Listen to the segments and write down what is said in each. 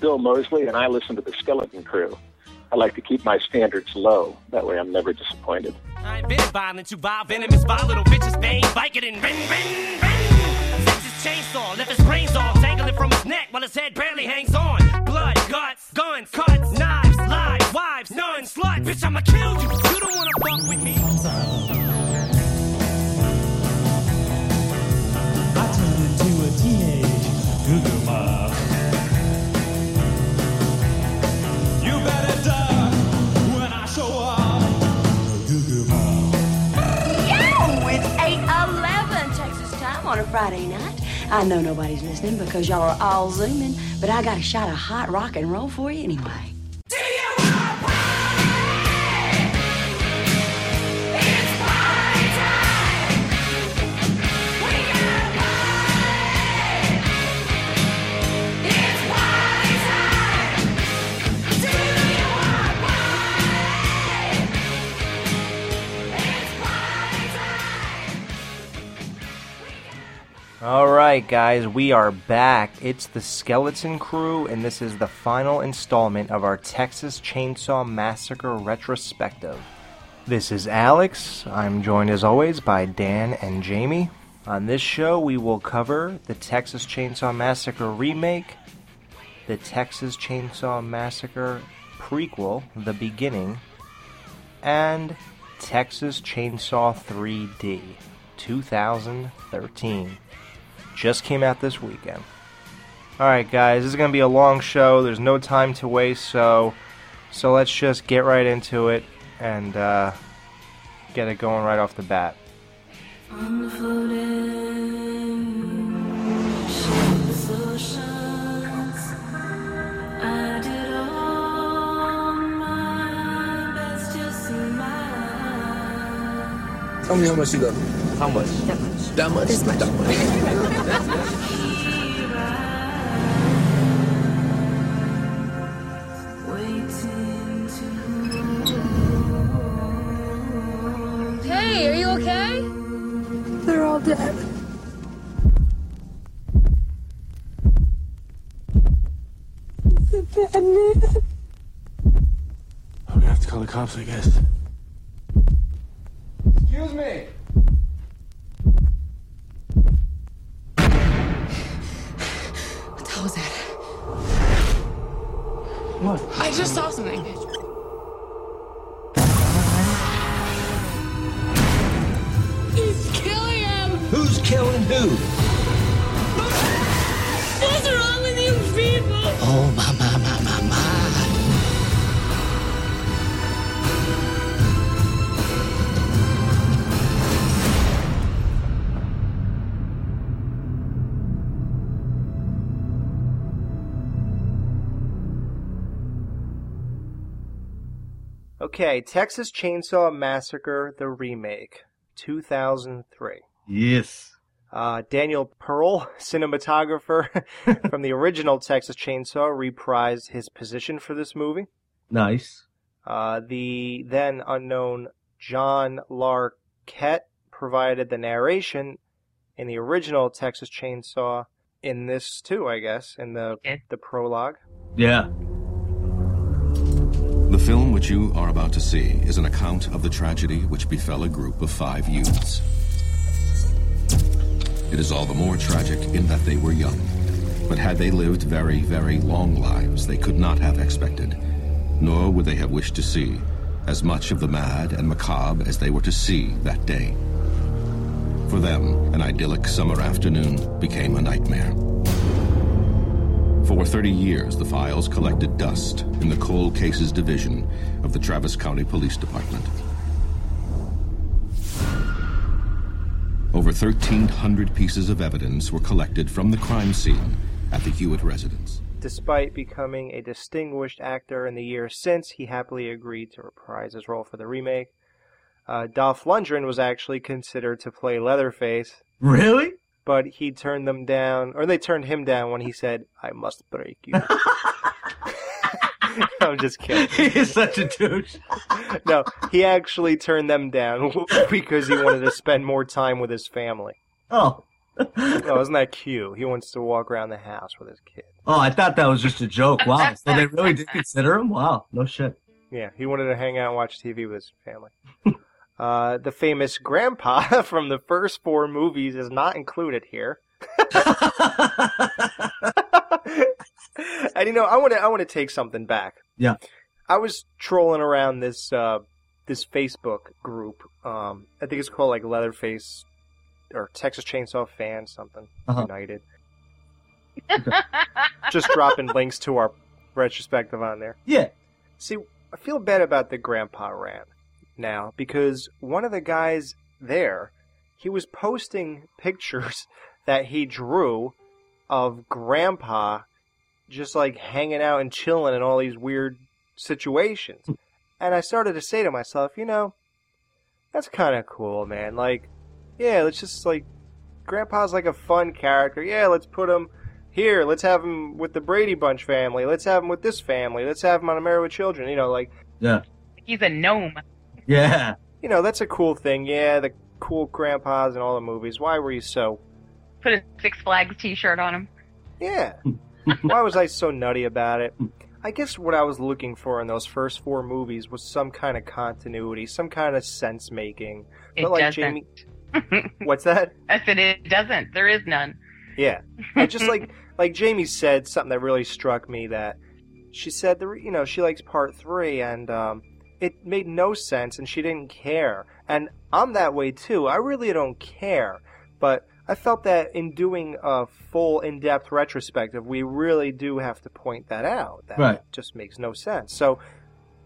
Bill Moseley, and I listen to the Skeleton Crew. I like to keep my standards low. That way I'm never disappointed. I invented violence, you vile, venomous, vile little bitches, bang, Vicodin, ring, ring, ring. Sex his chainsaw, left his brains all dangling from his neck while his head barely hangs on. Blood, guts, guns, cuts, knives, lies, wives, nuns, sluts. Bitch, I'ma kill you. You don't wanna fuck with me. Friday night. I know nobody's listening because y'all are all zooming, but I got a shot of hot rock and roll for you anyway. All right, guys, we are back. It's the Skeleton Crew, and this is the final installment of our Texas Chainsaw Massacre retrospective. This is Alex. I'm joined as always by Dan and Jamie. On this show, we will cover the Texas Chainsaw Massacre remake, the Texas Chainsaw Massacre prequel, The Beginning, and Texas Chainsaw 3D 2013 just came out this weekend. Alright guys, this is going to be a long show. There's no time to waste, so so let's just get right into it and uh, get it going right off the bat. Tell me how much you love me. How much? That much? That much. Hey, are you okay? They're all dead. Bad news. I'm gonna have to call the cops, I guess. Excuse me. What the hell was that? What? I just saw something. He's killing him! Who's killing who? What's wrong with you people? Oh, my, my, my, my, my. Okay, Texas Chainsaw Massacre the remake 2003. Yes. Uh, Daniel Pearl, cinematographer from the original Texas Chainsaw, reprised his position for this movie. Nice. Uh, the then unknown John Larroquette provided the narration in the original Texas Chainsaw. In this too, I guess, in the the prologue. Yeah. The film which you are about to see is an account of the tragedy which befell a group of five youths. It is all the more tragic in that they were young. But had they lived very, very long lives, they could not have expected, nor would they have wished to see, as much of the mad and macabre as they were to see that day. For them, an idyllic summer afternoon became a nightmare. For 30 years, the files collected dust in the Cold Cases Division of the Travis County Police Department. Over 1,300 pieces of evidence were collected from the crime scene at the Hewitt residence. Despite becoming a distinguished actor in the years since, he happily agreed to reprise his role for the remake. Uh, Dolph Lundgren was actually considered to play Leatherface, Really? But he turned them down, or they turned him down when he said, "I must break you." I'm just kidding. He is such a douche. No, he actually turned them down because he wanted to spend more time with his family. Oh. Oh, isn't that cute? He wants to walk around the house with his kid. Oh, I thought that was just a joke. Wow. So they really did consider him? Wow. No shit. Yeah, he wanted to hang out and watch TV with his family. Uh, the famous grandpa from the first four movies is not included here. and you know, I want to I want to take something back. Yeah. I was trolling around this uh, this Facebook group. Um, I think it's called like Leatherface or Texas Chainsaw Fan something Uh-huh. United. Just dropping links to our retrospective on there. Yeah. See, I feel bad about the grandpa rant now because one of the guys there, he was posting pictures that he drew of grandpa just like hanging out and chilling in all these weird situations. and I started to say to myself, you know, that's kind of cool, man. Like, yeah, let's just like grandpa's like a fun character. Yeah, let's put him here. Let's have him with the Brady Bunch family. Let's have him with this family. Let's have him on Married with Children. You know, like Yeah. He's a gnome. Yeah. you know, that's a cool thing. Yeah, the cool grandpas in all the movies. Why were you so? Put a Six Flags T-shirt on him. Yeah. Why was I so nutty about it? I guess what I was looking for in those first four movies was some kind of continuity, some kind of sense making. It But like doesn't. Jamie, what's that? I said it doesn't. There is none. Yeah, I just like like Jamie said something that really struck me. That she said the you know she likes part three and um, it made no sense and she didn't care. And I'm that way too. I really don't care, but I felt that in doing a full in-depth retrospective, we really do have to point that out. That Right. just makes no sense. So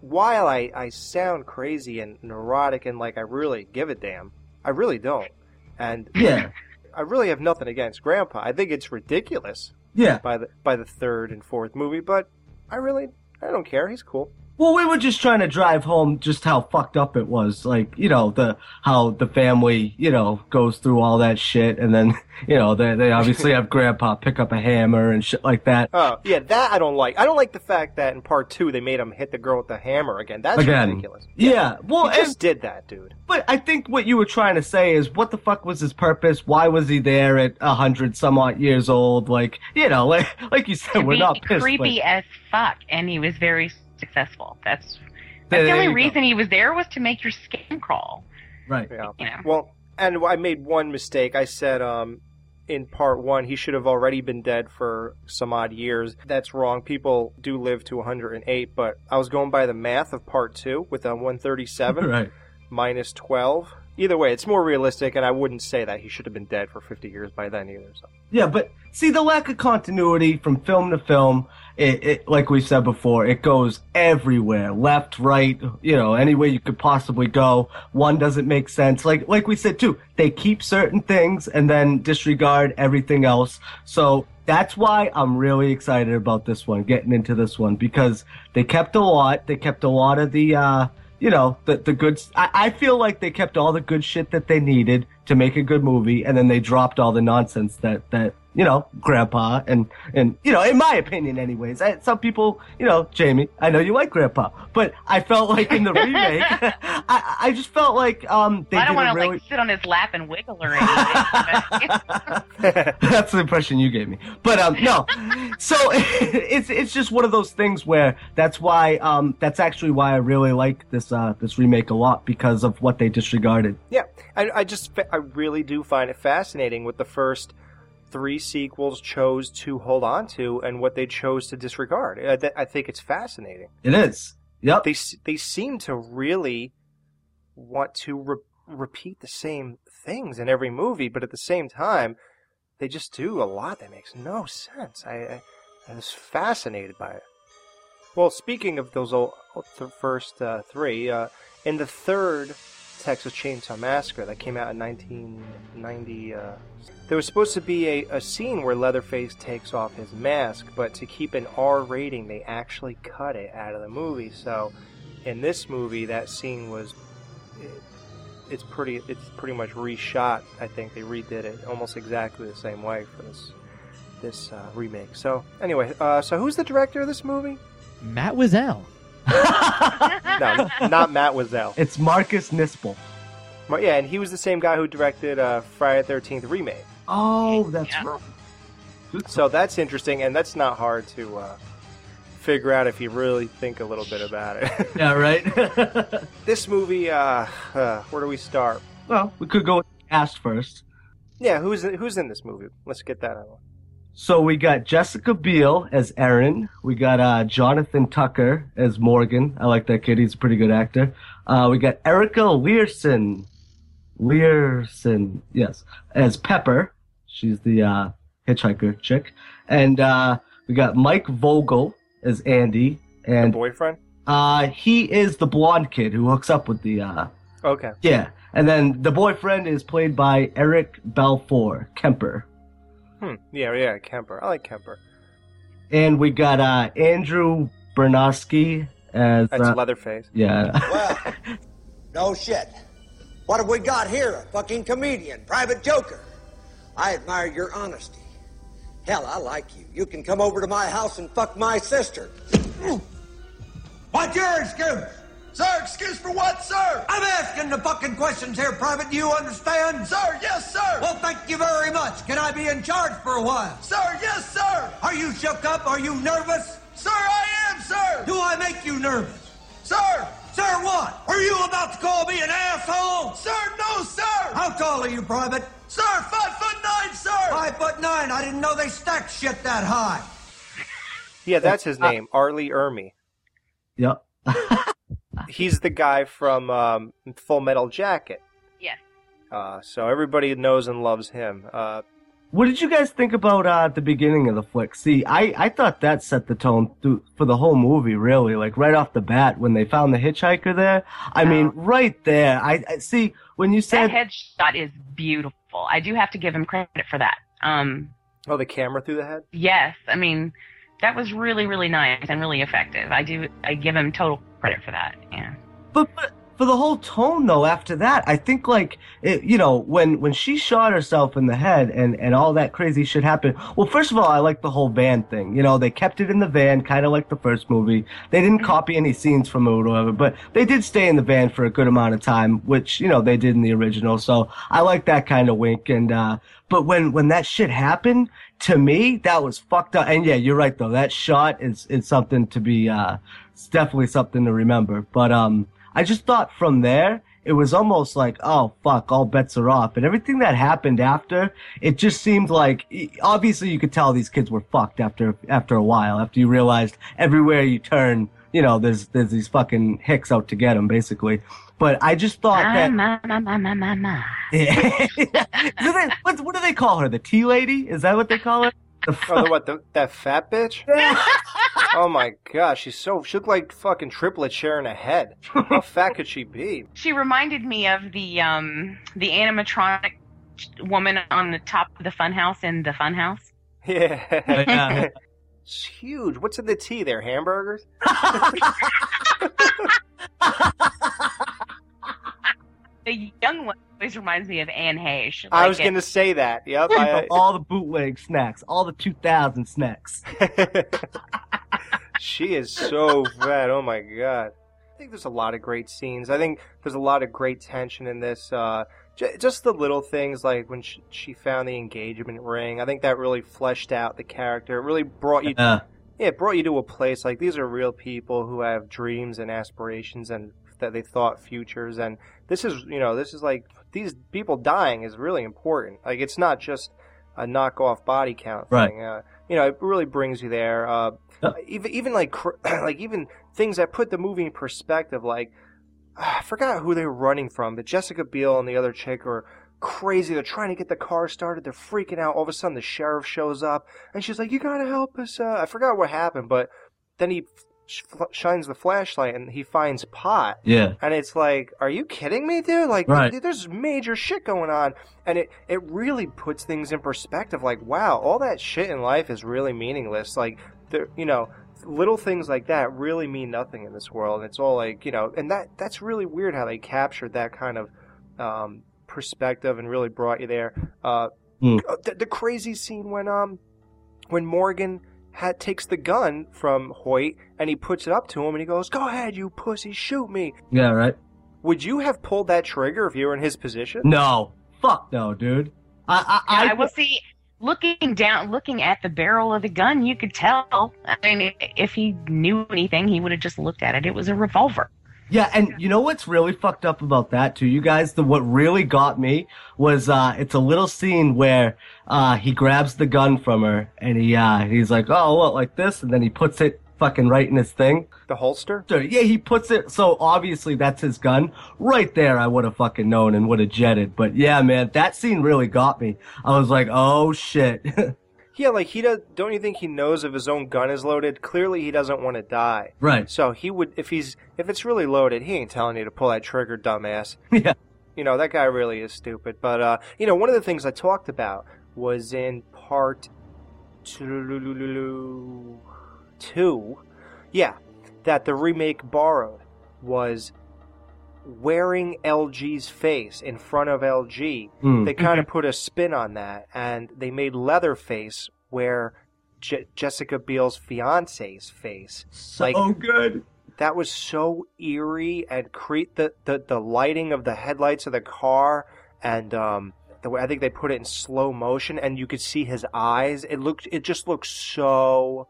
while I, I sound crazy and neurotic and like I really give a damn, I really don't. And Yeah. I really have nothing against Grandpa. I think it's ridiculous Yeah. by the by the third and fourth movie, but I really I don't care. He's cool. Well, we were just trying to drive home just how fucked up it was. Like, you know, the how the family, you know, goes through all that shit, and then, you know, they they obviously have Grandpa pick up a hammer and shit like that. Oh yeah, that I don't like. I don't like the fact that in part two they made him hit the girl with the hammer again. That's Again. ridiculous. Yeah. Well, he and, just did that, dude. but I think what you were trying to say is, what the fuck was his purpose? Why was he there at a hundred some odd years old? Like, you know, like like you said, To we're be not pissed. creepy but- as fuck, and he was very successful. That's There- that's the only you go. reason he was there was to make your skin crawl. Right. Yeah. You know. Well, and I made one mistake. I said um in part one he should have already been dead for some odd years. That's wrong. People do live to 108, but I was going by the math of part two with a 137 Right. minus 12. Either way, it's more realistic, and I wouldn't say that he should have been dead for 50 years by then either. So. Yeah, but see the lack of continuity from film to film. It, it, like we said before, it goes everywhere, left, right, you know, any way you could possibly go. One doesn't make sense. Like like we said too, they keep certain things and then disregard everything else. So that's why I'm really excited about this one, getting into this one because they kept a lot. They kept a lot of the. uh you know the the good. I, I feel like they kept all the good shit that they needed to make a good movie, and then they dropped all the nonsense that that you know Grandpa and and you know in my opinion, anyways. I, some people, you know, Jamie, I know you like Grandpa, but I felt like in the remake, I I just felt like um they I don't want to really. like sit on his lap and wiggle or anything. but- That's the impression you gave me. But um no. So it's it's just one of those things where that's why um that's actually why I really like this uh this remake a lot because of what they disregarded. Yeah, I, I just I really do find it fascinating with the first three sequels chose to hold on to and what they chose to disregard. I, th- I think it's fascinating. It is. Yep. They they seem to really want to re- repeat the same things in every movie, but at the same time, they just do a lot that makes no sense. I, I, I was fascinated by it. Well, speaking of those old, the first uh, three, uh, in the third Texas Chainsaw Massacre that came out in 1990, uh, there was supposed to be a, a scene where Leatherface takes off his mask, but to keep an R rating, they actually cut it out of the movie. So, in this movie, that scene was it, it's pretty it's pretty much reshot. I think they redid it almost exactly the same way for this this uh, remake. So anyway, uh, so who's the director of this movie? Matt Wizzell. No, not Matt Wizzell. It's Marcus Nispel. Mar- Yeah, and he was the same guy who directed uh, Friday the Thirteenth remake. Oh, that's Yeah. right. so that's interesting, and that's not hard to uh, figure out if you really think a little bit about it. yeah, right. this movie, uh, uh, where do we start? well, we could go with the cast first. Yeah, who's who's in this movie? Let's get that out. So we got Jessica Biel as Erin. We got uh, Jonathan Tucker as Morgan. I like that kid. He's a pretty good actor. Uh, we got Erica Leerhsen. Leerhsen, yes, as Pepper. She's the uh, hitchhiker chick. And uh, we got Mike Vogel as Andy. And boyfriend? Uh, he is the blonde kid who hooks up with the. Uh, Okay. yeah. And then the boyfriend is played by Eric Balfour, Kemper. Hmm. Yeah, yeah, Kemper. I like Kemper. And we got uh, Andrew Bryniarski as That's uh, Leatherface. Yeah. Well, no shit. What have we got here? A fucking comedian, private joker. I admire your honesty. Hell, I like you. You can come over to my house and fuck my sister. What's your excuse? Sir, excuse for what, sir? I'm asking the fucking questions here, Private. Do you understand? Sir, yes, sir. Well, thank you very much. Can I be in charge for a while? Sir, yes, sir. Are you shook up? Are you nervous? Sir, I am, sir. Do I make you nervous? Sir. Sir, what? Are you about to call me an asshole? Sir, no, sir. How tall are you, Private? Sir, five foot nine, sir. Five foot nine. I didn't know they stacked shit that high. Yeah, that's his uh, name, R. Lee Ermey. Yep. He's the guy from um, Full Metal Jacket. Yes. Uh, so everybody knows and loves him. Uh, What did you guys think about uh, the beginning of the flick? See, I, I thought that set the tone through, for the whole movie, really. Like right off the bat, when they found the hitchhiker there. I mean, right there. I, I see when you said That headshot is beautiful. I do have to give him credit for that. Um, oh, the camera through the head. yes, I mean that was really, really nice and really effective. I do. I give him total credit for that. Yeah. But, but for the whole tone though, after that, I think like it, you know when when she shot herself in the head and and all that crazy shit happened. Well, first of all, I like the whole van thing. You know, they kept it in the van, kind of like the first movie. They didn't copy any scenes from it or whatever, but they did stay in the van for a good amount of time, which you know they did in the original. So I like that kind of wink. And uh but when when that shit happened to me, that was fucked up. And yeah, you're right though. That shot is is something to be uh it's definitely something to remember. But um I just thought from there, it was almost like, oh fuck, all bets are off. And everything that happened after, it just seemed like, obviously you could tell these kids were fucked after, after a while, after you realized everywhere you turn, you know, there's, there's these fucking hicks out to get them, basically. But I just thought that, Ma, ma, ma, ma, ma, ma. Yeah. Do they- what, what do they call her? The tea lady? Is that what they call her? The Oh, the, what? The, that fat bitch? oh my gosh, she's so she looked like fucking triplets sharing a head. How fat could she be? She reminded me of the um the animatronic woman on the top of the funhouse in the funhouse. Yeah. Yeah. It's huge. What's in the tea there? Hamburgers? The young one always reminds me of Anne Heche. I was gonna say that. Yep. I, all the bootleg snacks, all the 2000 snacks. she is so fat. Oh my god. I think there's a lot of great scenes. I think there's a lot of great tension in this. Uh, j- just the little things like when she, she found the engagement ring. I think that really fleshed out the character. It really brought you. Yeah. Yeah, it brought you to a place like these are real people who have dreams and aspirations and that they thought futures and this is you know this is like these people dying is really important. Like it's not just a knockoff body count Right. thing. Uh, you know, it really brings you there. Uh, even even like cr- like even things that put the movie in perspective. Like I forgot who they were running from, but Jessica Biel and the other chick are crazy. They're trying to get the car started. They're freaking out. All of a sudden, the sheriff shows up, and she's like, "You gotta help us." Uh, I forgot what happened, but then he sh- shines the flashlight and he finds pot. Yeah. And it's like, are you kidding me, dude? Like, Right. th- there's major shit going on, and it it really puts things in perspective. Like, wow, all that shit in life is really meaningless. Like, there, you know, little things like that really mean nothing in this world. And it's all like, you know, and that that's really weird how they captured that kind of um, perspective and really brought you there. Uh, Hmm. the, the crazy scene when um when Morgan had takes the gun from Hoyt and he puts it up to him and he goes, "Go ahead, you pussy, shoot me." Yeah, right? Would you have pulled that trigger if you were in his position? No. Fuck no, dude. I, I, I will see. looking down, looking at the barrel of the gun, you could tell. I mean, if he knew anything, he would have just looked at it. It was a revolver. Yeah, and you know what's really fucked up about that too, you guys? The what really got me was uh it's a little scene where uh he grabs the gun from her and he uh he's like, Oh what like this? And then he puts it fucking right in his thing. The holster? So, yeah, he puts it so obviously that's his gun. Right there I would have fucking known and would have jetted. But yeah, man, that scene really got me. I was like, Oh shit. Yeah, like he does. Don't you think he knows if his own gun is loaded? Clearly, he doesn't want to die. Right. So he would, if he's, if it's really loaded, he ain't telling you to pull that trigger, dumbass. yeah. You know that guy really is stupid. But uh, you know, one of the things I talked about was in part two. two yeah, that the remake borrowed was wearing LG's face in front of LG. Hmm. They kind of put a spin on that, and they made Leatherface wear Je- Jessica Biel's fiance's face. So good. That was so eerie and cre- the, the the lighting of the headlights of the car and um the way I think they put it in slow motion and you could see his eyes. It looked it just looked so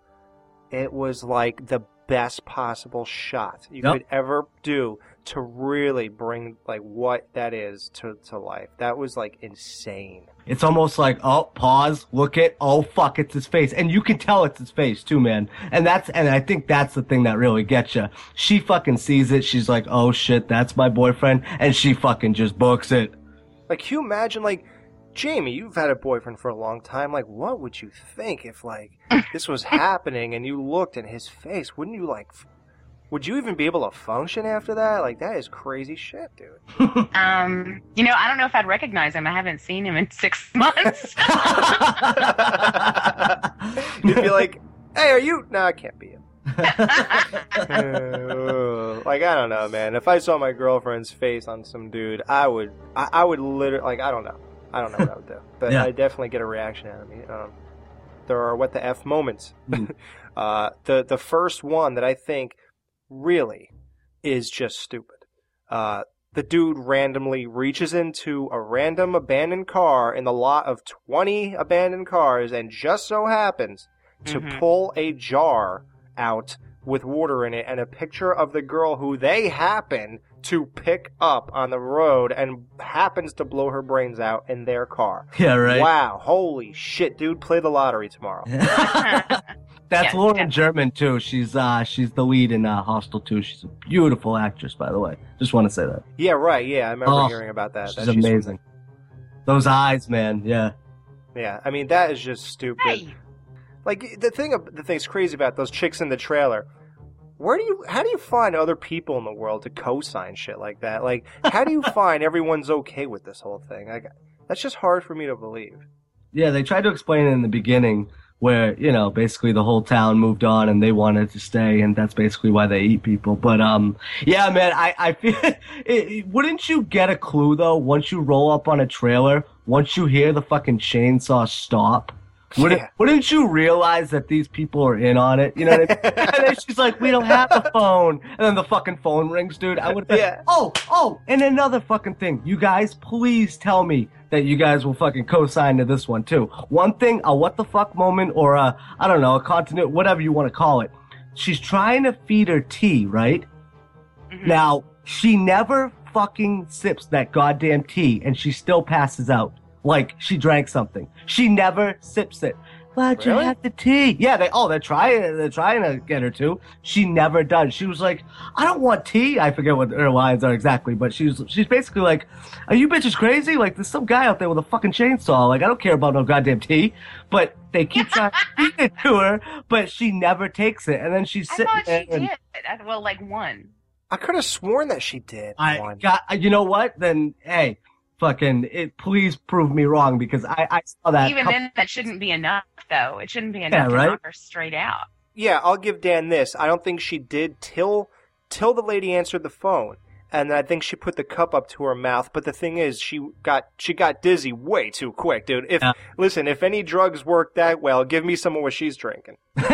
it was like the best possible shot you Yep. could ever do to really bring like what that is to, to life. That was like insane. It's almost like, oh, pause, look it, oh fuck, it's his face. And you can tell it's his face too, man. And that's, and I think that's the thing that really gets you. She fucking sees it, she's like, oh shit, that's my boyfriend, and she fucking just books it. Like, can you imagine, like, Jamie, you've had a boyfriend for a long time. Like, what would you think if, like, this was happening and you looked in his face? Wouldn't you, like, would you even be able to function after that? Like, that is crazy shit, dude. Um, you know, I don't know if I'd recognize him. I haven't seen him in six months. You'd be like, hey, are you? No, I can't be him. Like I don't know, man. If I saw my girlfriend's face on some dude, I would, I, I would literally, like, I don't know, I don't know what I would do, but Yeah. I definitely get a reaction out of me. Um, there are what the f moments. uh, the the first one that I think really is just stupid. Uh, the dude randomly reaches into a random abandoned car in the lot of 20 abandoned cars and just so happens to Mhm. pull a jar out with water in it and a picture of the girl who they happen to pick up on the road and happens to blow her brains out in their car. Yeah, right. Wow, holy shit, dude, play the lottery tomorrow. That's Yeah, Lauren yeah. German too. She's uh she's the lead in uh, Hostel 2. She's a beautiful actress, by the way. Just want to say that. yeah, right, yeah, I remember Oh, hearing about that. She's That she's- amazing. Those eyes, man. Yeah. Yeah, I mean that is just stupid. Hey. Like the thing, the thing's crazy about those chicks in the trailer. Where do you, how do you find other people in the world to co-sign shit like that? Like, how do you find everyone's okay with this whole thing? Like, that's just hard for me to believe. Yeah, they tried to explain it in the beginning where, you know, basically the whole town moved on and they wanted to stay and that's basically why they eat people. But, um, yeah, man, I, I feel, it, it- wouldn't you get a clue though once you roll up on a trailer, once you hear the fucking chainsaw stop? Wouldn't, Yeah. wouldn't you realize that these people are in on it? You know what I mean? and then she's like, we don't have a phone. And then the fucking phone rings, dude. I would Yeah. Oh, oh, and another fucking thing. You guys, please tell me that you guys will fucking co-sign to this one too. One thing, a what the fuck moment or a, I don't know, a continent, whatever you want to call it. She's trying to feed her tea, right? Mm-hmm. Now, she never fucking sips that goddamn tea and she still passes out. Like she drank something. She never sips it. Glad Really? you have the tea. Yeah, they oh they're trying they're trying to get her to. She never does. She was like, I don't want tea. I forget what her lines are exactly, but she's she's basically like, Are you bitches crazy? Like there's some guy out there with a fucking chainsaw. Like I don't care about no goddamn tea. But they keep trying to feed it to her, but she never takes it. And then she's I sitting thought there she and- did. Well, like one. I could have sworn that she did. I one. got. You know what? Then hey, fucking, it. Please prove me wrong because I I saw that. Even couple- then, that shouldn't be enough, though. It shouldn't be enough right? to knock her straight out. yeah, I'll give Dan this. I don't think she did till till the lady answered the phone, and I think she put the cup up to her mouth. But the thing is, she got she got dizzy way too quick, dude. If Yeah. listen, if any drugs work that well, give me some of what she's drinking.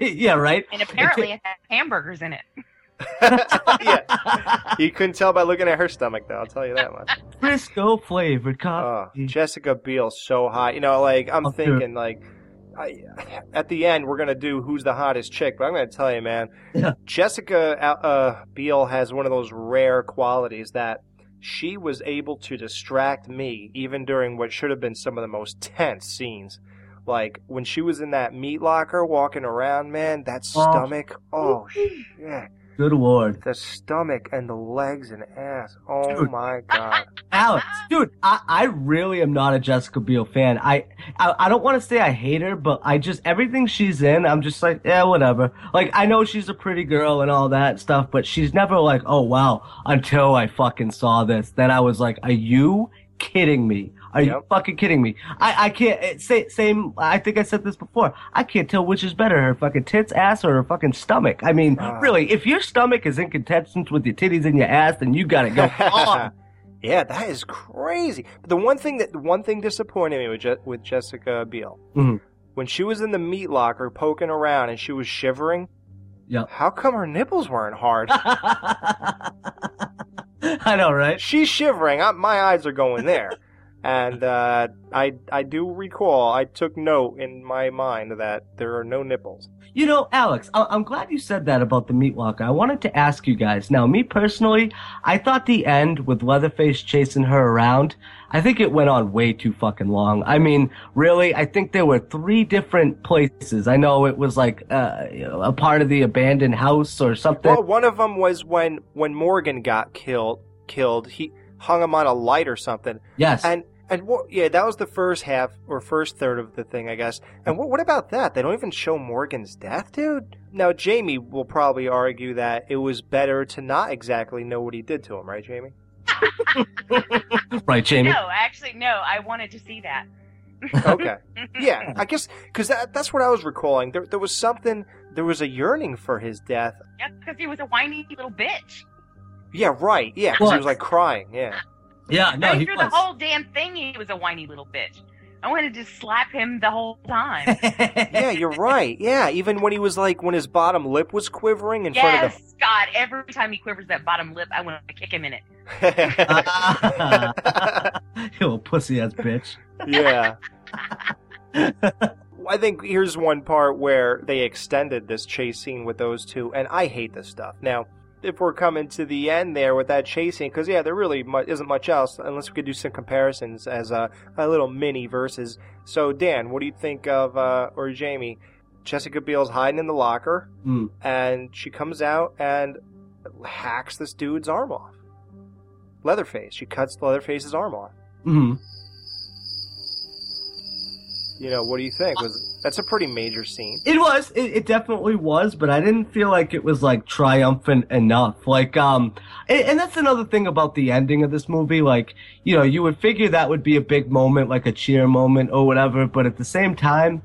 yeah, right. And apparently, it had hamburgers in it. You couldn't tell by looking at her stomach, though. I'll tell you that much. Frisco flavored Oh, coffee. Jessica Biel so hot. You know, like I'm Oh, dude. thinking, like, I, at the end we're gonna do who's the hottest chick, but I'm gonna tell you, man, Yeah. Jessica uh, uh, Biel has one of those rare qualities that she was able to distract me even during what should have been some of the most tense scenes. Like when she was in that meat locker walking around, man, that Oh. stomach. Oh shit. Good lord. The stomach and the legs and ass. Oh Dude. my god. Alex, dude, I, I really am not a Jessica Biel fan. I I, I don't want to say I hate her, but I just everything she's in, I'm just like, yeah, whatever. Like I know she's a pretty girl and all that stuff, but she's never like, oh wow, until I fucking saw this. Then I was like, are you kidding me? Are you fucking kidding me? I I can't say same. I think I said this before. I can't tell which is better, her fucking tits, ass, or her fucking stomach. I mean, Ah. really, if your stomach is inconsistent with your titties and your ass, then you gotta go on. yeah, that is crazy. But the one thing that the one thing disappointed me with Je- with Jessica Biel Mhm. when she was in the meat locker poking around and she was shivering. Yep. How come her nipples weren't hard? I know, right? She's shivering. I, my eyes are going there. And uh, I I do recall I took note in my mind that there are no nipples. You know, Alex, I- I'm glad you said that about the meat locker. I wanted to ask you guys. Now, me personally, I thought the end with Leatherface chasing her around, I think it went on way too fucking long. I mean, really, I think there were three different places. I know it was like uh, a part of the abandoned house or something. Well, one of them was when when Morgan got killed. Killed. He hung him on a light or something. yes. And and what? Yeah, that was the first half or first third of the thing, I guess. And what? What about that? They don't even show Morgan's death, dude. Now Jamie will probably argue that it was better to not exactly know what he did to him, right, Jamie? right, Jamie? No, actually, no. I wanted to see that. Okay. yeah, I guess because that, that's what I was recalling. There, there was something. There was a yearning for his death. Yeah, because he was a whiny little bitch. Yeah, right. Yeah, because he was like crying. Yeah. Yeah, no, I mean, he through was. the whole damn thing, he was a whiny little bitch. I wanted to slap him the whole time. Yeah, you're right. Yeah, even when he was like when his bottom lip was quivering in front of yes, God, every time he quivers that bottom lip, I want to kick him in it. you little pussy ass bitch. yeah. I think here's one part where they extended this chase scene with those two, and I hate this stuff. Now, if we're coming to the end there with that chasing, because yeah, there really mu- isn't much else unless we could do some comparisons as a, a little mini versus. So, Dan, what do you think of, uh, or Jamie? Jessica Biel's hiding in the locker, Mm. and she comes out and hacks this dude's arm off. Leatherface. She cuts Leatherface's arm off. hmm You know, what do you think? Was that's a pretty major scene? It was. It, it definitely was, but I didn't feel like it was like triumphant enough. Like, um, and, and that's another thing about the ending of this movie. Like, you know, you would figure that would be a big moment, like a cheer moment or whatever, but at the same time,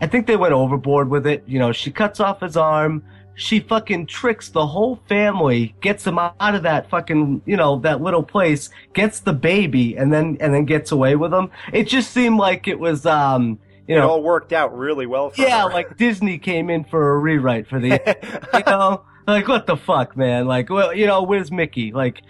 I think they went overboard with it. You know, she cuts off his arm. She fucking tricks the whole family, gets them out of that fucking, you know, that little place, gets the baby, and then, and then gets away with them. It just seemed like it was, um, you it all worked out really well for yeah, her. like Disney came in for a rewrite for the, you know, like what the fuck, man? Like, well, you know, where's Mickey? Like,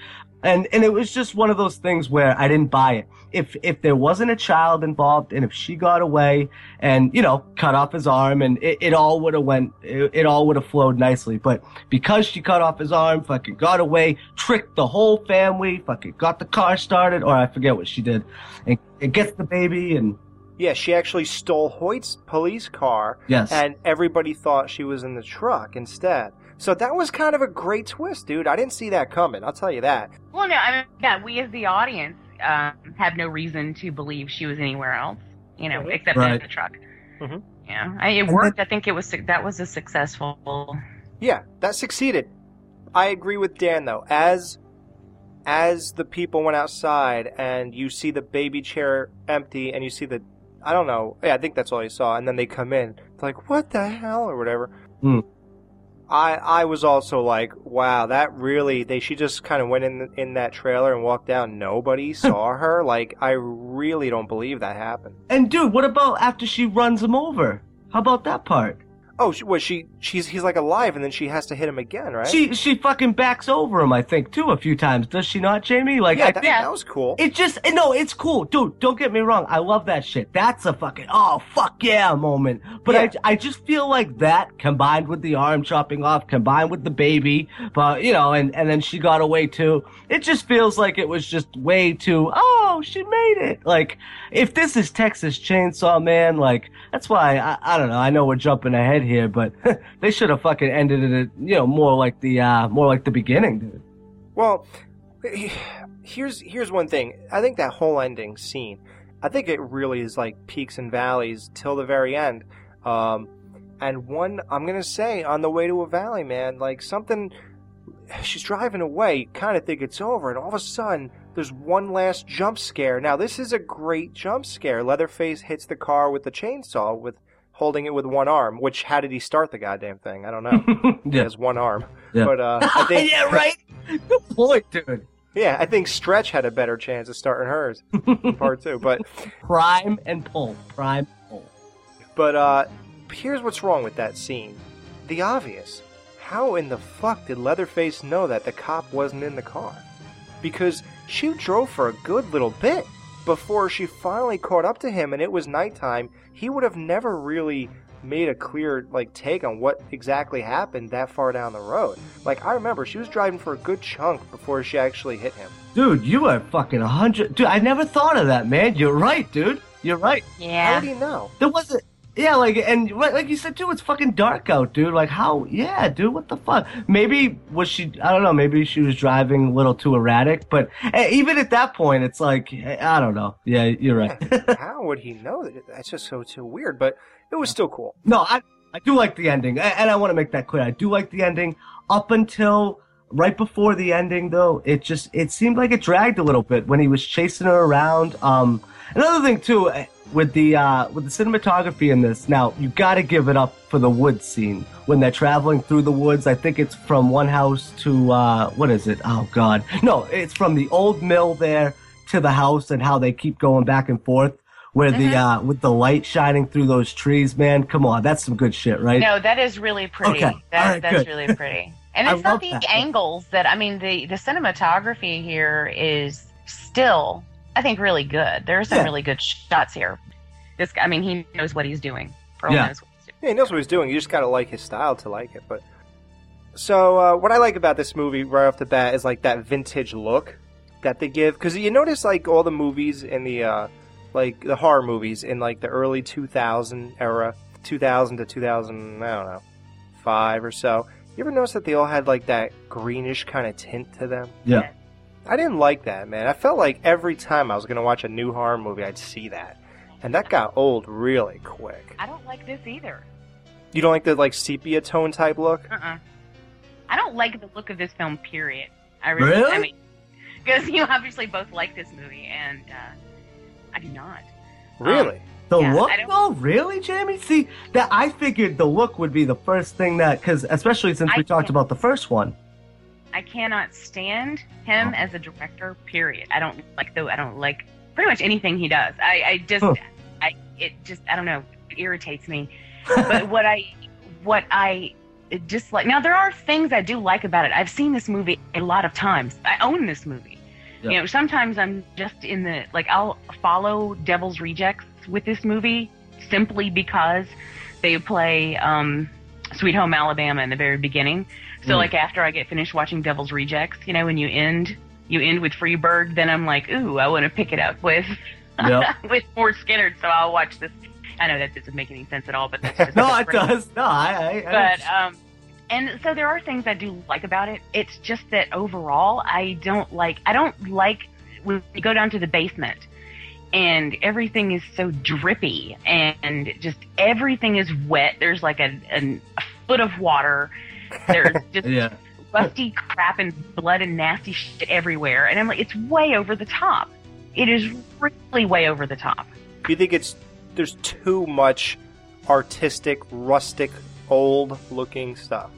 and and it was just one of those things where I didn't buy it. If if there wasn't a child involved, and if she got away and you know cut off his arm, and it, it all would have went, it, it all would have flowed nicely. But because she cut off his arm, fucking got away, tricked the whole family, fucking got the car started, or I forget what she did, and it gets the baby and. Yeah, she actually stole Hoyt's police car. Yes. And everybody thought she was in the truck instead. So that was kind of a great twist, dude. I didn't see that coming. I'll tell you that. Well, no, I mean, yeah, we as the audience um, have no reason to believe she was anywhere else, you know, except Right. in the truck. Mhm. Yeah, I, it worked. I think it was that was a successful. Yeah, that succeeded. I agree with Dan though. As as the people went outside and you see the baby chair empty and you see the I don't know. Yeah, I think that's all you saw. And then they come in. It's like, what the hell or whatever. Hmm. I I was also like, wow, that really they she just kind of went in in that trailer and walked down. Nobody saw her. Like I really don't believe that happened. And dude, what about after she runs him over? How about that part? Oh, she, was she? She's he's like alive, and then she has to hit him again, right? She she fucking backs over him, I think, too, a few times. Does she not, Jamie? Like, yeah, I that, think that was cool. it just no, it's cool, dude. Don't get me wrong. I love that shit. That's a fucking oh fuck yeah moment. But Yeah. I I just feel like that combined with the arm chopping off, combined with the baby, but you know, and and then she got away too. It just feels like it was just way too. Oh, she made it. Like if this is Texas Chainsaw Man, like that's why I I don't know. I know we're jumping ahead here, but they should have fucking ended it. You know, more like the uh more like the beginning, dude. Well, here's here's one thing. I think that whole ending scene, I think it really is like peaks and valleys till the very end. Um, and one, I'm gonna say, on the way to a valley, man, like something. She's driving away, kind of think it's over, and all of a sudden, there's one last jump scare. Now, this is a great jump scare. Leatherface hits the car with the chainsaw, with holding it with one arm. Which, how did he start the goddamn thing? I don't know. He Yeah. has one arm, Yeah. but uh, I think yeah, right. Good point, dude. Yeah, I think Stretch had a better chance of starting hers in part two. But Prime and pull. Prime. Pull. but uh here's what's wrong with that scene. The obvious. How in the fuck did Leatherface know that the cop wasn't in the car? Because she drove for a good little bit before she finally caught up to him and it was nighttime. He would have never really made a clear like take on what exactly happened that far down the road. Like I remember she was driving for a good chunk before she actually hit him. Dude, you are fucking a hundred. Dude, I never thought of that, man. You're right, dude. You're right. Yeah. How Yeah. do you know? There wasn't. Yeah, like, and like like you said too, it's fucking dark out, dude. Like, how? Yeah, dude, what the fuck? Maybe was she? I don't know. Maybe she was driving a little too erratic. But eh, even at that point, it's like eh, I don't know. Yeah, you're right. How would he know that? That's just so so weird, but it was still cool. No, I I do like the ending, and I want to make that clear. I do like the ending up until right before the ending, though. It just it seemed like it dragged a little bit when he was chasing her around. Um, another thing too eh, with the uh, with the cinematography in this. Now you got to give it up for the woods scene when they're traveling through the woods. I think it's from one house to uh, what is it? Oh God, no, it's from the old mill there to the house, and how they keep going back and forth. Where the uh, with the light shining through those trees, man, come on, that's some good shit, right? No, that is really pretty. Okay. That, right, that's good. really pretty. And I it's not the that. angles that I mean the the cinematography here is still I think really good. There are some Yeah. really good shots here. This guy, I mean, he knows what he's doing. Pearl Yeah. knows what he's doing. Yeah, he knows what he's doing. You just gotta like his style to like it. But so uh, what I like about this movie right off the bat is like that vintage look that they give. Because you notice like all the movies in the uh, like the horror movies in like the early 2000 era, 2000 to 2000, I don't know, five or so. You ever notice that they all had like that greenish kind of tint to them? Yeah. I didn't like that, man. I felt like every time I was gonna watch a new horror movie, I'd see that, and that got old really quick. I don't like this either. You don't like the like sepia tone type look? Uh-uh. I don't like the look of this film. Period. I really. Really? I mean, because you obviously both like this movie, and uh, I do not. Really? The Yeah, look, I don't- though, really, Jamie? See, that I figured the look would be the first thing that, because especially since I we talked about the first one. I cannot stand him as a director. Period. I don't like the. I don't like pretty much anything he does. I, I just. Huh. I. It just. I don't know. It irritates me. but what I. What I dislike. Now there are things I do like about it. I've seen this movie a lot of times. I own this movie. Yeah. You know, sometimes I'm just in the like I'll follow Devil's Rejects with this movie simply because they play um, Sweet Home Alabama in the very beginning. So Mm. like after I get finished watching Devil's Rejects, you know, when you end you end with Freebird, then I'm like, ooh, I want to pick it up with Yep. with more Skynyrd. So I'll watch this. I know that doesn't make any sense at all, but that's just No, it does. No, I. I, I But um, and so there are things I do like about it. It's just that overall, I don't like. I don't like when you go down to the basement and everything is so drippy and just everything is wet. There's like a, an, a foot of water. There's just yeah. rusty crap and blood and nasty shit everywhere. And I'm like, it's way over the top. It is really way over the top. Do you think it's there's too much artistic, rustic, old looking stuff?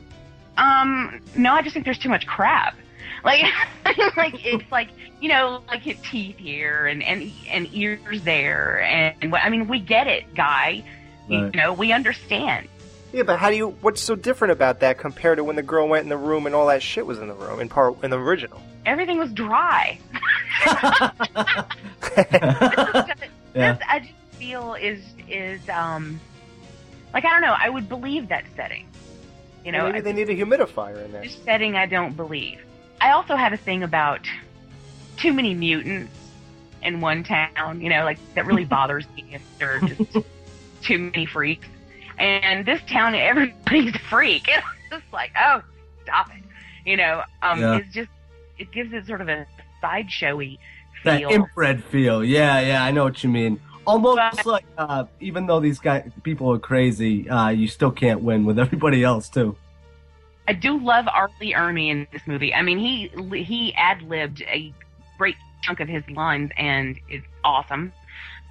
Um, no, I just think there's too much crap. Like, like it's like you know, like his teeth here and and and ears there, and, what I mean, we get it, guy. You know, we understand. Yeah, but how do you? What's so different about that compared to when the girl went in the room and all that shit was in the room in part in the original? Everything was dry. Yeah. I just feel is is um like I don't know. I would believe that setting. You know, maybe they need a humidifier in there. this setting I don't believe. I also have a thing about too many mutants in one town. You know, like that really bothers me if there are just too many freaks. And this town, everybody's a freak. It's just like, oh, stop it. You know, um, Yeah. it's just it gives it sort of a sideshowy feel. that feel. inbred feel. Yeah, yeah, I know what you mean. Almost like uh, even though these guys people are crazy, uh, you still can't win with everybody else too. I do love R. Lee Ermey in this movie. I mean, he he ad libbed a great chunk of his lines, and it's awesome.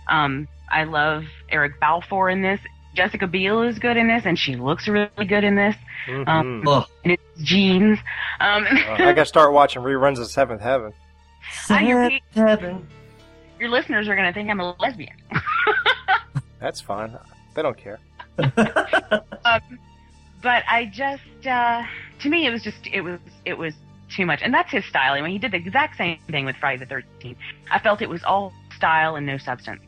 Um, I love Eric Balfour in this. Jessica Biel is good in this, and she looks really good in this. Um, Mhm. and it's jeans. Um, Uh, I gotta start watching reruns of Seventh Heaven. Your, Heaven. your listeners are going to think I'm a lesbian. That's fine. They don't care. um, but I just, uh, to me, it was just, it was, it was too much, and that's his style. I mean, he did the exact same thing with Friday the Thirteenth. I felt it was all style and no substance.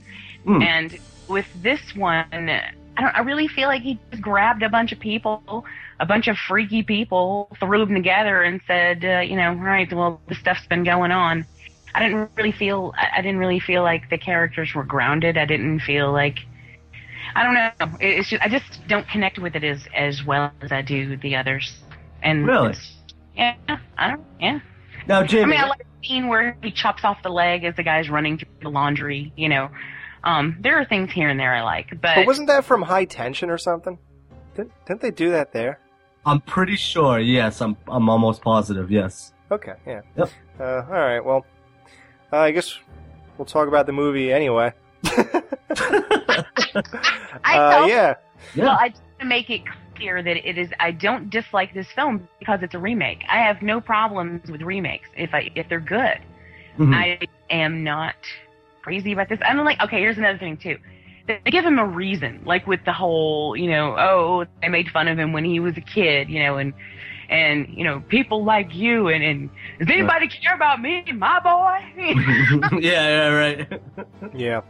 Mm. And with this one, I don't. I really feel like he just grabbed a bunch of people, a bunch of freaky people, threw them together, and said, uh, you know, all right, well, this stuff's been going on. I didn't really feel. I I didn't really feel like the characters were grounded. I didn't feel like. I don't know. It's just I just don't connect with it as as well as I do the others. And Really? yeah, I don't. Yeah. Now, I mean, I like the scene where he chops off the leg as the guy's running through the laundry. You know, um, there are things here and there I like, but, But wasn't that from High Tension or something? Didn't, didn't they do that there? I'm pretty sure. Yes, I'm. I'm almost positive. Yes. Okay, yeah. Yep. Uh, all right. Well, uh, I guess we'll talk about the movie anyway. I Uh, felt, yeah. Well, I just want to make it clear that it is. I don't dislike this film because it's a remake. I have no problems with remakes if I if they're good. Mhm. I am not crazy about this. I'm like, okay, here's another thing too. They they give him a reason, like with the whole, you know, oh, they made fun of him when he was a kid, you know, and and you know, people like you, and and does anybody care about me, my boy? yeah, yeah, right. Yeah.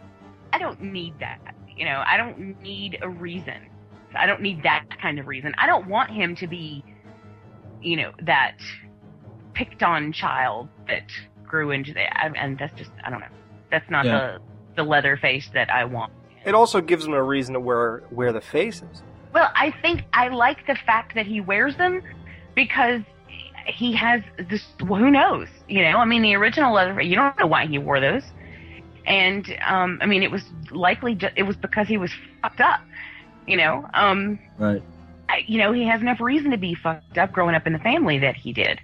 I don't need that. You know, I don't need a reason. I don't need that kind of reason. I don't want him to be, you know, that picked on child that grew into the, and and that's just, I don't know. That's not Yeah. the, the leather face that I want. It also gives him a reason to wear wear the faces. Well, I think I like the fact that he wears them because he has this. Well, who knows? You know, I mean, the original leather. You don't know why he wore those, and um, I mean, it was likely ju- it was because he was fucked up. You know, um, Right. I, you know, he has enough reason to be fucked up growing up in the family that he did.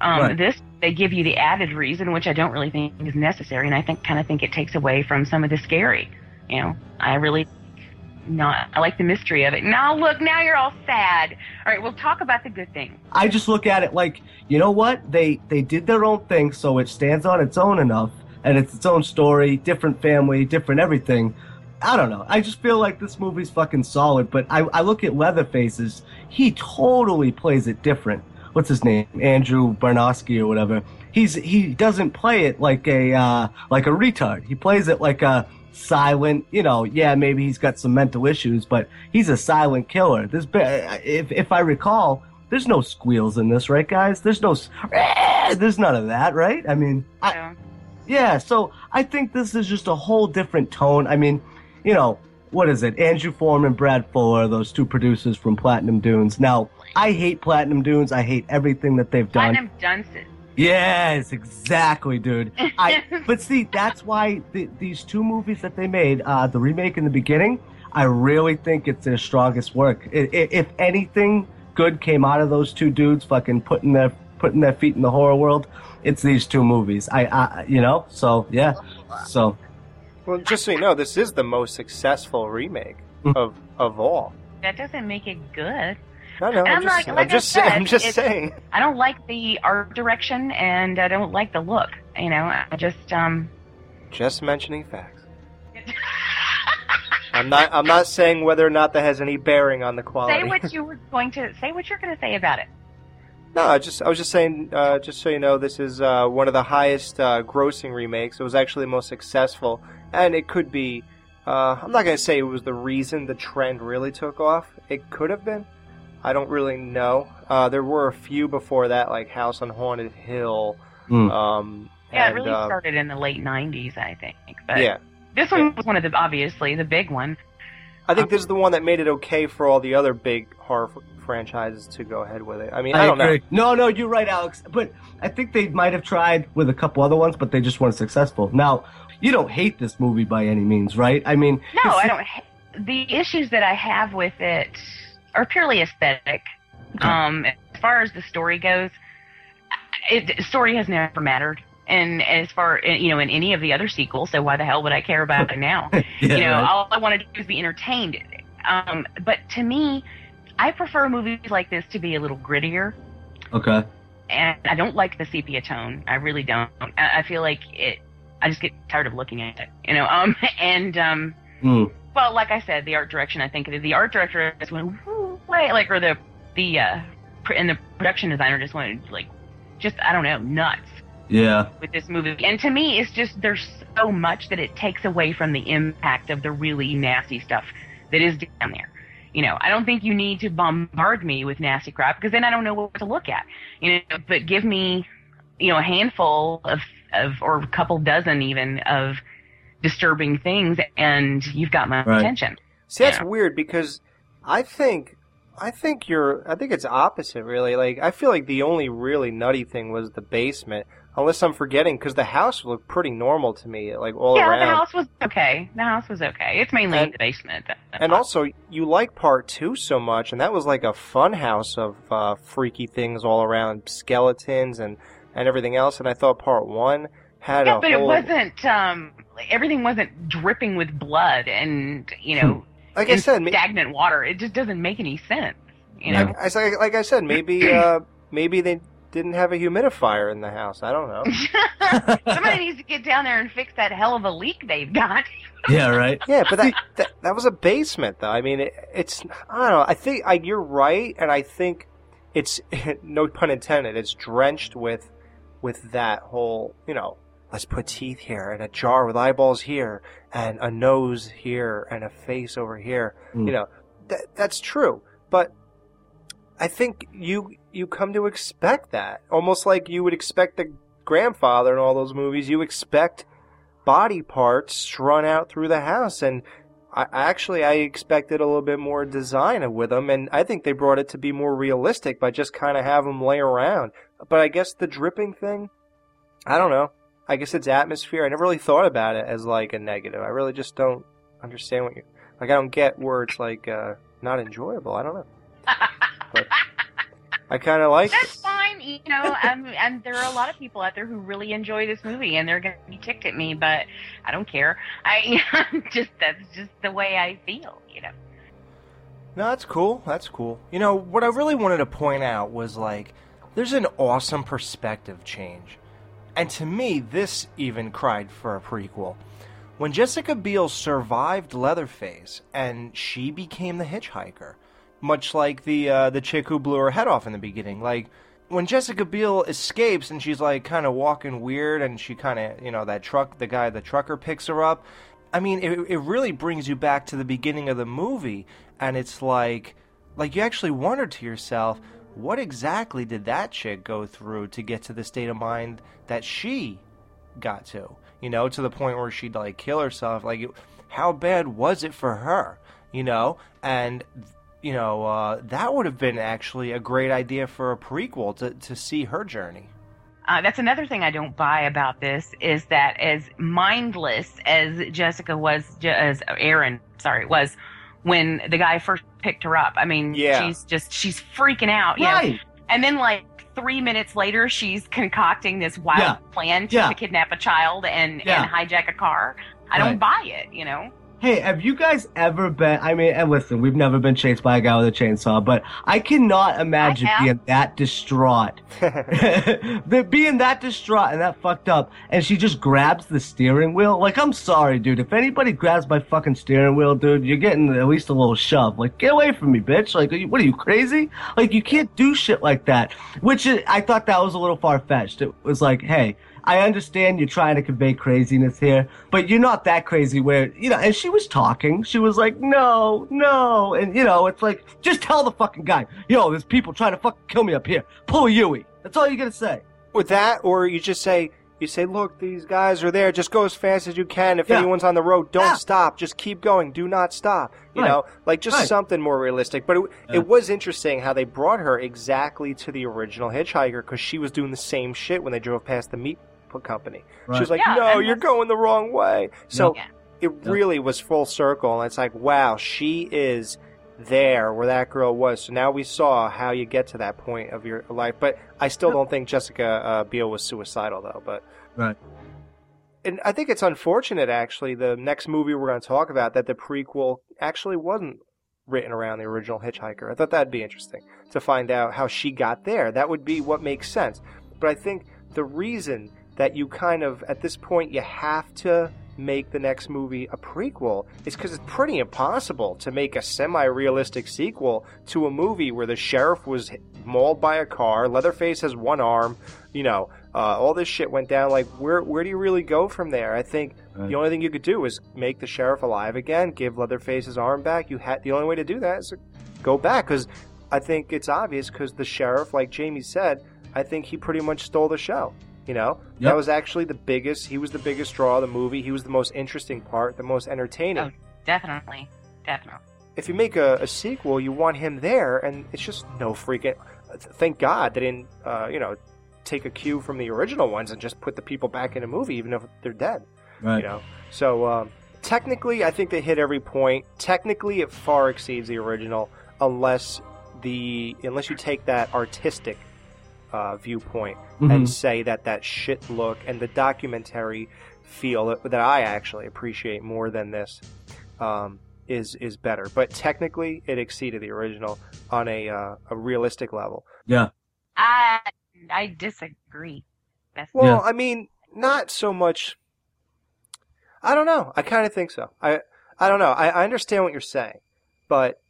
Um, Right. This they give you the added reason, which I don't really think is necessary, and I think kind of think it takes away from some of the scary. You know, I really not. I like the mystery of it. Now look, now you're all sad. All right, we'll talk about the good thing. I just look at it like, you know what? They they did their own thing, so it stands on its own enough, and it's its own story, different family, different everything. I don't know. I just feel like this movie's fucking solid, but I, I look at Leatherface's. He totally plays it different. What's his name? Andrew Barnowski or whatever. He's he doesn't play it like a uh, like a retard. He plays it like a silent. You know, yeah, maybe he's got some mental issues, but he's a silent killer. This, if if I recall, there's no squeals in this, right, guys? There's no, there's none of that, right? I mean, I, yeah. Yeah, so I think this is just a whole different tone. I mean, you know, what is it? Andrew Foreman, and Brad Fuller, those two producers from Platinum Dunes. Now, I hate Platinum Dunes. I hate everything that they've done. Platinum Dunces. Yes, exactly, dude. I but see, that's why th- these two movies that they made, uh, the remake and the beginning, I really think it's their strongest work. I- I- if anything good came out of those two dudes, fucking putting their putting their feet in the horror world, it's these two movies. I, I you know, so yeah, so Well, just so you know, this is the most successful remake of of all. That doesn't make it good. I know. I'm I'm just, like- I'm just, saying, said, I'm just saying. I don't like the art direction, and I don't like the look. You know, I just um. Just mentioning facts. I'm not. I'm not saying whether or not that has any bearing on the quality. Say what you were going to say. What you're going to say about it. No, I just I was just saying, uh, just so you know, this is uh, one of the highest uh, grossing remakes. It was actually the most successful, and it could be. Uh, I'm not going to say it was the reason the trend really took off. It could have been. I don't really know. Uh, there were a few before that, like House on Haunted Hill. Mm. Um, Yeah, and, it really uh, started in the late '90s, I think. But Yeah. this one was one of the obviously the big one. I think this is the one that made it okay for all the other big horror f- franchises to go ahead with it. I mean, I, don't agree. know. No, no, you're right, Alex. But I think they might have tried with a couple other ones, but they just weren't successful. Now, you don't hate this movie by any means, right? I mean, No, I don't. ha- The issues that I have with it are purely aesthetic. Um, as far as the story goes, it story has never mattered. And as far you know, in any of the other sequels, so why the hell would I care about it now? Yeah, you know, right. all I want to do is be entertained. Um, but to me, I prefer movies like this to be a little grittier. Okay. and I don't like the sepia tone. I really don't. I, I feel like it. I just get tired of looking at it, you know. Um, and um, Mm. well, like I said, the art direction. I think the art director just went way like, or the the uh, and the production designer just went like, just I don't know, nuts Yeah. with this movie. And to me, it's just there's so much that it takes away from the impact of the really nasty stuff that is down there. You know, I don't think you need to bombard me with nasty crap because then I don't know what to look at. You know, but give me, you know, a handful of of or a couple dozen even of disturbing things, and you've got my Right. attention. See, that's weird because I think I think you're I think it's opposite really. Like I feel like the only really nutty thing was the basement, unless I'm forgetting because the house looked pretty normal to me, like all yeah, around. the house was okay. The house was okay. It's mainly And- the basement. And also, you like part two so much, and that was like a fun house of uh, freaky things all around, skeletons and and everything else. And I thought part one had yeah, a but whole. it wasn't. Um, everything wasn't dripping with blood and you know, Like I and said, ma- stagnant water. It just doesn't make any sense. You know, Like, I, like, like I said, maybe uh, maybe they didn't have a humidifier in the house. I don't know. somebody needs to get down there and fix that hell of a leak they've got. Yeah, right. Yeah, but that, that that was a basement, though. I mean, it, it's I don't know. I think I, you're right, and I think it's no pun intended. It's drenched with with that whole you know. Let's put teeth here and a jar with eyeballs here and a nose here and a face over here. Mm. You know, that that's true. But I think you you come to expect that almost like you would expect the grandfather in all those movies. You expect body parts strung out through the house and I actually I expected a little bit more design with them and I think they brought it to be more realistic by just kind of have them lay around. But I guess the dripping thing, I don't know. I guess it's atmosphere. I never really thought about it as like a negative. I really just don't understand what you like. I don't get words like uh, not enjoyable. I don't know. But I kind of like. That's fine. You know, um, and there are a lot of people out there who really enjoy this movie, and they're going to be ticked at me, but I don't care. I just that's just the way I feel. You know. No, that's cool. That's cool. You know, what I really wanted to point out was like, there's an awesome perspective change. And to me, this even cried for a prequel. When Jessica Biel survived Leatherface and she became the hitchhiker, much like the uh, the chick who blew her head off in the beginning. Like when Jessica Biel escapes and she's like kind of walking weird, and she kind of you know that truck, the guy, the trucker picks her up. I mean, it, it really brings you back to the beginning of the movie, and it's like, like you actually wonder to yourself, what exactly did that chick go through to get to the state of mind that she got to? You know, to the point where she'd like kill herself. Like, how bad was it for her? You know, and you know uh, that would have been actually a great idea for a prequel to to see her journey. Uh, that's another thing I don't buy about this is that as mindless as Jessica was, as Aaron, sorry, was when the guy first picked her up. I mean, Yeah. she's just she's freaking out, you know? And then like three minutes later, she's concocting this wild Yeah. plan to, Yeah. to kidnap a child and and hijack a car. I don't buy it, you know. Hey, have you guys ever been? I mean, and listen, we've never been chased by a guy with a chainsaw, but I cannot imagine have. being that distraught. Being that distraught and that fucked up, and she just grabs the steering wheel. Like, I'm sorry, dude. If anybody grabs my fucking steering wheel, dude, you're getting at least a little shove. Like, get away from me, bitch. Like, are you, what are you crazy? Like, you can't do shit like that. Which is, I thought that was a little far fetched. It was like, hey. I understand you're trying to convey craziness here, but you're not that crazy where, you know, and she was talking. She was like, no, no. And, you know, it's like, just tell the fucking guy, yo, there's people trying to fucking kill me up here. Pull a Yui. That's all you gotta say. With that, or you just say, you say, look, these guys are there. Just go as fast as you can. If Yeah. anyone's on the road, don't Yeah. stop. Just keep going. Do not stop. You Right. know, like just Right. something more realistic. But it, Yeah. it was interesting how they brought her exactly to the original Hitchhiker because she was doing the same shit when they drove past the meat p- company. She Right. was like, Yeah, no, you're going the wrong way. So Yeah. it really was full circle. And it's like, wow, she is there where that girl was. So now we saw how you get to that point of your life. But I still don't think Jessica uh, Biel was suicidal, though. But Right. and I think it's unfortunate, actually, the next movie we're going to talk about, that the prequel actually wasn't written around the original Hitchhiker. I thought that'd be interesting to find out how she got there. That would be what makes sense. But I think the reason that you kind of, at this point, you have to make the next movie a prequel is because it's pretty impossible to make a semi-realistic sequel to a movie where the sheriff was mauled by a car, Leatherface has one arm, you know, uh, all this shit went down. Like, where where do you really go from there? I think Right. the only thing you could do is make the sheriff alive again, give Leatherface his arm back. You had the only way to do that is to go back because I think it's obvious because the sheriff, like Jamie said, I think he pretty much stole the show. You know, Yep. that was actually the biggest. He was the biggest draw of the movie. He was the most interesting part, the most entertaining. Oh, definitely, definitely. If you make a, a sequel, you want him there, and it's just no freaking. Thank God they didn't, uh, you know, take a cue from the original ones and just put the people back in a movie, even if they're dead. Right. You know, so um, technically, I think they hit every point. Technically, it far exceeds the original, unless the unless you take that artistic uh, viewpoint Mhm. and say that that shit look and the documentary feel that, that I actually appreciate more than this um, is is better. But technically, it exceeded the original on a uh, a realistic level. Yeah. I I disagree. That's Well, Yeah. I mean, not so much. I don't know. I kind of think so. I I don't know. I, I understand what you're saying, but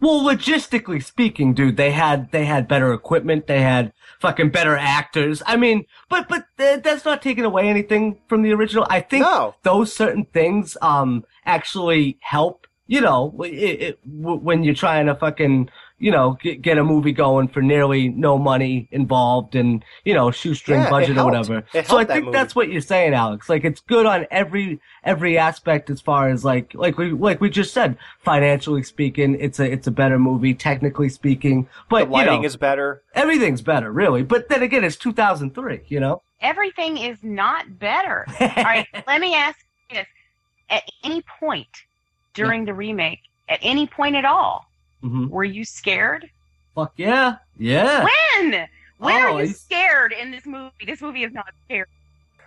Well, logistically speaking, dude, they had they had better equipment, they had fucking better actors. I mean, but but th- that's not taking away anything from the original. I think No. those certain things um actually help. You know, it, it, w- when you're trying to fucking you know get, get a movie going for nearly no money involved and you know shoestring Yeah, budget or whatever. So I that think movie. that's what you're saying, Alex. Like it's good on every every aspect as far as like like we like we just said, financially speaking, it's a it's a better movie. Technically speaking, the but you lighting know, is better. everything's better, really. But then again, it's 2003. You know, everything is not better. All right, let me ask you this: At any point during the remake, at any point at all, Mhm. were you scared? fuck yeah, yeah. When? When Oh, are you he's- scared in this movie? This movie is not scary.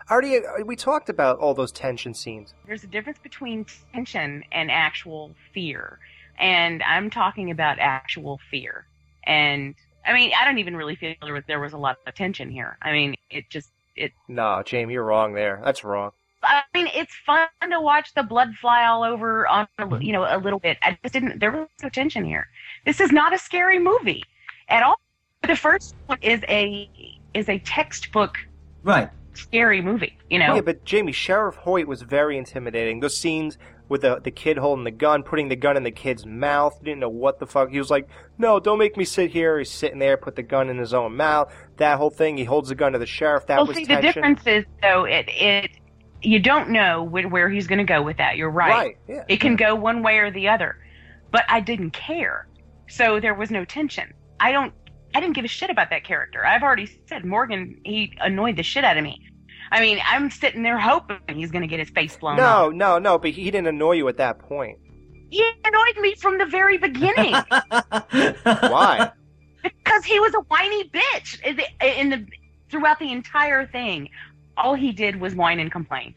Already, uh, we talked about all those tension scenes. There's a difference between tension and actual fear. And I'm talking about actual fear. And I mean, I don't even really feel there was, there was a lot of tension here. I mean, it just, it, No, Jamie, you're wrong there. That's wrong. I mean, it's fun to watch the blood fly all over on, a you know, a little bit. I just didn't, there was no tension here. This is not a scary movie at all. The first one is a, is a textbook Right. scary movie, you know? Yeah, but Jamie, Sheriff Hoyt was very intimidating. Those scenes with the the kid holding the gun, putting the gun in the kid's mouth, didn't know what the fuck. He was like, "No, don't make me sit here." He's sitting there, put the gun in his own mouth. That whole thing. He holds the gun to the sheriff. That well, was see, tension. the difference is though it it you don't know wh- where he's going to go with that. You're right. Right, yeah. It can go one way or the other, but I didn't care, so there was no tension. I don't. I didn't give a shit about that character. I've already said Morgan. He annoyed the shit out of me. I mean, I'm sitting there hoping he's going to get his face blown off. No, no, no. But he didn't annoy you at that point. He annoyed me from the very beginning. Why? because he was a whiny bitch in the, in the throughout the entire thing. All he did was whine and complain.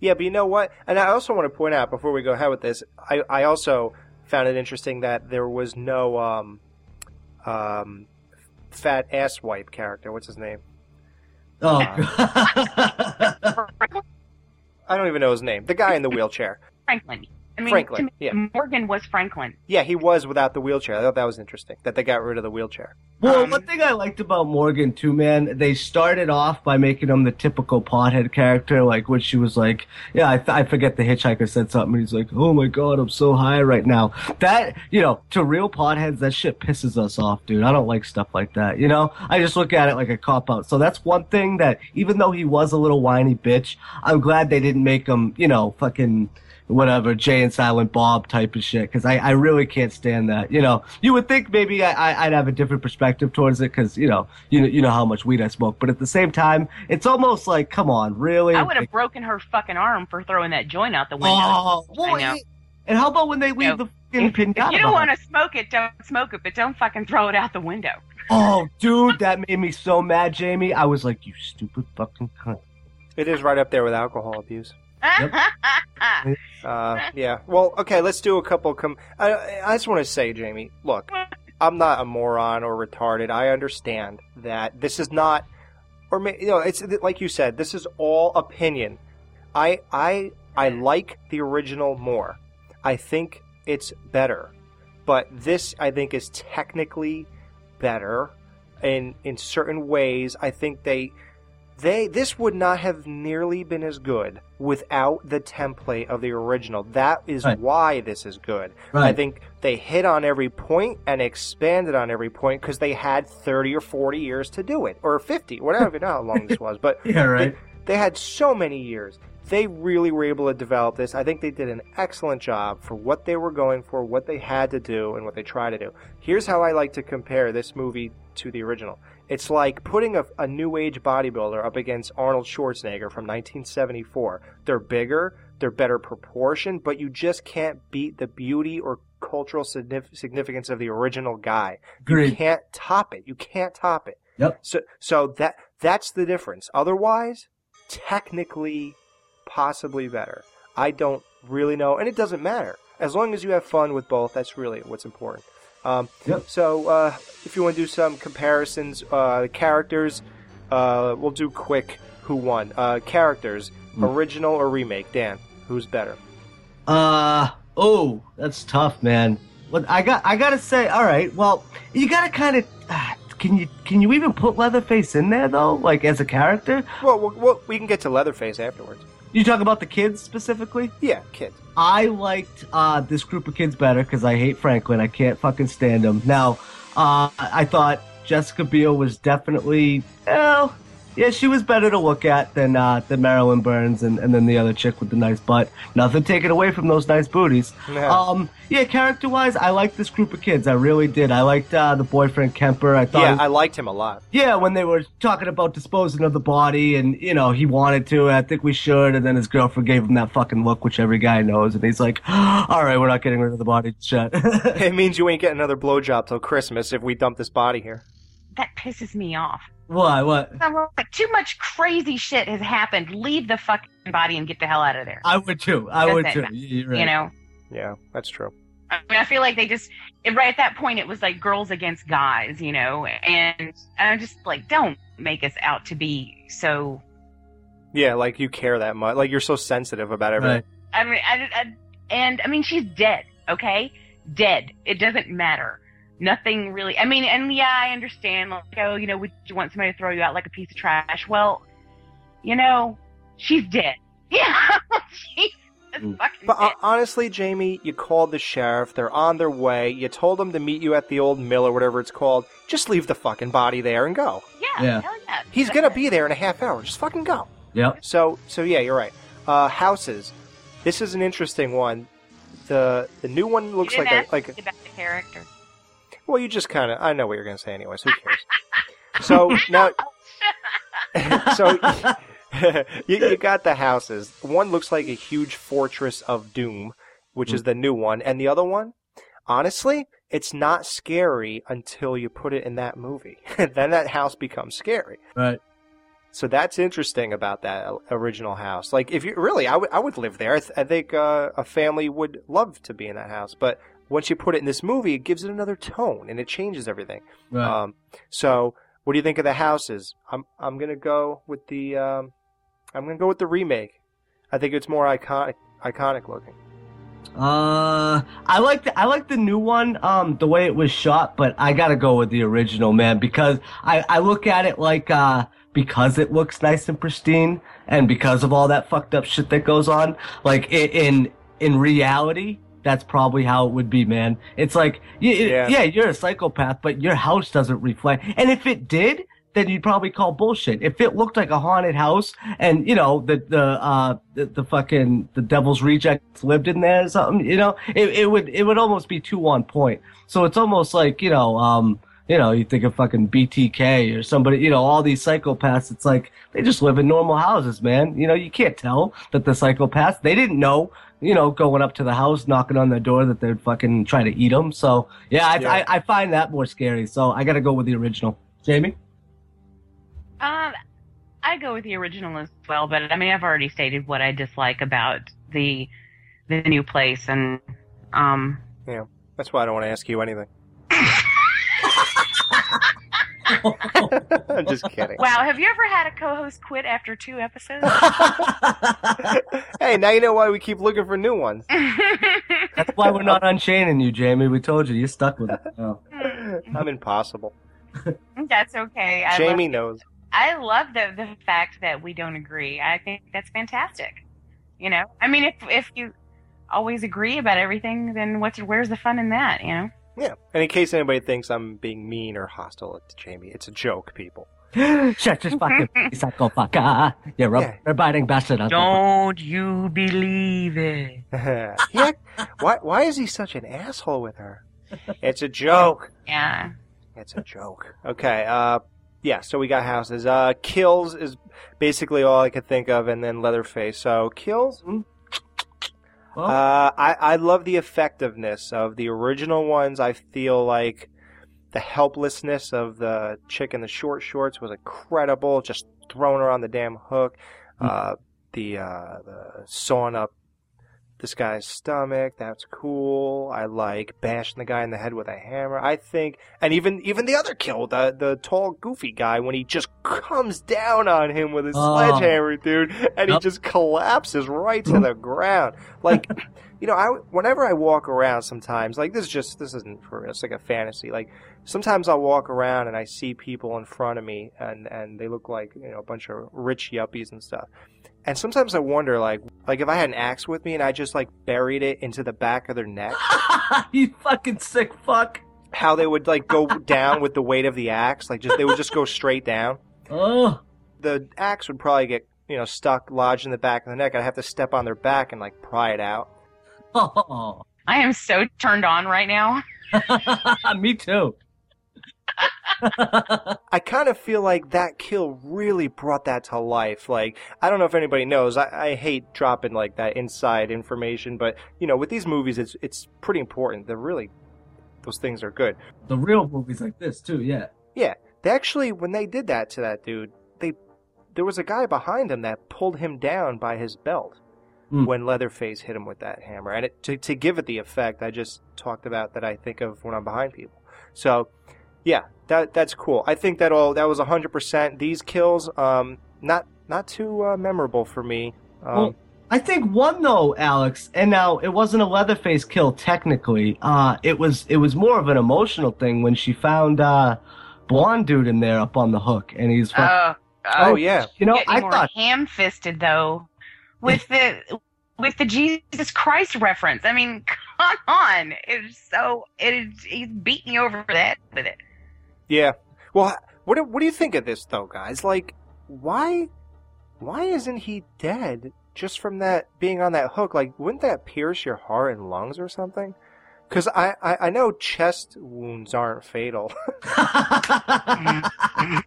Yeah, but you know what? And I also want to point out before we go ahead with this, I, I also found it interesting that there was no um, um, fat ass wipe character. What's his name? Oh, I don't even know his name. The guy in the wheelchair. Franklin. I mean, Franklin, to me, yeah. Morgan was Franklin. Yeah, he was without the wheelchair. I thought that was interesting that they got rid of the wheelchair. Well, Um, one thing I liked about Morgan too, man, they started off by making him the typical pothead character, like when she was like, "Yeah, I, th- I forget the hitchhiker said something." And he's like, "Oh my god, I'm so high right now." That you know, to real potheads, that shit pisses us off, dude. I don't like stuff like that. You know, I just look at it like a cop out. So that's one thing that, even though he was a little whiny bitch, I'm glad they didn't make him, you know, fucking whatever Jay and Silent Bob type of shit because I, I really can't stand that. You know, you would think maybe I, I I'd have a different perspective towards it because you know you know you know how much weed I smoke, but at the same time, it's almost like come on, really. I would have broken her fucking arm for throwing that joint out the window. Oh, I. And how about when they leave You the know, fucking If pinata? you don't want to smoke it, don't smoke it, but don't fucking throw it out the window. Oh, dude, that made me so mad, Jamie. I was like, you stupid fucking cunt. It is right up there with alcohol abuse. Uh, yeah. Well, okay. Let's do a couple. Com- I, I just want to say, Jamie. Look, I'm not a moron or retarded. I understand that this is not, or you know, it's like you said. This is all opinion. I I I like the original more. I think it's better, but this I think is technically better in in certain ways. I think they they this would not have nearly been as good without the template of the original. That is Right. why this is good. I think they hit on every point and expanded on every point because they had 30 or 40 years to do it or 50, whatever, I don't know how long this was, but Yeah, right. they, they had so many years. They really were able to develop this. I think they did an excellent job for what they were going for, what they had to do, and what they tried to do. Here's how I like to compare this movie to the original. It's like putting a, a new age bodybuilder up against Arnold Schwarzenegger from 1974. They're bigger, they're better proportioned, but you just can't beat the beauty or cultural significance of the original guy. You can't top it. You can't top it. Yep. So so that that's the difference. Otherwise, technically possibly better. I don't really know, and it doesn't matter. As long as you have fun with both, that's really what's important. Um, Yep. So, uh, if you want to do some comparisons, uh, characters, uh, we'll do quick. Who won? Uh, characters, Hmm. original or remake? Dan, who's better? Uh oh, that's tough, man. But I got I gotta say, all right. Well, you gotta kind of. Uh, can you can you even put Leatherface in there though, like as a character? Well, well, well we can get to Leatherface afterwards. You talk about the kids specifically? Yeah, kids. I liked uh, this group of kids better because I hate Franklin. I can't fucking stand him. Now, uh, I thought Jessica Biel was definitely, well, yeah, she was better to look at than uh, than Marilyn Burns and, and then the other chick with the nice butt. Nothing taken away from those nice booties. Yeah. Um, yeah, character wise, I liked this group of kids. I really did. I liked uh, the boyfriend Kemper. I thought Yeah, he- I liked him a lot. yeah, when they were talking about disposing of the body, and you know he wanted to, I think we should, and then his girlfriend gave him that fucking look, which every guy knows, and he's like, "All right, we're not getting rid of the body." Shut. it means you ain't getting another blowjob till Christmas if we dump this body here. That pisses me off. Why? What? I'm like, too much crazy shit has happened. Leave the fucking body and get the hell out of there. I would too. I would too. You're right. You know, Yeah, that's true. I mean, I feel like they just it- right at that point it was like girls against guys, you know, and I'm just like, don't make us out to be so. Yeah, like you care that much. Like you're so sensitive about everything. I mean, I, I, and I mean, she's dead. Okay, dead. It doesn't matter. Nothing really. I mean, and yeah, I understand. Like, oh, you know, would you want somebody to throw you out like a piece of trash? Well, you know, she's dead. Yeah, she's fucking But uh, honestly, Jamie, you called the sheriff. They're on their way. You told them to meet you at the old mill or whatever it's called. Just leave the fucking body there and go. Yeah, Yeah. hell yeah. He's gonna be there in a half hour. Just fucking go. Yep. So, so yeah, you're right. Uh, houses. This is an interesting one. The the new one looks you like didn't a ask like. A, about the character. Well, you just kind of. I know what you're gonna say anyways. Who cares? so now, so you, you got the houses. One looks like a huge fortress of doom, which is the new one, and the other one, honestly, it's not scary until you put it in that movie. then that house becomes scary. Right. So that's interesting about that original house. Like, if you really, I would I would live there. I, th- I think uh, a family would love to be in that house. But once you put it in this movie, it gives it another tone and it changes everything. Right. Um, so, what do you think of the houses? I'm I'm gonna go with the um, I'm gonna go with the remake. I think it's more iconic iconic looking. Uh, I like the I like the new one, um, the way it was shot, but I gotta go with the original, man, because I I look at it like uh because it looks nice and pristine, and because of all that fucked up shit that goes on, like in in reality. That's probably how it would be, man. It's like, yeah, Yeah. yeah, you're a psychopath, but your house doesn't reflect. And if it did, then you'd probably call bullshit. If it looked like a haunted house and, you know, the, the, uh, the, the fucking, the devil's rejects lived in there or something, you know, it, it would, it would almost be too on point. So it's almost like, you know, um, you know, you think of fucking BTK or somebody, you know, all these psychopaths, it's like, they just live in normal houses, man. You know, you can't tell that the psychopaths, they didn't know, you know, going up to the house, knocking on their door that they'd fucking try to eat them. So, yeah, I, Yeah. I, I find that more scary. So I gotta go with the original. Jamie? Um, I go with the original as well, but I mean, I've already stated what I dislike about the the new place, and um, Yeah, that's why I don't want to ask you anything. I'm just kidding. wow, have you ever had a co-host quit after two episodes? Hey, now you know why we keep looking for new ones. That's why we're not unchaining you, Jamie. We told you, you're stuck with it. Oh. I'm impossible. That's okay. I Jamie love, knows. I love the the fact that we don't agree. I think that's fantastic. You know, I mean, if if you always agree about everything, then what's where's the fun in that? You know. Yeah. And in case anybody thinks I'm being mean or hostile to Jamie, it's a joke, people. Shut your fucking face, psychofucker. You're a Yeah. rub-biting bastard. Don't you believe it? yeah. Why? Why is he such an asshole with her? It's a joke. Yeah. It's a joke. Okay. Uh, yeah. So we got houses. Uh, kills is basically all I could think of, and then Leatherface. So kills. Uh, I I love the effectiveness of the original ones. I feel like the helplessness of the chick in the short shorts was incredible. Just throwing her on the damn hook. Uh, the uh, the sawing up this guy's stomach. That's cool. I like bashing the guy in the head with a hammer. I think, and even even the other kill, the the tall goofy guy, when he just comes down on him with his Oh. sledgehammer, dude, and he just collapses right to the ground. Like, you know, I whenever I walk around, sometimes like this is just this isn't for. It's like a fantasy. Like sometimes I'll walk around and I see people in front of me, and and they look like you know a bunch of rich yuppies and stuff. And sometimes I wonder, like, like if I had an axe with me and I just like buried it into the back of their neck, you fucking sick fuck. how they would like go down with the weight of the axe, like just they would just go straight down. Oh. The axe would probably get you know stuck, lodged in the back of the neck. I'd have to step on their back and like pry it out. Oh. I am so turned on right now. Me too. I kind of feel like that kill really brought that to life. Like, I don't know if anybody knows, I, I hate dropping like that inside information, but you know, with these movies, it's it's pretty important. They're really those things are good. The real movies like this too, yeah. Yeah, they actually when they did that to that dude, they there was a guy behind him that pulled him down by his belt Hmm. when Leatherface hit him with that hammer, and it, to to give it the effect I just talked about that I think of when I'm behind people. So, yeah, that that's cool. I think that all that was hundred percent. These kills, um, not not too uh, memorable for me. Um, Well, I think one though, Alex, and now it wasn't a Leatherface kill technically. Uh, it was it was more of an emotional thing when she found uh, blonde dude in there up on the hook, and he's fuck- Oh, oh yeah, you know, I thought ham-fisted though with the with the Jesus Christ reference. I mean, come on! It's so it is. He's beating you over the head with it. yeah. Well, what do, what do you think of this though, guys? Like, why why isn't he dead just from that being on that hook? Like, wouldn't that pierce your heart and lungs or something? Because I, I I know chest wounds aren't fatal.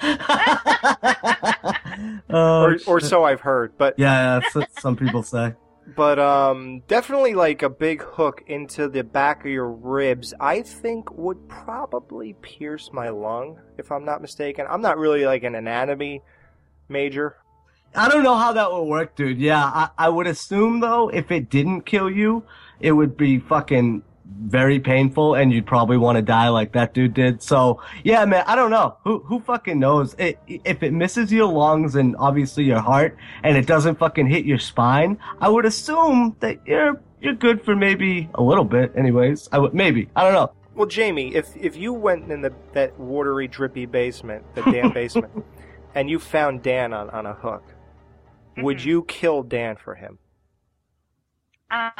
Oh, or, or so I've heard. But yeah, that's what some people say. but um, definitely like a big hook into the back of your ribs. I think would probably pierce my lung, if I'm not mistaken. I'm not really like an anatomy major. I don't know how that would work, dude. Yeah, I, I would assume though, if it didn't kill you, it would be fucking very painful, and you'd probably want to die like that dude did. So yeah, man, I don't know. Who who fucking knows? It, if it misses your lungs and obviously your heart, and it doesn't fucking hit your spine, I would assume that you're you're good for maybe a little bit. Anyways, I would maybe I don't know. Well, Jamie, if if you went in the that watery, drippy basement, the damn basement, and you found Dan on on a hook, would you kill Dan for him? Uh,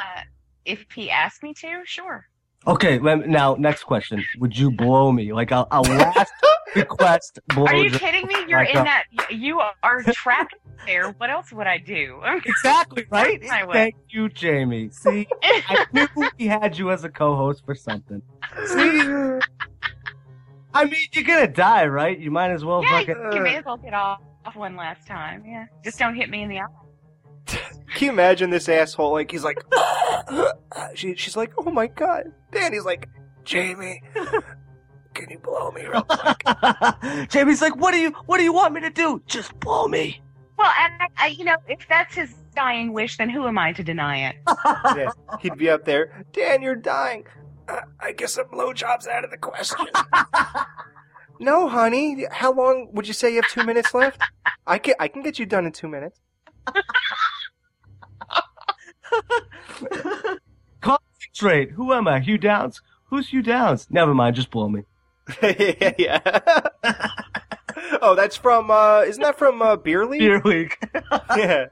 if he asked me to, sure. Okay, now next question: Would you blow me like a, last request? Blow Are you job? kidding me? You're Like in that. You are trapped there. What else would I do? Exactly right. Thank you, Jamie. See, I knew we had you as a co-host for something. See, I mean, you're gonna die, right? You might as well Yeah, fucking. you may as well get off one last time. Yeah, just don't hit me in the eye. Can you imagine this asshole? Like he's like, she, she's like, oh my god. Dan, he's like, Jamie, can you blow me? Real quick? Jamie's like, "What do you? What do you want me to do? Just blow me." Well, and I, I, you know, if that's his dying wish, then who am I to deny it? yeah, he'd be up there. Dan, you're dying. Uh, I guess a blowjob's out of the question. no, honey. How long would you say you have two minutes left? I can I can get you done in two minutes. Concentrate. Who am I? Hugh Downs? Who's Hugh Downs? Never mind. Just blow me. yeah, yeah. oh, that's from. uh Isn't that from uh, Beer League? Beer League. yeah.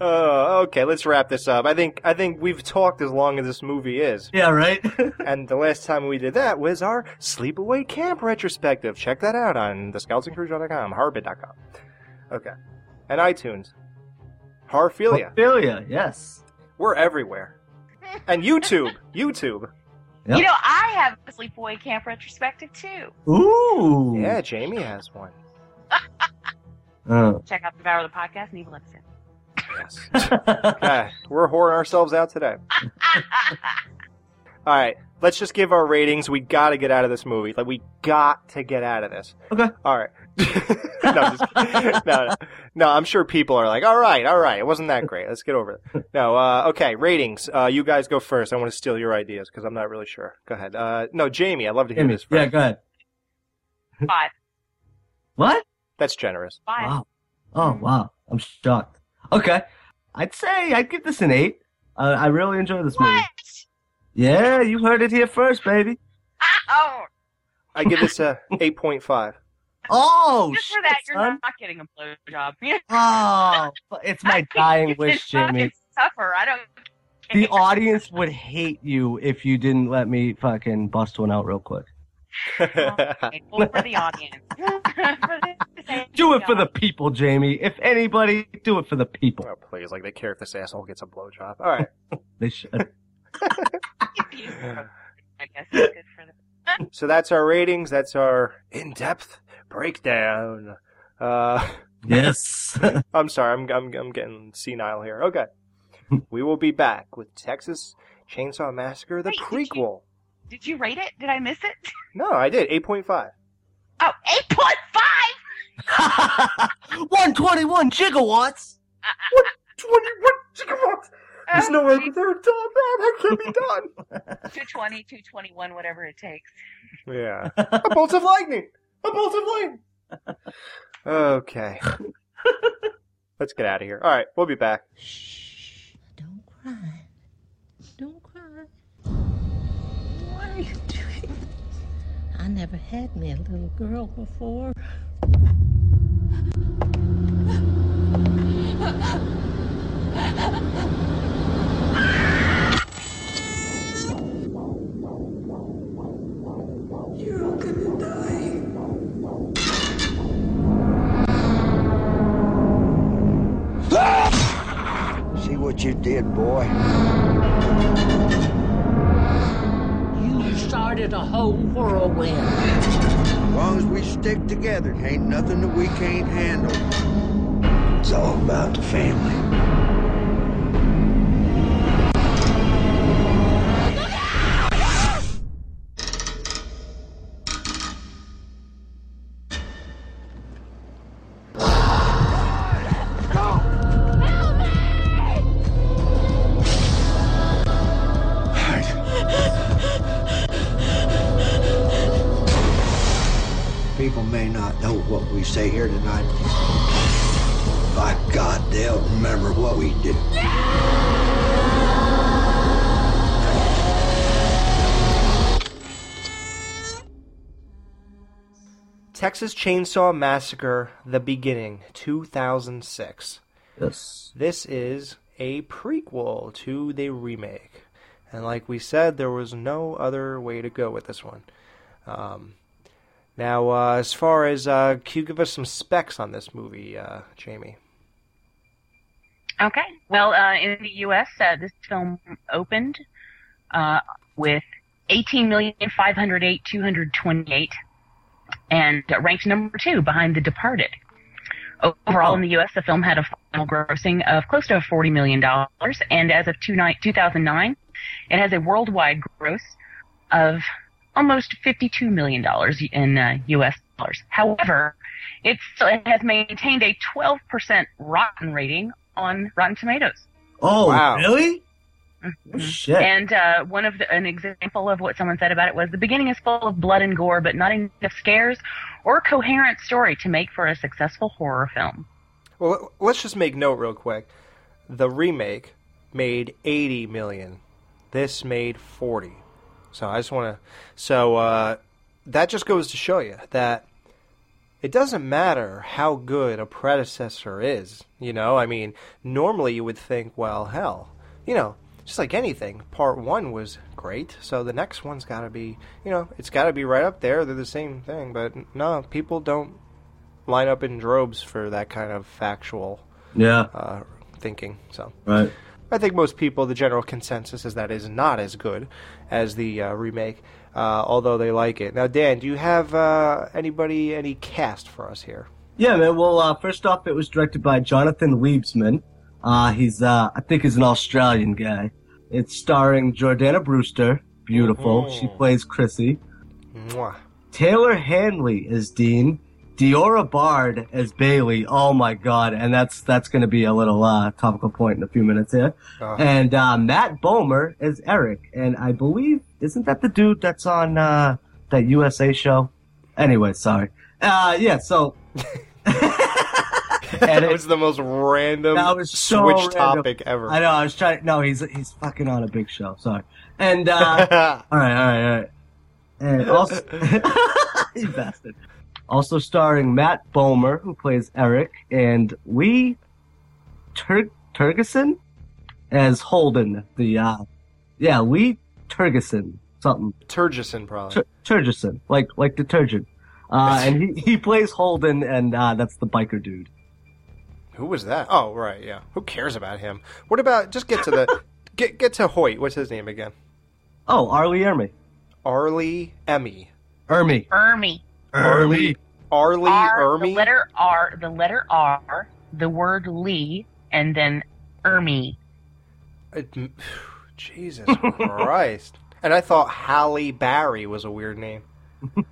Uh, okay, let's wrap this up. I think I think we've talked as long as this movie is. Yeah, right. and the last time we did that was our Sleepaway Camp retrospective. Check that out on thescoutsandcruise.com, harbit.com. Okay. And iTunes. Harphilia. Ophelia, yes. We're everywhere. And YouTube. YouTube. Yep. You know, I have a Sleepaway Camp retrospective too. Ooh. Yeah, Jamie has one. Uh, Check out the Devour the Podcast and Evil Episode. Okay, we're whoring ourselves out today. All right, let's just give our ratings. We got to get out of this movie. Like we got to get out of this. Okay. All right. no, just, no, no, no. I'm sure people are like, all right, all right. It wasn't that great. Let's get over it. No. Uh, okay. Ratings. Uh, you guys go first. I want to steal your ideas because I'm not really sure. Go ahead. Uh, no, Jamie. I'd love to hear Jamie, this first. yeah, go ahead. Five. What? That's generous. Five. Wow. Oh wow, I'm shocked. Okay, I'd say I'd give this an eight. Uh, I really enjoy this movie. What? Yeah, you heard it here first, baby. Oh, I give this a 8.5. Oh, just for shit, that, you're son. not getting a blowjob. Oh, it's my dying wish, can fucking Jamie. Suffer. I don't. The audience would hate you if you didn't let me fucking bust one out real quick. Okay, well, for the audience. For the- Do it for the people, Jamie. If anybody, do it for the people. Oh, please. Like they care if this asshole gets a blowjob. All right. They should. I guess it's good for the. So that's our ratings. That's our in-depth breakdown. Uh, yes. I'm sorry. I'm, I'm I'm getting senile here. Okay. We will be back with Texas Chainsaw Massacre, the Wait, did you- prequel. Did you rate it? Did I miss it? No, I did 8.5. Oh, 8.5! 121 gigawatts. Uh, uh, 121 uh, gigawatts. There's no way they're done. That can't be done. 220, 221, whatever it takes. Yeah. A bolt of lightning. A bolt of lightning. Okay. Let's get out of here. All right, we'll be back. Shh. Don't cry. Don't cry. Why are you doing this? I never had me a little girl before. What you did, boy. You started a whole whirlwind. As long as we stick together, ain't nothing that we can't handle. It's all about the family. Texas Chainsaw Massacre: The Beginning, 2006. Yes. This is a prequel to the remake. And like we said, there was no other way to go with this one. Um, now, uh, as far as, uh, can you give us some specs on this movie, uh, Jamie? Okay. Well, uh, in the U.S., uh, this film opened uh, with 18,508,228 and uh, ranked number two behind The Departed. Overall, in the U.S., the film had a final grossing of close to $40 million, and as of two ni- 2009, it has a worldwide gross of almost $52 million in uh, U.S. dollars. However, it's, it has maintained a 12% rotten rating on Rotten Tomatoes. Oh, Wow. really? Oh, shit. And uh, one of the, an example of what someone said about it was the beginning is full of blood and gore, but not enough scares or coherent story to make for a successful horror film. Well, let's just make note real quick. The remake made 80 million. This made 40. So I just want to. So uh, that just goes to show you that it doesn't matter how good a predecessor is. You know, I mean, normally you would think, well, hell, you know, just like anything, part one was great, so the next one's got to be, you know, it's got to be right up there. They're the same thing, but no, people don't line up in droves for that kind of factual Yeah. uh, thinking. So Right. I think most people, the general consensus is that is not as good as the uh, remake, uh, although they like it. Now, Dan, do you have uh, anybody, any cast for us here? Yeah, man. Well, uh, first off, it was directed by Jonathan Liebesman. Uh, he's, uh, I think he's an Australian guy. It's starring Jordana Brewster. Beautiful. Mhm. She plays Chrissy. Mwah. Taylor Handley is Dean. Diora Baird as Bailey. Oh my god. And that's, that's gonna be a little, uh, topical point in a few minutes here. Uh, And, uh, Matt Bomer as Eric. And I believe, isn't that the dude that's on, uh, that USA show? Anyway, sorry. Uh, yeah, so. that was the most random That was so switch random. topic ever. I know. I was trying. No, he's he's fucking on a big show. Sorry. And uh, all right, all right, all right. And also, you bastard. Also starring Matt Bomer, who plays Eric, and Lee Tur- Turgeson as Holden. The uh, yeah, Lee Turgeson, something. Turgison, probably. Tur- Turgeson, like like detergent. Uh, and he, he plays Holden, and uh, that's the biker dude. Who was that? Oh, right, yeah. Who cares about him? What about just get to the get get to Hoyt? What's his name again? Oh, Arlie Ermey. Arlie Emmy. Ermey. Ermey. Ermey. Arlie R, the letter R, the letter R, the word Lee, and then Ermey. It- Jesus Christ. And I thought Halle Berry was a weird name.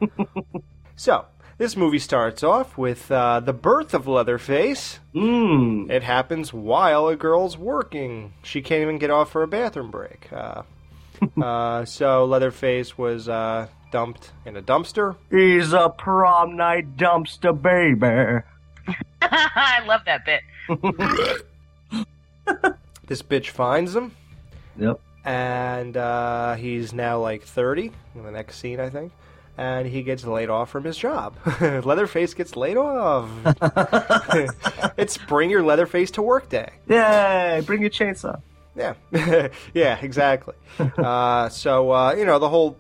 so, this movie starts off with uh, the birth of Leatherface. Mm. It happens while a girl's working. She can't even get off for a bathroom break. Uh, uh, so, Leatherface was uh, dumped in a dumpster. He's a prom night dumpster baby. I love that bit. This bitch finds him. Yep. and uh, he's now like 30 in the next scene, I think. And he gets laid off from his job. Leatherface gets laid off. it's bring your Leatherface to work day. Yay! Bring your chainsaw. Yeah, yeah, exactly. uh, so uh, you know the whole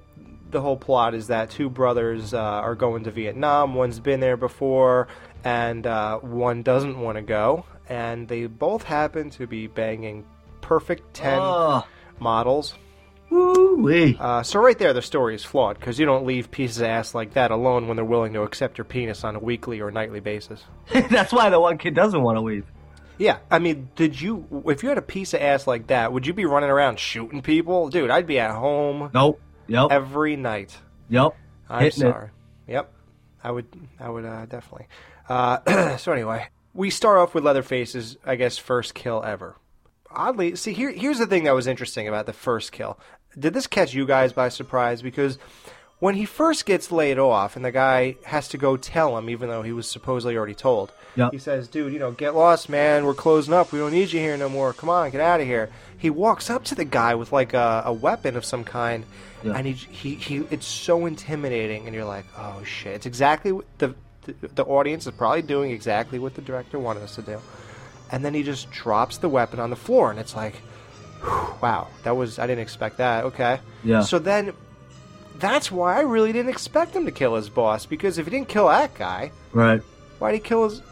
the whole plot is that two brothers uh, are going to Vietnam. One's been there before, and uh, one doesn't want to go. And they both happen to be banging perfect ten Oh. models. Woo-wee. Uh, so right there, the story is flawed because you don't leave pieces of ass like that alone when they're willing to accept your penis on a weekly or nightly basis. That's why the one kid doesn't want to leave. Yeah, I mean, did you? If you had a piece of ass like that, would you be running around shooting people, dude? I'd be at home. Nope. Yep. Every night. Yep. I'm Hitting it. sorry. Yep. I would. I would uh, definitely. Uh, so anyway, we start off with Leatherface's, I guess, first kill ever. Oddly, see here. Here's the thing that was interesting about the first kill. Did this catch you guys by surprise? Because when he first gets laid off and the guy has to go tell him, even though he was supposedly already told, Yep. he says, "Dude, you know, get lost, man. We're closing up. We don't need you here no more. Come on, get out of here." He walks up to the guy with like a, a weapon of some kind, Yeah. and he, he he it's so intimidating, and you're like, "Oh shit!" It's exactly what the the, the audience is probably doing exactly what the director wanted us to do, and then he just drops the weapon on the floor, and it's like, "Wow, that was I didn't expect that." Okay, Yeah. So then. That's why I really didn't expect him to kill his boss because if he didn't kill that guy, Right. why'd he kill his?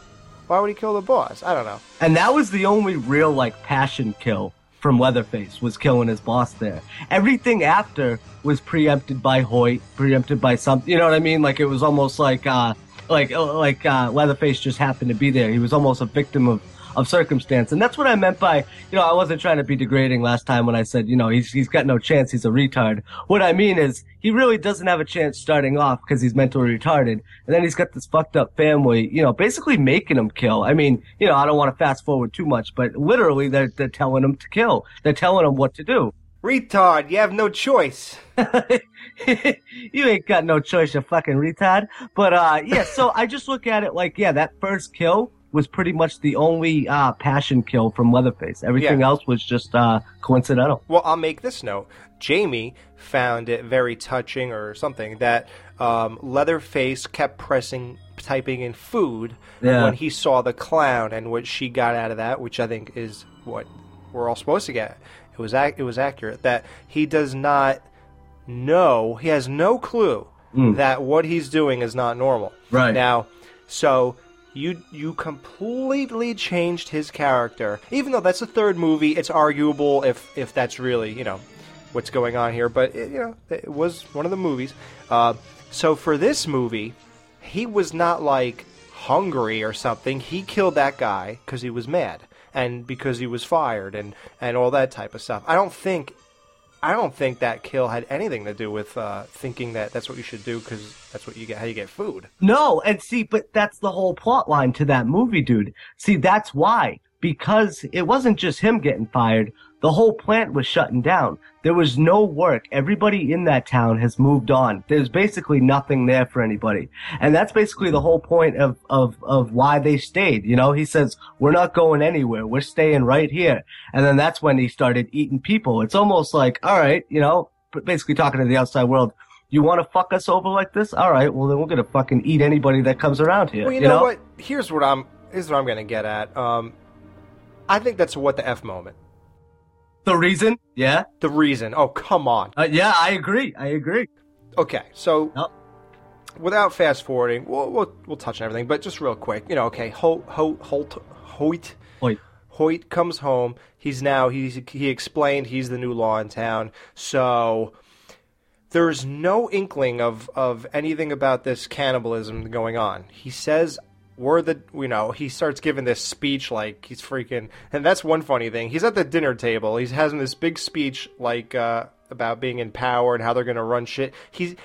Why would he kill the boss? I don't know. And that was the only real like passion kill from Leatherface was killing his boss there. Everything after was preempted by Hoyt, preempted by something. You know what I mean? Like it was almost like uh like uh, like uh, Leatherface just happened to be there. He was almost a victim of of circumstance, and that's what I meant by you know I wasn't trying to be degrading last time when I said you know he's he's got no chance. He's a retard. What I mean is he really doesn't have a chance starting off because he's mentally retarded, and then he's got this fucked up family. You know, basically making him kill. I mean, you know, I don't want to fast forward too much, but literally they're they're telling him to kill. They're telling him what to do. Retard, you have no choice. you ain't got no choice, you fucking retard. But uh, yeah, so I just look at it like, yeah, that first kill was pretty much the only uh, passion kill from Leatherface. Everything Yeah. else was just uh, coincidental. Well, I'll make this note. Jamie found it very touching or something that um, Leatherface kept pressing, typing in food Yeah. when he saw the clown, and what she got out of that, which I think is what we're all supposed to get. It was ac- it was accurate that he does not know, he has no clue Mm. that what he's doing is not normal. Right. now, so you you completely changed his character. Even though that's the third movie, it's arguable if if that's really you know what's going on here. But it, you know, it was one of the movies. Uh, so for this movie, he was not like hungry or something. He killed that guy because he was mad and because he was fired and and all that type of stuff. I don't think. I don't think that kill had anything to do with uh, thinking that that's what you should do because that's what you get how you get food. No, and see, but that's the whole plot line to that movie, dude. See, that's why. Because it wasn't just him getting fired. The whole plant was shutting down. There was no work. Everybody in that town has moved on. There's basically nothing there for anybody. And that's basically the whole point of, of, of why they stayed. You know, he says, we're not going anywhere. We're staying right here. And then that's when he started eating people. It's almost like, all right, you know, basically talking to the outside world. You want to fuck us over like this? All right, well then we're gonna fucking eat anybody that comes around here. Well, you, know, what? Here's what I'm. Here's what I'm going to get at. Um, I think that's what the f moment. The reason? Yeah. The reason. Oh, come on. Uh, yeah, I agree. I agree. Okay, so without fast forwarding, we'll, we'll we'll touch on everything, but just real quick, you know, okay, Holt Holt Holt Hoyt Hoyt Hoyt comes home. He's now he's he explained he's the new law in town, so there's no inkling of of anything about this cannibalism going on. He says we're the you know he starts giving this speech like he's freaking and that's one funny thing he's at the dinner table he's having this big speech like uh about being in power and how they're gonna run shit he's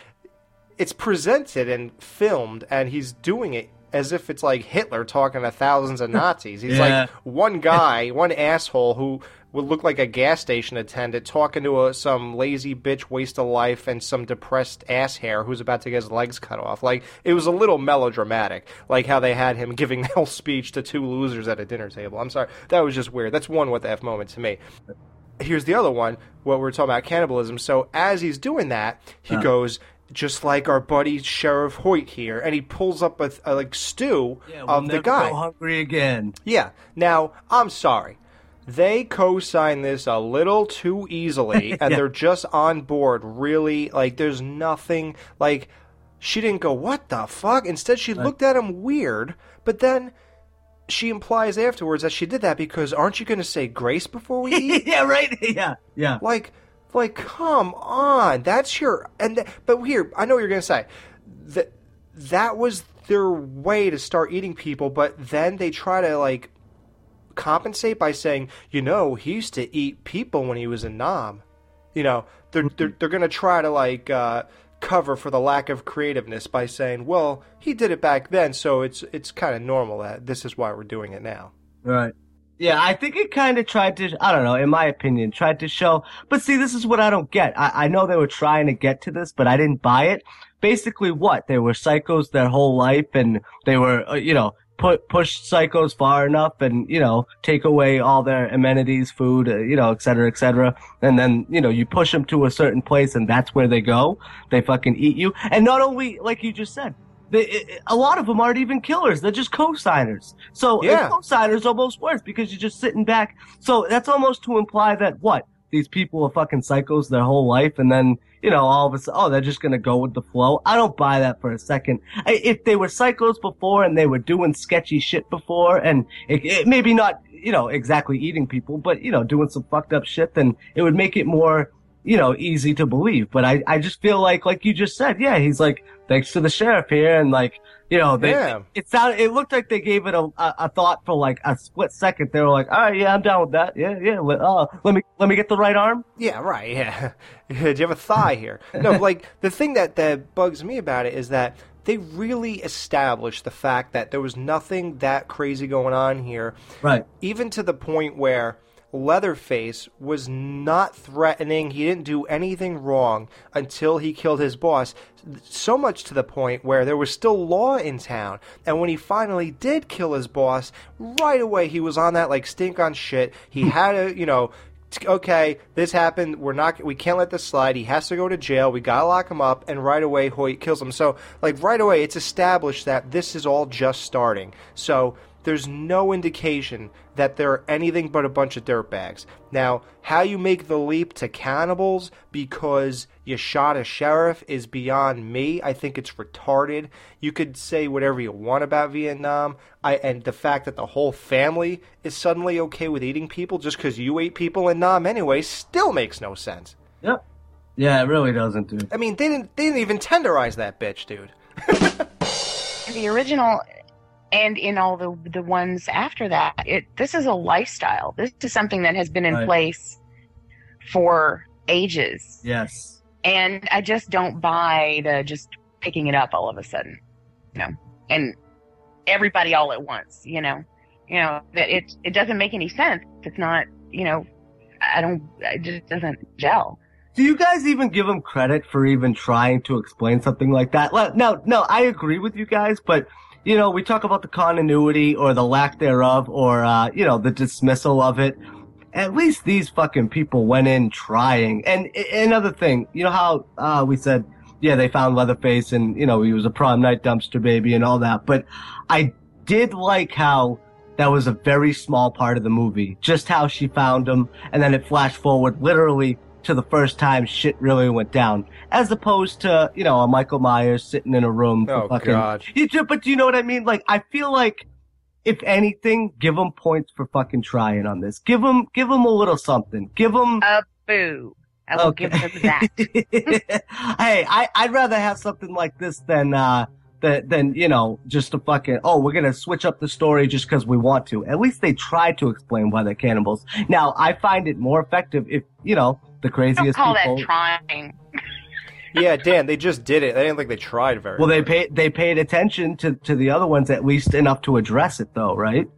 it's presented and filmed and he's doing it as if it's like Hitler talking to thousands of Nazis. He's Yeah. like one guy, one asshole who would look like a gas station attendant talking to a, some lazy bitch waste of life and some depressed ass hair who's about to get his legs cut off. Like it was a little melodramatic, like how they had him giving that whole speech to two losers at a dinner table. I'm sorry, that was just weird. That's one what the f moment to me here's the other one what we're talking about cannibalism so as he's doing that he Uh. goes just like our buddy sheriff hoyt here and he pulls up a, a like stew Yeah, we'll of the guy go hungry again. yeah now i'm sorry they co-sign this a little too easily and Yeah. they're just on board really like there's nothing like she didn't go what the fuck instead she looked at him weird but then she implies afterwards that she did that because aren't you going to say grace before we eat yeah, right. Yeah, yeah. like, like, come on. That's your and th- but here, I know what you're gonna say. That that was their way to start eating people, but then they try to like compensate by saying, you know, he used to eat people when he was a nom. You know, they're they're, they're gonna try to like uh, cover for the lack of creativeness by saying, well, he did it back then, so it's it's kind of normal that this is why we're doing it now. Right. Yeah, I think it kind of tried to, I don't know, in my opinion, tried to show, but see, this is what I don't get. I, I know they were trying to get to this, but I didn't buy it. Basically what? They were psychos their whole life and they were, uh, you know, put, push psychos far enough and, you know, take away all their amenities, food, uh, you know, et cetera, et cetera. And then, you know, you push them to a certain place and that's where they go. They fucking eat you. And not only, like you just said, they, a lot of them aren't even killers. They're just co-signers. So Yeah. yeah. co-signers almost worse because you're just sitting back. So that's almost to imply that what these people are fucking psychos their whole life, and then you know all of a sudden, oh, they're just gonna go with the flow. I don't buy that for a second. I, if they were psychos before and they were doing sketchy shit before, and it, it maybe not you know exactly eating people, but you know doing some fucked up shit, then it would make it more you know, easy to believe. But I, I just feel like, like you just said, yeah, he's like, thanks to the sheriff here, and like, you know, they, Yeah. it sounded, it looked like they gave it a, a, a thought for like a split second. They were like, all right, yeah, I'm down with that. Yeah, yeah. Let, uh, let me, let me get the right arm. Yeah, right. Yeah. Do you have a thigh here? No, like the thing that that bugs me about it is that they really established the fact that there was nothing that crazy going on here. Right. Even to the point where Leatherface was not threatening. He didn't do anything wrong until he killed his boss. So much to the point where there was still law in town. And when he finally did kill his boss, right away he was on that like stink on shit. He had a, you know, okay, this happened. We're not. We can't let this slide. He has to go to jail. We gotta lock him up. And right away, Hoyt kills him. So, like right away, it's established that this is all just starting. So there's no indication that they're anything but a bunch of dirtbags. Now, how you make the leap to cannibals because you shot a sheriff is beyond me. I think it's retarded. You could say whatever you want about Vietnam, I and the fact that the whole family is suddenly okay with eating people just because you ate people in Nam anyway still makes no sense. Yep. Yeah, it really doesn't, dude. I mean, they didn't they didn't even tenderize that bitch, dude. The original and in all the the ones after that it this is a lifestyle this is something that has been in Right. place for ages Yes. and i just don't buy the just picking it up all of a sudden you know and everybody all at once you know you know that it it doesn't make any sense it's not you know i don't it just doesn't gel Do you guys even give them credit for even trying to explain something like that? Well, No, no, I agree with you guys, but you know, we talk about the continuity or the lack thereof or, uh, you know, the dismissal of it. At least these fucking people went in trying. And a- another thing, you know how, uh, we said, yeah, they found Leatherface and, you know, he was a prom night dumpster baby and all that, but I did like how that was a very small part of the movie. Just how she found him, and then it flashed forward literally to the first time shit really went down, as opposed to you know a Michael Myers sitting in a room. For Oh, fucking, God. You do, but do you know what I mean? Like I feel like. If anything, give them points for fucking trying on this. Give them, give them a little something. Give them. a boo i will give them that hey, I, I'd rather have something like this than, uh, than, than, you know, just a fucking, oh, we're gonna switch up the story just because we want to. At least they tried to explain why they're cannibals. Now, I find it more effective if, you know, the don't craziest call people. that trying Yeah, Dan, they just did it. I didn't think they tried very. well, they paid, they paid attention to, to the other ones at least enough to address it though, right?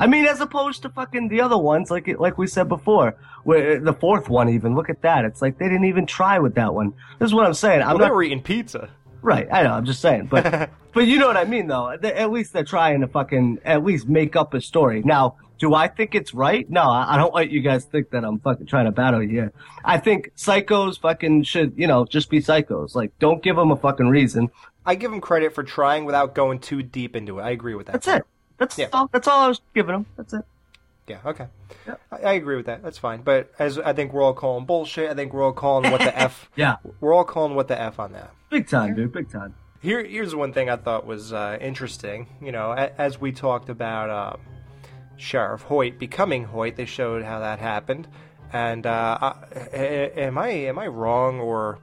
I mean, as opposed to fucking the other ones, like like we said before, where the fourth one even, look at that. It's like they didn't even try with that one. This is what I'm saying. I'm well, not they were eating pizza. Right, I know. I'm just saying, but but you know what I mean, though. At least they're trying to fucking at least make up a story. Now, do I think it's right? No, I I don't want you guys think that I'm fucking trying to battle you. here. I think psychos fucking should, you know, just be psychos. Like, don't give them a fucking reason. I give them credit for trying without going too deep into it. I agree with that. That's it. That's Yeah. all. That's all I was giving them. That's it. Yeah, okay. I, I agree with that. That's fine. But as I think we're all calling bullshit, I think we're all calling what the F. Yeah, We're all calling what the F on that. big time, dude. Big time. Here, here's one thing I thought was uh, interesting. You know, a, as we talked about uh, Sheriff Hoyt becoming Hoyt, they showed how that happened. And uh, I, am I am I wrong or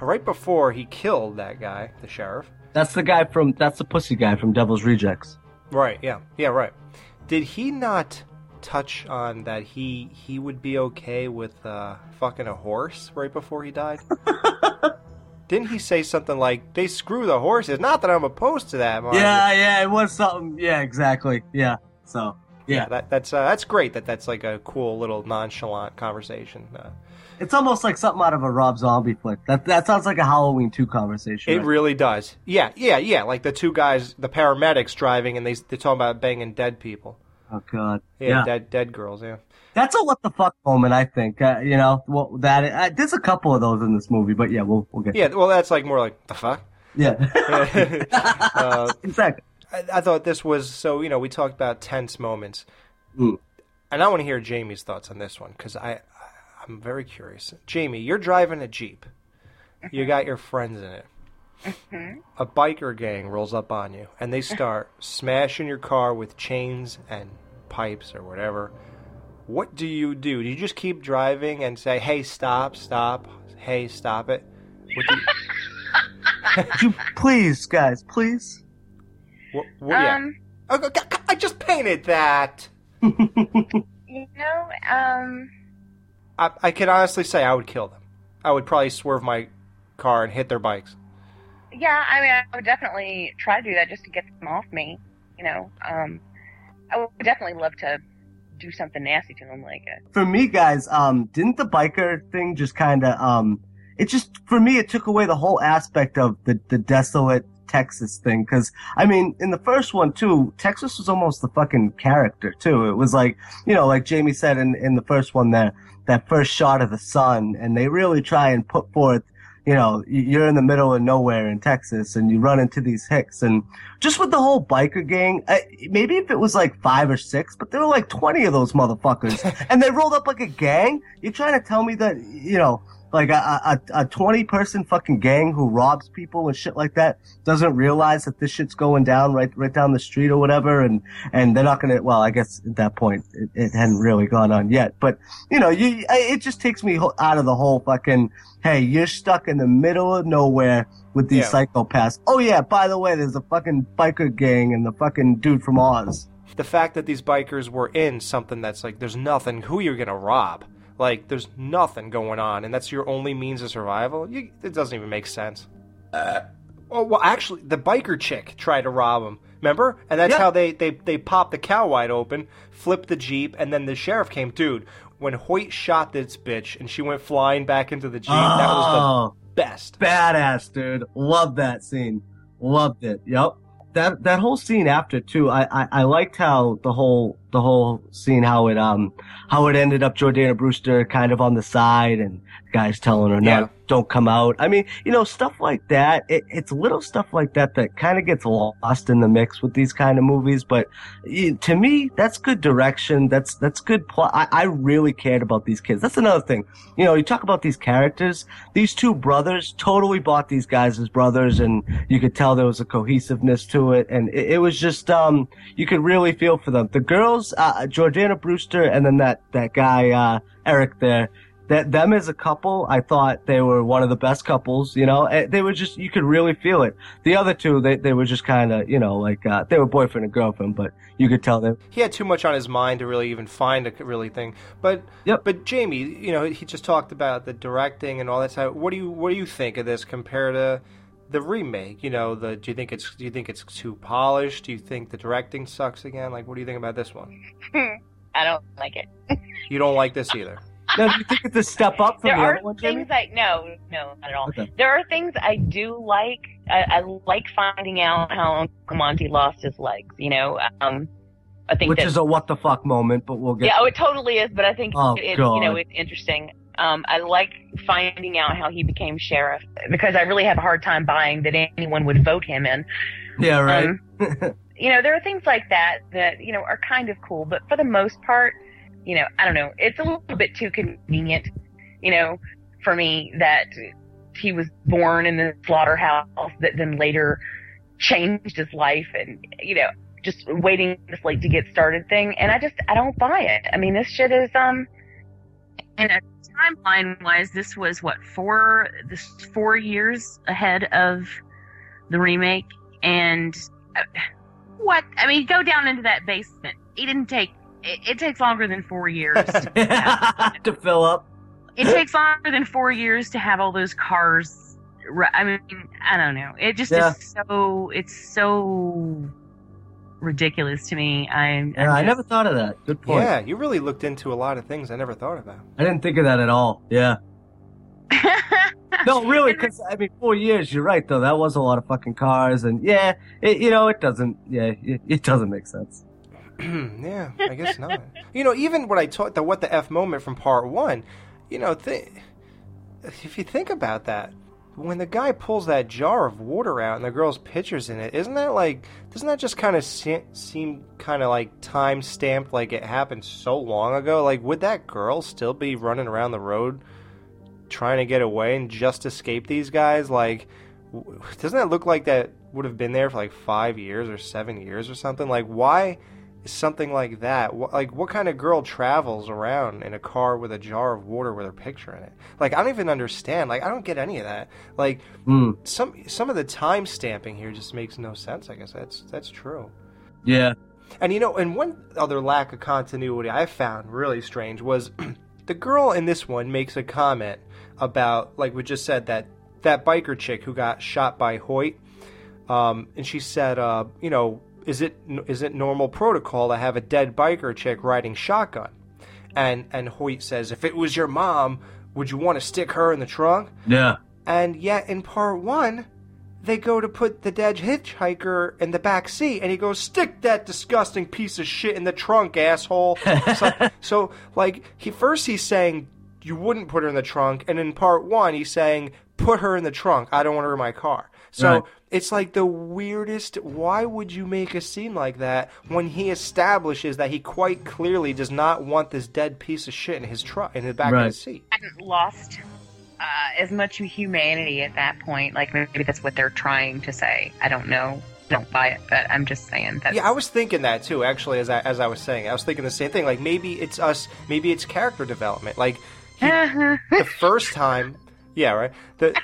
right before he killed that guy, the sheriff? That's the guy from. That's the pussy guy from Devil's Rejects. Right. Yeah. Yeah. Right. Did he not touch on that he he would be okay with uh, fucking a horse right before he died? Didn't he say something like they screw the horses? Not that I'm opposed to that. Yeah, yeah, it was something. Yeah, exactly. Yeah. So Yeah. that, that's uh, that's great. That that's like a cool little nonchalant conversation. Uh, It's almost like something out of a Rob Zombie flick. That that sounds like a Halloween two conversation. It right? really does. Yeah, yeah, yeah. Like the two guys, the paramedics driving, and they they're talking about banging dead people. Oh god. Yeah, Yeah. dead dead girls. Yeah. That's a what the fuck moment, I think. Uh, you know, well, that uh, there's a couple of those in this movie, but yeah, we'll we'll get. Yeah. Well, that's like more like the fuck. Yeah. uh, exactly. I, I thought this was so. You know, we talked about tense moments, Mm. and I want to hear Jamie's thoughts on this one because I, I I'm very curious. Jamie, you're driving a jeep. You got your friends in it. A biker gang rolls up on you, and they start smashing your car with chains and pipes or whatever. What do you do? Do you just keep driving and say, "Hey, stop, stop, hey, stop it"? What you, Would you please, guys, please. What, what, yeah. Um, Oh, g- g- I just painted that. you know, um, I, I can honestly say I would kill them. I would probably swerve my car and hit their bikes. yeah, I mean, I would definitely try to do that just to get them off me. You know, um, I would definitely love to do something nasty to them, like a For me, guys, um, didn't the biker thing just kind of um, it just for me it took away the whole aspect of the the desolate Texas thing because I mean in the first one too, Texas was almost the fucking character too. It was like you know, like Jamie said in in the first one there, that first shot of the sun, and they really try and put forth you know, you're in the middle of nowhere in Texas and you run into these hicks and just with the whole biker gang, uh, maybe if it was like five or six, but there were like 20 of those motherfuckers and they rolled up like a gang. You're trying to tell me that, you know, like a, a, a 20 person fucking gang who robs people and shit like that doesn't realize that this shit's going down right, right down the street or whatever. And, and they're not going to, well, I guess at that point it, it hadn't really gone on yet, but you know, you, it just takes me out of the whole fucking, hey, you're stuck in the middle of nowhere with these Yeah. psychopaths. Oh yeah, by the way, there's a fucking biker gang and the fucking dude from Oz. The fact that these bikers were in something that's like, there's nothing, who you're going to rob? Like, there's nothing going on, and that's your only means of survival? You, it doesn't even make sense. Uh, oh, well, actually, the biker chick tried to rob him. Remember? And that's Yeah. how they, they, they popped the cow wide open, flipped the Jeep, and then the sheriff came. Dude, when Hoyt shot this bitch and she went flying back into the Jeep, that was Oh. the best. Badass, dude. Love that scene. Loved it. Yep. That that whole scene after too, I, I, I liked how the whole the whole scene how it um how it ended up Jordana Brewster kind of on the side and guys telling her no Yeah. Don't come out. I mean, you know, stuff like that. It, it's little stuff like that that kind of gets lost in the mix with these kind of movies. But to me, that's good direction. That's that's good plot. I, I really cared about these kids. That's another thing. You know, you talk about these characters. These two brothers totally bought these guys as brothers, and you could tell there was a cohesiveness to it, and it, it was just um you could really feel for them. The girls, uh, Jordana Brewster, and then that that guy uh, Eric there that them as a couple, I thought they were one of the best couples. You know, Eh, they were just you could really feel it. The other two, they they were just kind of you know like uh, they were boyfriend and girlfriend, but you could tell them he had too much on his mind to really even find a really thing. But yep. but Jamie, you know, he just talked about the directing and all that stuff. What do you what do you think of this compared to the remake? You know, the do you think it's do you think it's too polished? Do you think the directing sucks again? Like, what do you think about this one? I don't like it. You don't like this either. Now, do you think it's a step up from there the are other one, things I no, no, not at all. Okay. There are things I do like. I, I like finding out how Uncle Monty lost his legs. You know, um, I think Which that is a what the fuck moment, but we'll get. yeah, oh, it totally is. But I think Oh, it, you know it's interesting. Um, I like finding out how he became sheriff because I really have a hard time buying that anyone would vote him in. Yeah, right. Um, you know, there are things like that that, you know, are kind of cool, but for the most part, you know, I don't know, it's a little bit too convenient, you know, for me that he was born in the slaughterhouse that then later changed his life and, you know, just waiting this late to get started thing. And I just, I don't buy it. I mean, this shit is, um, and timeline wise, this was what four this four years ahead of the remake, and uh, what I mean, go down into that basement. It didn't take. It, it takes longer than four years. to, to fill up. it takes longer than four years to have all those cars. I mean, I don't know. It just Yeah. is so. It's so ridiculous to me. I'm, Yeah, I'm I just- never thought of that. Good point. Yeah, you really looked into a lot of things I never thought about. I didn't think of that at all. Yeah. no, really, because I mean, four years. You're right, though. That was a lot of fucking cars, and yeah, it, you know, it doesn't. Yeah, it, it doesn't make sense. yeah, I guess not. You know, even what I taught the what the f moment from part one, you know, th- if you think about that, when the guy pulls that jar of water out and the girl's pictures in it, isn't that like? Doesn't that just kind of se- seem kind of like time stamped, like it happened so long ago? Like, would that girl still be running around the road trying to get away and just escape these guys? Like, doesn't that look like that would have been there for like five years or seven years or something? Like, why something like that? Like, what kind of girl travels around in a car with a jar of water with her picture in it? Like, I don't even understand. Like, I don't get any of that. Like, Hmm. some some of the time stamping here just makes no sense. I guess that's that's true. Yeah. And you know, and one other lack of continuity I found really strange was the girl in this one makes a comment about, like we just said, that that biker chick who got shot by Hoyt, um, and she said, uh, you know, is it is it normal protocol to have a dead biker chick riding shotgun? And and Hoyt says, if it was your mom, would you want to stick her in the trunk? Yeah. And yet in part one, they go to put the dead hitchhiker in the back seat, and he goes, "Stick that disgusting piece of shit in the trunk, asshole." so, so, like, he first he's saying you wouldn't put her in the trunk, and in part one he's saying put her in the trunk. I don't want her in my car. So Right. it's like the weirdest. Why would you make a scene like that when he establishes that he quite clearly does not want this dead piece of shit in his truck in the back of his seat? hadn't lost uh, as much humanity at that point. Like maybe that's what they're trying to say. I don't know. Don't buy it, but I'm just saying that. Yeah, I was thinking that too. Actually, as I as I was saying, I was thinking the same thing. Like maybe it's us. Maybe it's character development. Like he, the first time, yeah, right. The,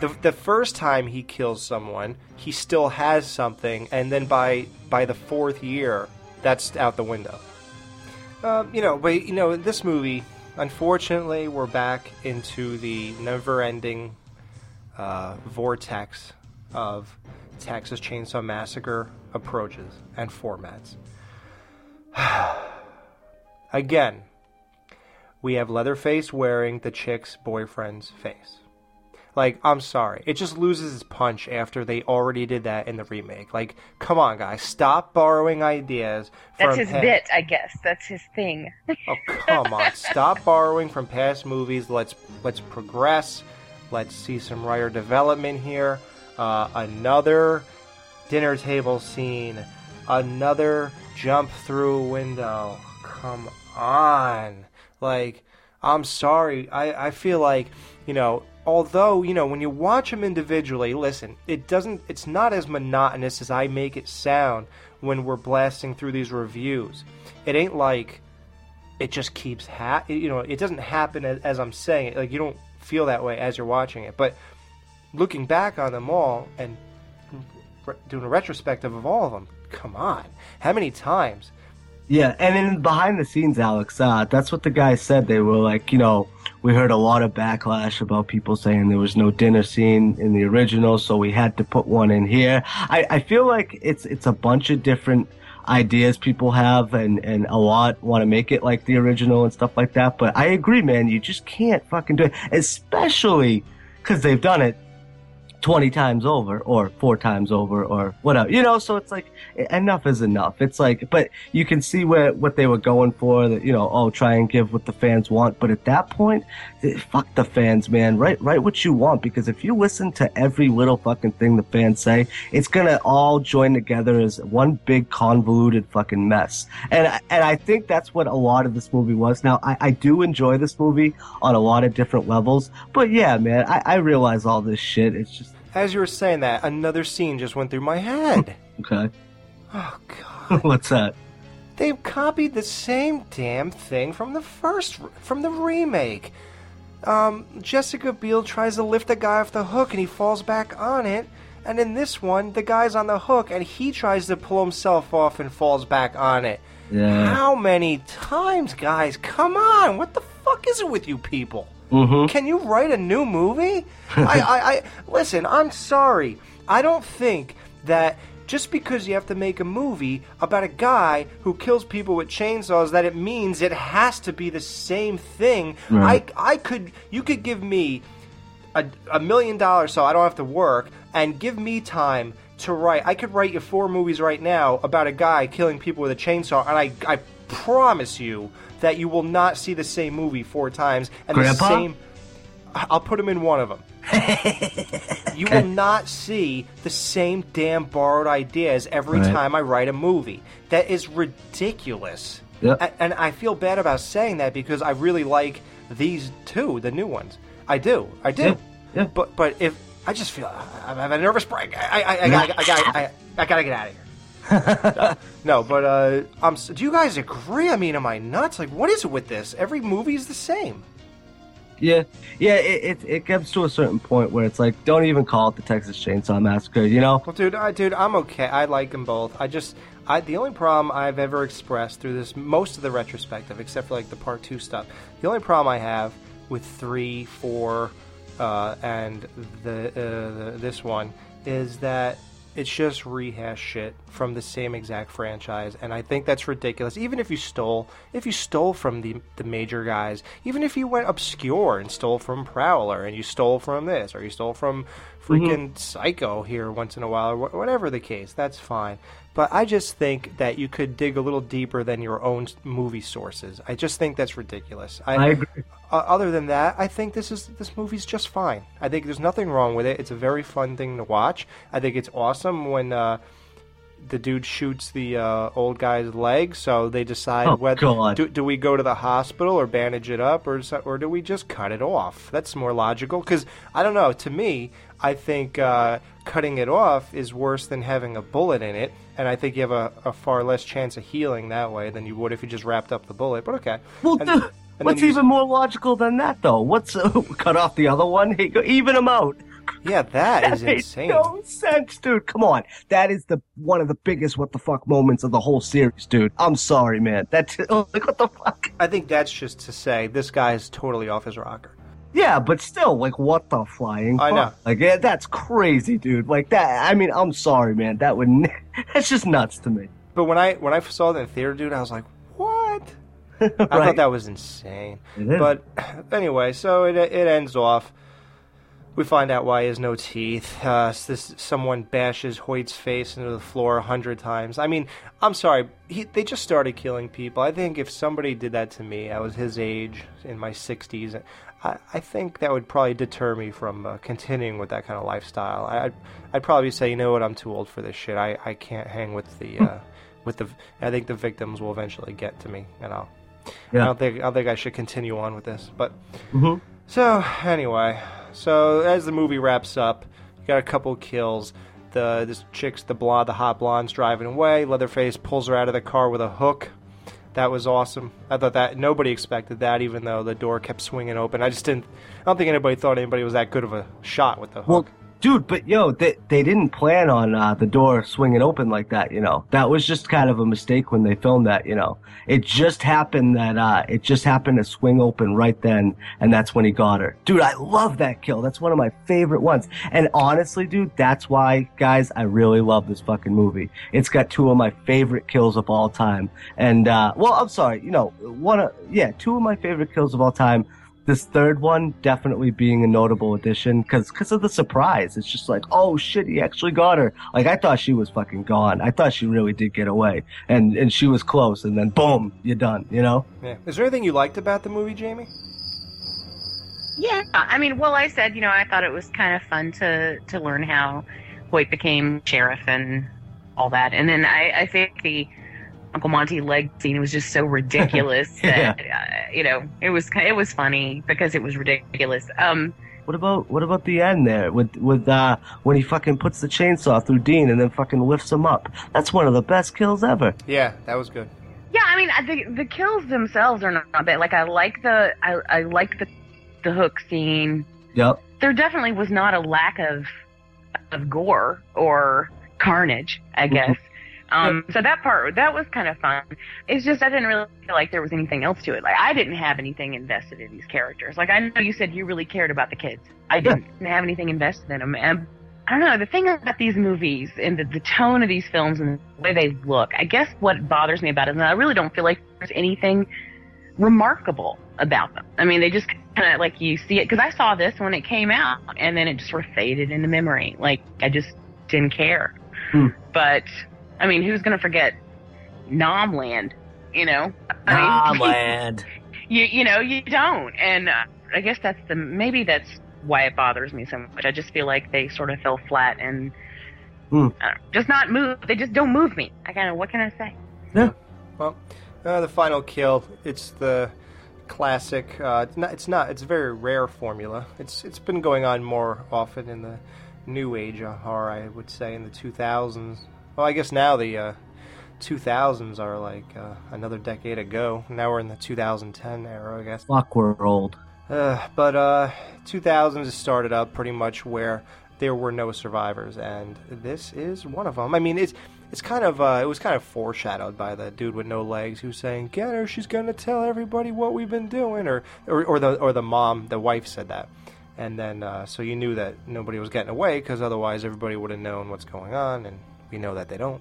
the the first time he kills someone, he still has something, and then by by the fourth year, that's out the window. Um, you know, but you know, this movie, unfortunately, we're back into the never-ending uh, vortex of Texas Chainsaw Massacre approaches and formats. Again, we have Leatherface wearing the chick's boyfriend's face. Like, I'm sorry. It just loses its punch after they already did that in the remake. Like, come on, guys. Stop borrowing ideas That's from his pa- bit, I guess. That's his thing. Oh come on! Stop borrowing from past movies. Let's let's progress. Let's see some writer development here. Uh, another dinner table scene. Another jump through a window. Come on! Like I'm sorry. I I feel like you know. Although you know when you watch them individually, listen, it doesn't. It's not as monotonous as I make it sound when we're blasting through these reviews. It ain't like it just keeps ha- you know it doesn't happen as, as i'm saying it like you don't feel that way as you're watching it but looking back on them all and re- doing a retrospective of all of them come on how many times Yeah, and in behind the scenes, Alex, uh, that's what the guys said. They were like, you know, we heard a lot of backlash about people saying there was no dinner scene in the original, so we had to put one in here. I, I feel like it's it's a bunch of different ideas people have, and and a lot want to make it like the original and stuff like that. But I agree, man, you just can't fucking do it, especially because they've done it 20 times over or four times over or whatever you know so it's like enough is enough. It's like but you can see where what they were going for that you know oh try and give what the fans want. But at that point eh, fuck the fans man. Write write what you want because if you listen to every little fucking thing the fans say it's gonna all join together as one big convoluted fucking mess. And and i think that's what a lot of this movie was. Now i, I do enjoy this movie on a lot of different levels but yeah man i, I realize all this shit. It's just as you were saying that another scene just went through my head okay oh god what's that They've copied the same damn thing from the first from the remake um, Jessica Biel tries to lift the guy off the hook and he falls back on it. And in this one, the guy's on the hook and he tries to pull himself off and falls back on it. Yeah. How many times, guys? Come on! What the fuck is it with you people? Mhm. Can you write a new movie? I, I, I listen. I'm sorry. I don't think that just because you have to make a movie about a guy who kills people with chainsaws, that it means it has to be the same thing. Right. I I could you could give me a, a million dollars so I don't have to work and give me time to write. I could write you four movies right now about a guy killing people with a chainsaw, and I I promise you that you will not see the same movie four times and Grandpa? the same. I'll put him in one of them. you will not see the same damn borrowed ideas every Right. time I write a movie. That is ridiculous. Yep. And I feel bad about saying that because I really like these two, the new ones. I do. I do. Yeah, yeah. But but if I just feel I have a nervous break. I I, I, I, gotta, I, gotta, I, I gotta get out of here. No, but uh, um, do you guys agree? I mean, am I nuts? Like, what is it with this? Every movie is the same. Yeah, yeah. It, it it gets to a certain point where it's like, don't even call it the Texas Chainsaw Massacre. You know? Well, dude, I, dude, I'm okay. I like them both. I just, I the only problem I've ever expressed through this, most of the retrospective, except for like the part two stuff, the only problem I have with three, four, uh, and the, uh, the this one is that it's just rehash shit from the same exact franchise, and I think that's ridiculous. Even if you stole, if you stole from the the major guys, even if you went obscure and stole from Prowler, and you stole from this, or you stole from mm-hmm. freaking Psycho here once in a while, or wh- whatever the case, that's fine. But I just think that you could dig a little deeper than your own movie sources. I just think that's ridiculous. I agree. Uh, other than that, I think this is this movie's just fine. I think there's nothing wrong with it. It's a very fun thing to watch. I think it's awesome when uh, the dude shoots the uh, old guy's leg. So they decide Oh, whether do, do we go to the hospital or bandage it up, or or do we just cut it off? That's more logical. Because I don't know. To me, I think uh, cutting it off is worse than having a bullet in it, and I think you have a, a far less chance of healing that way than you would if you just wrapped up the bullet. But okay. Well, And- and what's even more logical than that, though? What's uh, cut off the other one? Hey, go even them out. Yeah, that is makes insane. no sense, dude. Come on, that is the one of the biggest what the fuck moments of the whole series, dude. I'm sorry, man. That's like what the fuck. I think that's just to say this guy is totally off his rocker. Yeah, but still, like, what the flying? I know. Like, yeah, that's crazy, dude. Like that. I mean, I'm sorry, man. That would. n- That's just nuts to me. But when I when I saw that theater, dude, I was like, what? I thought that was insane. But anyway, so it it ends off. We find out why he has no teeth. Uh, this someone bashes Hoyt's face into the floor a hundred times. I mean, I'm sorry. He, they just started killing people. I think if somebody did that to me, I was his age in my 60s. I, I think that would probably deter me from uh, continuing with that kind of lifestyle. I, I'd, I'd probably say, you know what, I'm too old for this shit. I, I can't hang with the uh, with the. I think the victims will eventually get to me, and I'll. I Yeah. don't think I don't think I should continue on with this, but. hmm So anyway, so as the movie wraps up, you got a couple kills. The this chick's the blonde, the hot blonde's driving away. Leatherface pulls her out of the car with a hook. That was awesome. I thought that nobody expected that, even though the door kept swinging open. I just didn't. I don't think anybody thought anybody was that good of a shot with the hook. Well, dude, but yo, they they didn't plan on uh, the door swinging open like that. You know, that was just kind of a mistake when they filmed that. You know, it just happened that uh, it just happened to swing open right then, and that's when he got her. Dude, I love that kill. That's one of my favorite ones. And honestly, dude, that's why, guys, I really love this fucking movie. It's got two of my favorite kills of all time. And uh, well, I'm sorry, you know, one of yeah, two of my favorite kills of all time. This third one definitely being a notable addition because because of the surprise. It's just like, oh shit, he actually got her. Like I thought she was fucking gone. I thought she really did get away, and and she was close, and then boom, you're done. You know? yeah. Is there anything you liked about the movie, Jamie? Yeah, I mean, well, I said, you know, I thought it was kind of fun to to learn how Hoyt became sheriff and all that, and then I, I think the Uncle Monty leg scene was just so ridiculous Yeah. that uh, you know it was it was funny because it was ridiculous. Um, What about what about the end there with with uh when he fucking puts the chainsaw through Dean and then fucking lifts him up? That's one of the best kills ever. Yeah, that was good. yeah, I mean, I think the kills themselves are not bad. Like I like the I I like the the hook scene. Yep. there definitely was not a lack of of gore or carnage, I guess. Um, so that part that was kind of fun. It's just I didn't really feel like there was anything else to it. Like I didn't have anything invested in these characters. Like I know you said you really cared about the kids. I didn't have anything invested in them, and I don't know. The thing about these movies and the, the tone of these films and the way they look, I guess what bothers me about it is that I really don't feel like there's anything remarkable about them. I mean, they just kind of like you see it because I saw this when it came out and then it just sort of faded into memory. Like I just didn't care. Hmm. But I mean, who's gonna forget Nomland? You know, I mean, Nomland. you you know you don't, and uh, I guess that's the maybe that's why it bothers me so much. I just feel like they sort of fell flat and Hmm. uh, just not move. They just don't move me. I kind of what can I say? No. Well, uh, the final kill. It's the classic. Uh, it's not. It's not. It's a very rare formula. It's it's been going on more often in the new age of horror. I would say in the 2000s. Well, I guess now the uh, 2000s are like uh, another decade ago. Now we're in the 2010 era, I guess. Fuck, we're old. Uh, but uh, 2000s started up pretty much where there were no survivors, and this is one of them. I mean, it's it's kind of uh, it was kind of foreshadowed by the dude with no legs who's saying, "Get her, she's gonna tell everybody what we've been doing," or or, or the or the mom, the wife said that, and then uh, so you knew that nobody was getting away because otherwise everybody would have known what's going on, and we know that they don't.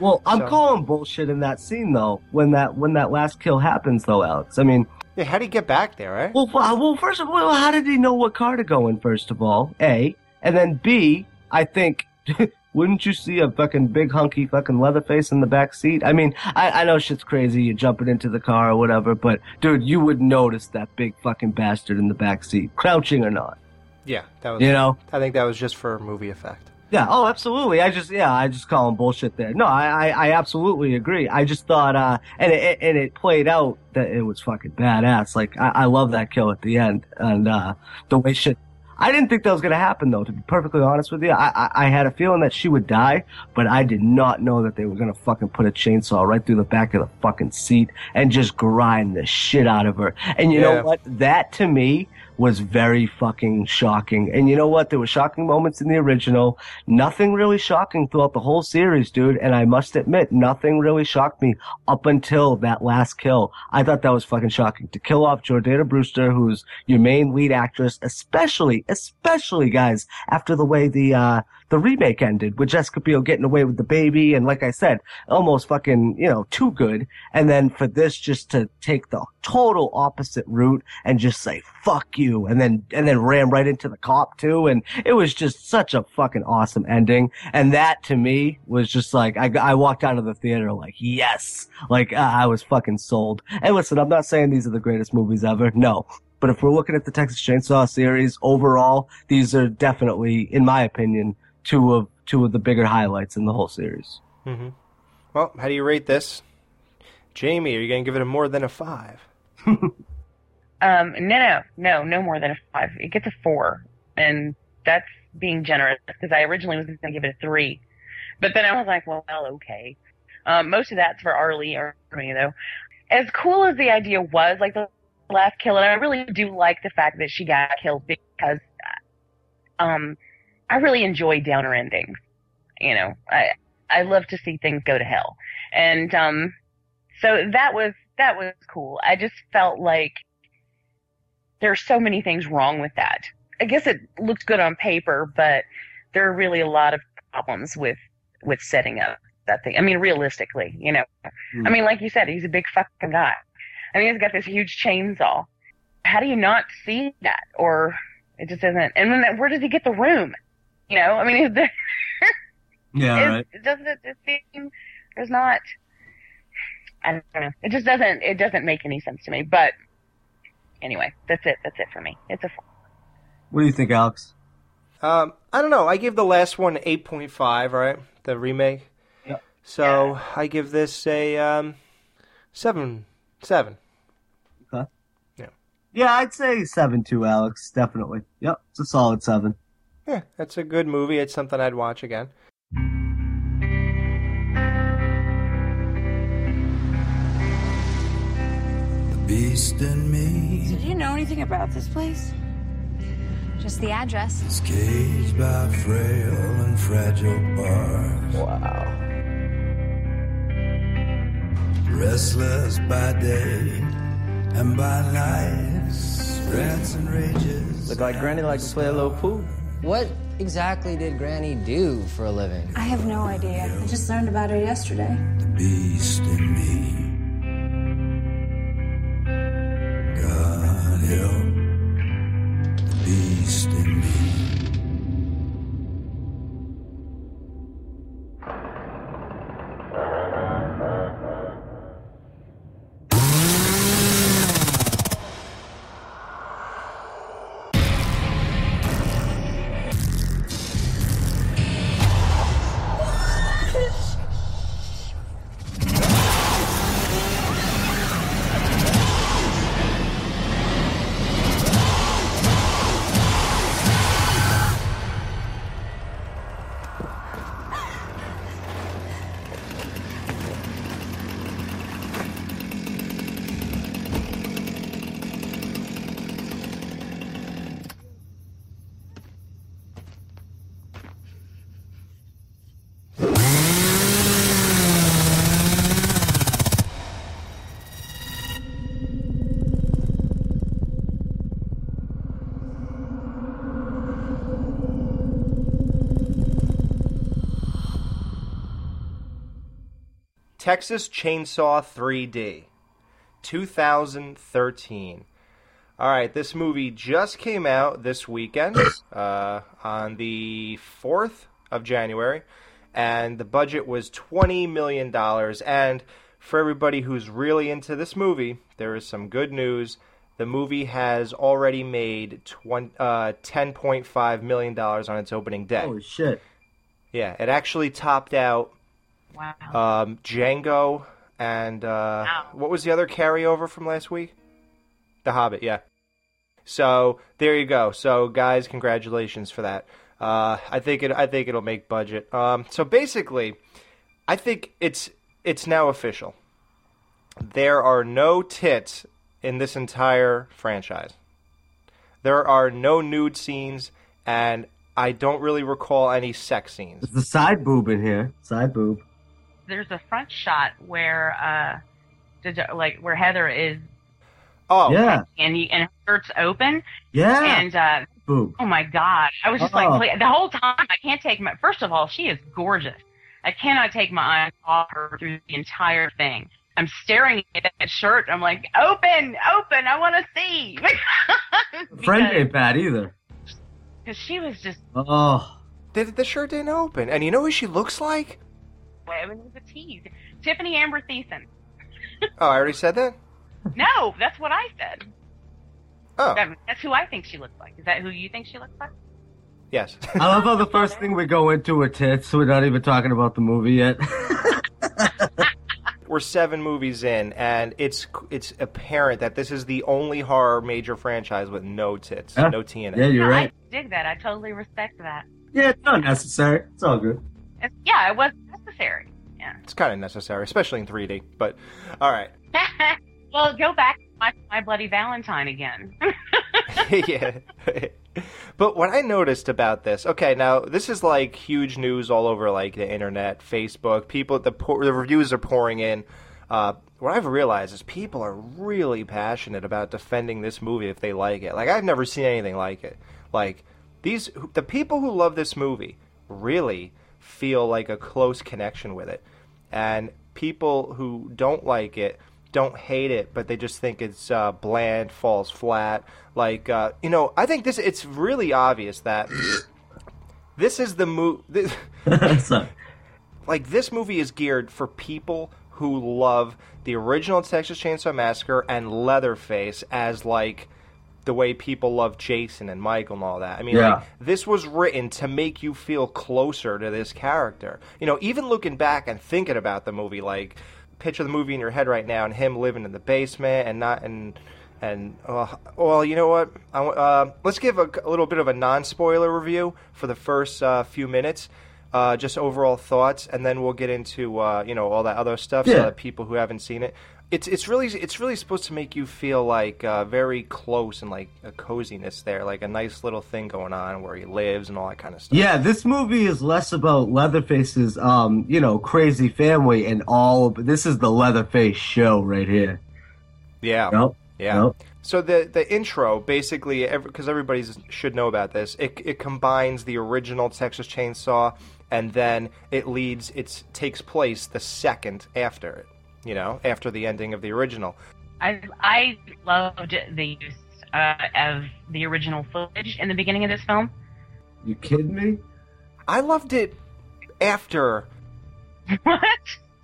Well, I'm So- calling bullshit in that scene though. When that when that last kill happens though, Alex. I mean, Yeah, how do you get back there, right? well, well, first of all, how did he know what car to go in? First of all, a, and then b, I think. Wouldn't you see a fucking big hunky fucking Leatherface in the back seat? I mean, I, I know shit's crazy, You're jumping into the car or whatever, but dude, you would notice that big fucking bastard in the back seat, crouching or not. Yeah, that was. You know? I think that was just for movie effect. Yeah. Oh, absolutely. I just, yeah, I just call him bullshit there. No, I, I, I absolutely agree. I just thought, uh, and it, and it played out that it was fucking badass. Like, I, I love that kill at the end and, uh, the way shit. I didn't think that was gonna happen though, to be perfectly honest with you. I, I, I had a feeling that she would die, but I did not know that they were gonna fucking put a chainsaw right through the back of the fucking seat and just grind the shit out of her. And you Yeah. know what? That to me was very fucking shocking. And you know what? There were shocking moments in the original. Nothing really shocking throughout the whole series, dude. And I must admit, nothing really shocked me up until that last kill. I thought that was fucking shocking. To kill off Jordana Brewster, who's your main lead actress, especially, especially guys, after the way the, uh, the remake ended with Jessica Biel getting away with the baby and like I said, almost fucking, you know, too good. And then for this just to take the total opposite route and just say, fuck you. And then, and then ram right into the cop too. And it was just such a fucking awesome ending. And that to me was just like, I, I walked out of the theater like, yes, like uh, I was fucking sold. And listen, I'm not saying these are the greatest movies ever. No. But if we're looking at the Texas Chainsaw series overall, these are definitely, in my opinion, two of two of the bigger highlights in the whole series. hmm Well, how do you rate this, Jamie? Are you going to give it a more than a five? Um, no, no, no, no more than a five. It gets a four, and that's being generous because I originally was going to give it a three, but then I was like, well, okay. Um, most of that's for Arlie or me though. As cool as the idea was, like the last kill, and I really do like the fact that she got killed because, um, I really enjoy downer endings. You know, I I love to see things go to hell, and um, so that was that was cool. I just felt like there are so many things wrong with that. I guess it looked good on paper, but there are really a lot of problems with with setting up that thing. I mean, realistically, you know. I mean, like you said, he's a big fucking guy. I mean, he's got this huge chainsaw. How do you not see that? Or it just isn't. And then where does he get the room? You know, I mean, is there, Yeah, is, doesn't it just seem there's not? I don't know. It just doesn't. It doesn't make any sense to me. But anyway, that's it. That's it for me. It's a four. What do you think, Alex? Um, I don't know. I gave the last one eight point five. Right, the remake. Yep. So I give this a um, seven. Seven. Okay. Yeah. Yeah, I'd say seven too, Alex. Definitely. Yep, it's a solid seven. Yeah, that's a good movie. It's something I'd watch again. The beast in me So do you know anything about this place? Just the address. is caged by frail and fragile bars. Wow. Restless by day and by night, rants and rages. Look like Granny likes to play a little pool. What exactly did Granny do for a living? I have no idea. I just learned about her yesterday. The Beast in me. God help Texas Chainsaw 3D, 2013. All right, this movie just came out this weekend uh, on the 4th of January, and the budget was $20 million. And for everybody who's really into this movie, there is some good news. The movie has already made 20, uh, $10.5 million on its opening day. Holy shit. Yeah, it actually topped out Wow. um, Django and uh, what was the other carryover from last week? The Hobbit, yeah. So there you go. So guys, congratulations for that. Uh, I think it. I think it'll make budget. Um, so basically, I think it's it's now official. There are no tits in this entire franchise. There are no nude scenes, and I don't really recall any sex scenes. There's a side boob in here. Side boob. There's a front shot where, uh, the- like where Heather is, Oh Yeah. and he, and her shirt's open. Yeah. And uh, Boob. oh my god, I was just Oh. like play- the whole time. I can't take my. First of all, she is gorgeous. I cannot take my eyes off her through the entire thing. I'm staring at that shirt. I'm like, open, open. I want to see. Friend ain't bad either. Because she was just, Oh. The, the shirt didn't open, and you know who she looks like? I mean, it was a tease. Tiffani Amber Thiessen. Oh, I already said that. No, that's what I said. Oh, That- that's who I think she looks like. Is that who you think she looks like? yes. I love how the first thing we go into are tits. We're not even talking about the movie yet. We're seven movies in, and it's it's apparent that this is the only horror major franchise with no tits, Yeah. no T in it. Yeah, you're no, right. I dig that. I totally respect that. Yeah, it's not necessary. It's all good. It's, yeah, it was necessary. Yeah. It's kind of necessary, especially in 3D. But all right, well, go back to my, my Bloody Valentine again. yeah. but what I noticed about this, okay, now this is like huge news all over like the internet, Facebook. People, the pour, the reviews are pouring in. Uh, what I've realized is people are really passionate about defending this movie if they like it. Like I've never seen anything like it. Like these, the people who love this movie really feel like a close connection with it, and people who don't like it don't hate it, but they just think it's uh, bland, falls flat. Like uh, you know, I think this it's really obvious that this is the movie. like this movie is geared for people who love the original Texas Chainsaw Massacre and Leatherface as like the way people love Jason and Michael and all that. I mean, Yeah. like this was written to make you feel closer to this character. You know, even looking back and thinking about the movie, like picture the movie in your head right now and him living in the basement and not and and uh, well, you know what? I, uh, let's give a, a little bit of a non-spoiler review for the first uh, few minutes. Uh, just overall thoughts, and then we'll get into uh, you know all that other stuff. So Yeah. that people who haven't seen it, it's it's really it's really supposed to make you feel like uh, very close and like a coziness there, like a nice little thing going on where he lives and all that kind of stuff. Yeah, this movie is less about Leatherface's, um, you know, crazy family and all. But this is the Leatherface show right here. Yeah. Yep. Yeah. Yep. So the the intro basically, because everybody should know about this, it it combines the original Texas Chainsaw, and then it leads. It takes place the second after it. You know, after the ending of the original. I I loved the use uh, of the original footage in the beginning of this film. You kidding me? I loved it after. What?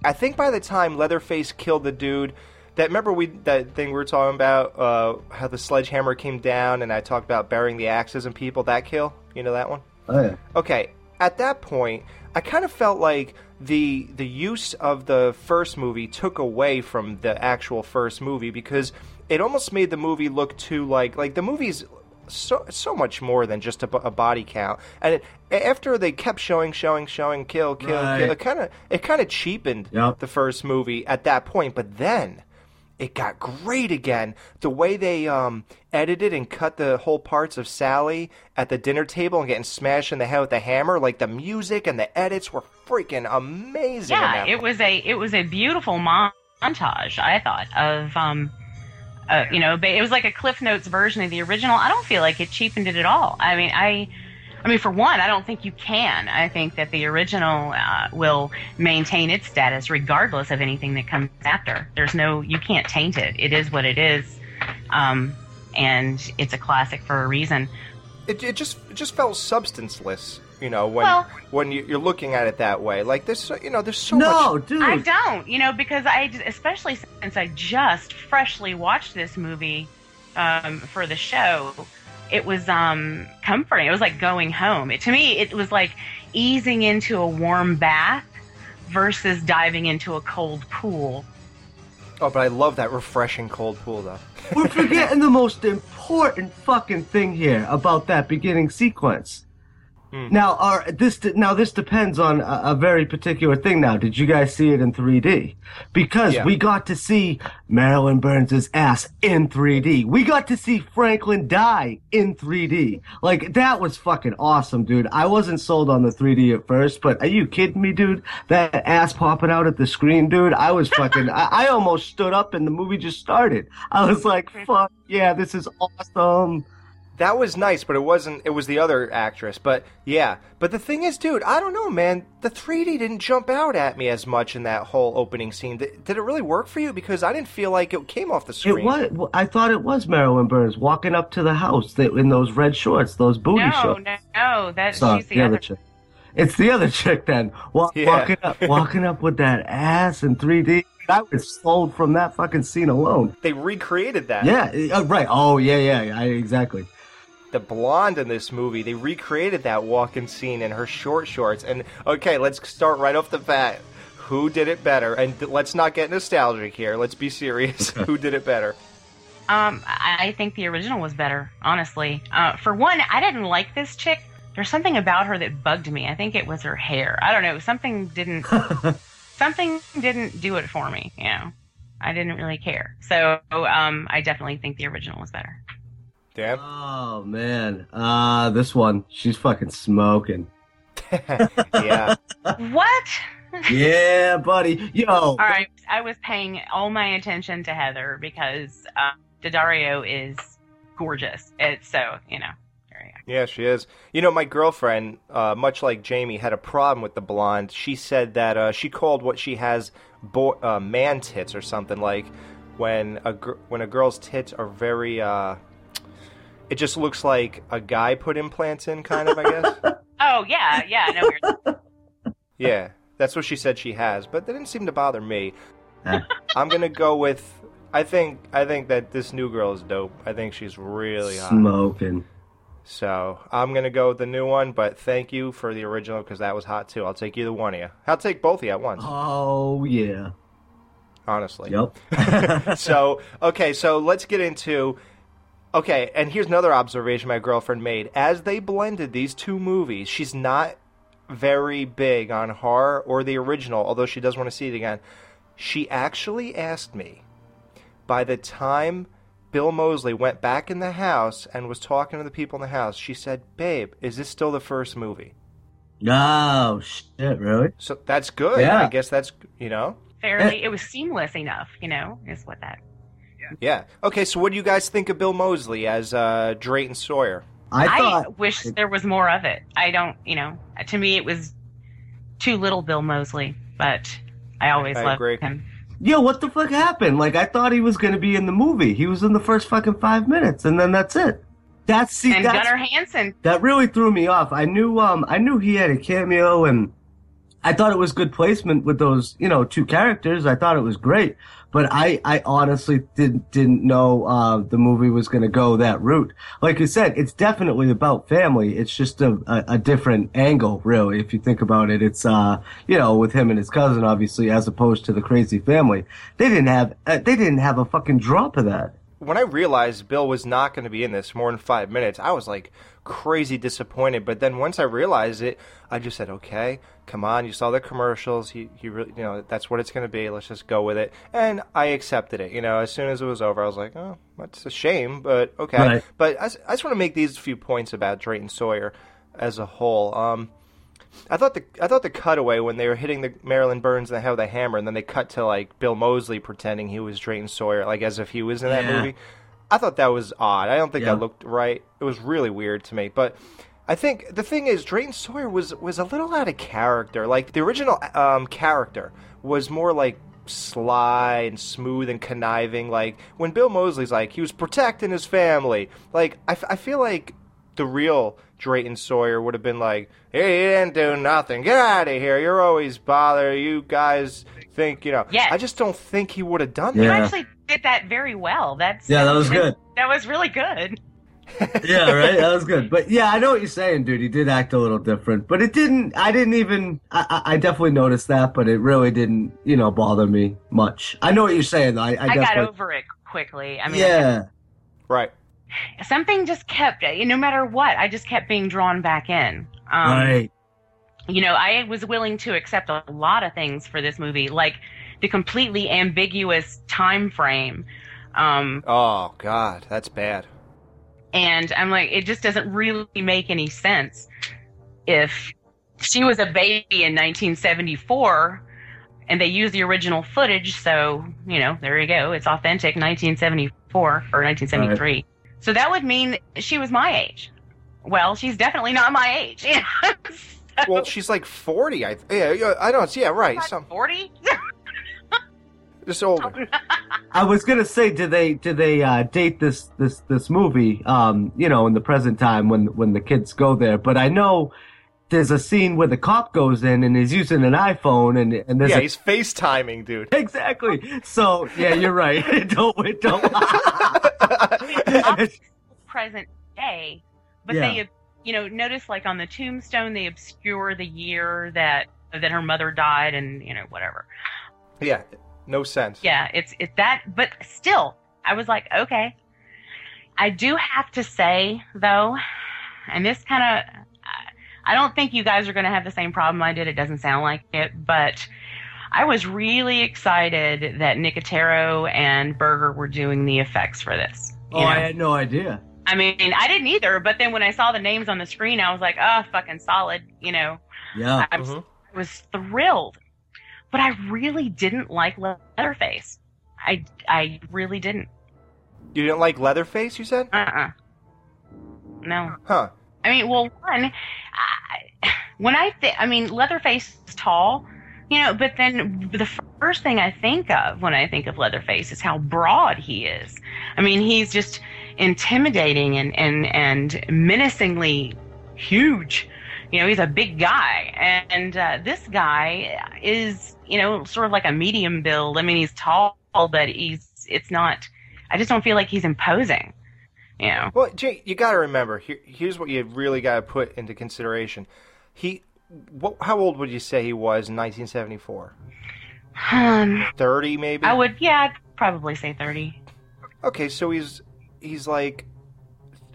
I think by the time Leatherface killed the dude, that remember we that thing we were talking about, uh, how the sledgehammer came down, and I talked about burying the axes and people. That kill, you know that one? Oh yeah. Okay, at that point, I kind of felt like the the use of the first movie took away from the actual first movie because it almost made the movie look too like like the movie's so so much more than just a, a body count. And it, after they kept showing, showing, showing, kill, kill, Right. kill, it kind of it kind of cheapened Yep. the first movie at that point. But then it got great again. The way they um, edited and cut the whole parts of Sally at the dinner table and getting smashed in the head with the hammer, like the music and the edits were freaking amazing. Yeah, it was a it was a beautiful montage. I thought of um, uh, you know, but it was like a Cliff Notes version of the original. I don't feel like it cheapened it at all. I mean, I. I mean, for one, I don't think you can. I think that the original uh, will maintain its status regardless of anything that comes after. There's no, you can't taint it. It is what it is, um, and it's a classic for a reason. it, it just it just felt substanceless. You know, when Well- when you, you're looking at it that way, like this, you know, there's so no, much. dude. I don't, you know, because I, especially since I just freshly watched this movie um, for the show, it was um, comforting. It was like going home. It, to me, it was like easing into a warm bath versus diving into a cold pool. Oh, but I love that refreshing cold pool, though. We're forgetting the most important fucking thing here about that beginning sequence. Hmm. Now, are this now this depends on a, a very particular thing. Now, did you guys see it in 3D? Because Yeah. we got to see Marilyn Burns' ass in 3D. We got to see Franklin die in 3D. Like that was fucking awesome, dude. I wasn't sold on the 3D at first, but are you kidding me, dude? That ass popping out at the screen, dude. I was fucking. I, I almost stood up and the movie just started. I was like, fuck yeah, this is awesome. That was nice, but it wasn't. It was the other actress. But yeah. But the thing is, dude, I don't know, man. The 3D didn't jump out at me as much in that whole opening scene. Did, did it really work for you? Because I didn't feel like it came off the screen. It was. I thought it was Marilyn Burns walking up to the house that, in those red shorts, those booty no, shorts. no, no, that Sorry, she's the, other. chick. It's the other chick then. Wa- Yeah. Walking up, walking up with that ass in 3D. I was sold from that fucking scene alone. They recreated that. Yeah, uh, right. Oh yeah, yeah, I, exactly. The blonde in this movie, they recreated that walk-in scene in her short shorts. And okay, let's start right off the bat. Who did it better? And th- let's not get nostalgic here. Let's be serious. Who did it better? Um, I I think the original was better, honestly. Uh, for one, I didn't like this chick. There's something about her that bugged me. I think it was her hair. I don't know. Something didn't. something didn't do it for me. You know, I didn't really care. So, um, I definitely think the original was better. Dan? Oh man, uh, this one, she's fucking smoking. yeah. What? Yeah, buddy. Yo. All right, I was paying all my attention to Heather because uh, Daddario is gorgeous. It's so you know. Yeah, she is. You know, my girlfriend, uh, much like Jamie, had a problem with the blonde. She said that uh, she called what she has bo- uh, man tits or something like when a gr- when a girl's tits are very. It just looks like a guy put implants in, kind of. I guess. Oh yeah, yeah. No, you're, yeah, that's what she said she has, but that didn't seem to bother me. I'm gonna go with. I think I think that this new girl is dope. I think she's really hot. Smoking. So I'm gonna go with the new one, but thank you for the original because that was hot too. I'll take either one of you. I'll take both of you at once. Oh yeah. Honestly. Yep. so okay, so let's get into. Okay, and here's another observation my girlfriend made. As they blended these two movies, she's not very big on horror or the original, although she does want to see it again. She actually asked me by the time Bill Moseley went back in the house and was talking to the people in the house, she said, Babe, is this still the first movie? No, shit! Really? So that's good. Yeah. I guess that's, you know? fairly. It was seamless enough. You know, is what that. Yeah. Okay, so what do you guys think of Bill Moseley as uh, Drayton Sawyer? I wish there was more of it. I don't, you know, to me it was too little Bill Moseley, but I always I loved agree. him. Yo, what the fuck happened? Like, I thought he was gonna be in the movie. He was in the first fucking five minutes, and then that's it. That's see, and that's, Gunnar Hansen. that really threw me off. I knew, um, I knew he had a cameo, and I thought it was good placement with those, you know, two characters. I thought it was great, but I, I honestly didn't didn't know uh, the movie was going to go that route. Like you said, it's definitely about family. It's just a, a, a different angle, really. If you think about it, it's uh, you know, with him and his cousin, obviously, as opposed to the crazy family. They didn't have uh, they didn't have a fucking drop of that. When I realized Bill was not going to be in this more than five minutes, I was like crazy disappointed. But then once I realized it, I just said, "Okay, come on, you saw the commercials. You, you really, you know, that's what it's going to be. Let's just go with it." And I accepted it. You know, as soon as it was over, I was like, "Oh, that's a shame, but okay." Right. But I just want to make these few points about Drayton Sawyer as a whole. Um, I thought the I thought the cutaway when they were hitting the Marilyn Burns and they have the hammer, and then they cut to like Bill Moseley pretending he was Drayton Sawyer, like as if he was in that Yeah. movie. I thought that was odd. I don't think Yeah. that looked right. It was really weird to me. But I think the thing is, Drayton Sawyer was was a little out of character. Like the original um, character was more like sly and smooth and conniving. Like when Bill Moseley's like he was protecting his family. Like I, f- I feel like the real Drayton Sawyer would have been like, "Hey, you didn't do nothing. Get out of here. You're always bothering. You guys think you know." Yes. I just don't think he would have done You that. actually did that very well. That's Yeah, that was good. That was really good. yeah, right. That was good. But yeah, I know what you're saying, dude. He did act a little different, but it didn't. I didn't even. I, I I definitely noticed that, but it really didn't, you know, bother me much. I know what you're saying. though. I, I, I, got over it quickly. I mean, yeah. Right. something just kept, no matter what, I just kept being drawn back in. Um, right. you know, I was willing to accept a lot of things for this movie, like the completely ambiguous time frame. Um, Oh God, that's bad. and I'm like, it just doesn't really make any sense. If she was a baby in 1974 and they use the original footage, so, you know, there you go. It's authentic 1974 or 1973. So that would mean she was my age. Well, she's definitely not my age. well, she's like forty. I yeah, I don't. See yeah, right. Some 40? just older. I was gonna say, did they did they uh, date this this this movie? Um, you know, in the present time when when the kids go there. But I know there's a scene where the cop goes in and is using an iPhone, and and there's yeah, a, he's FaceTiming, dude. exactly. So yeah, you're right. don't wait, don't. present day, but Yeah. they, you know, notice like on the tombstone they obscure the year that that her mother died, and you know whatever. Yeah, no sense. Yeah, it's it's that, but still, I was like, okay. I do have to say though, and this kind of, I don't think you guys are going to have the same problem I did. It doesn't sound like it, but I was really excited that Nicotero and Berger were doing the effects for this. Oh, know? I had no idea. I mean, I didn't either, but then when I saw the names on the screen, I was like, oh, fucking solid, you know. Yeah. I was, mm-hmm. I was thrilled. But I really didn't like Leatherface. I, I really didn't. You didn't like Leatherface? You said? Uh-uh. No. Huh? I mean, well, one, I, when I think, I mean, Leatherface is tall, you know, but then the first thing I think of when I think of Leatherface is how broad he is. I mean, he's just intimidating and, and, and menacingly huge. You know, he's a big guy. And uh, this guy is, you know, sort of like a medium build. I mean, he's tall, but he's, it's not, I just don't feel like he's imposing. You know. Well, Jake, you got to remember. Here, here's what you really got to put into consideration. He, what, how old would you say he was in 1974? Um, 30, maybe. I would, yeah, I'd probably say 30. Okay, so he's he's like,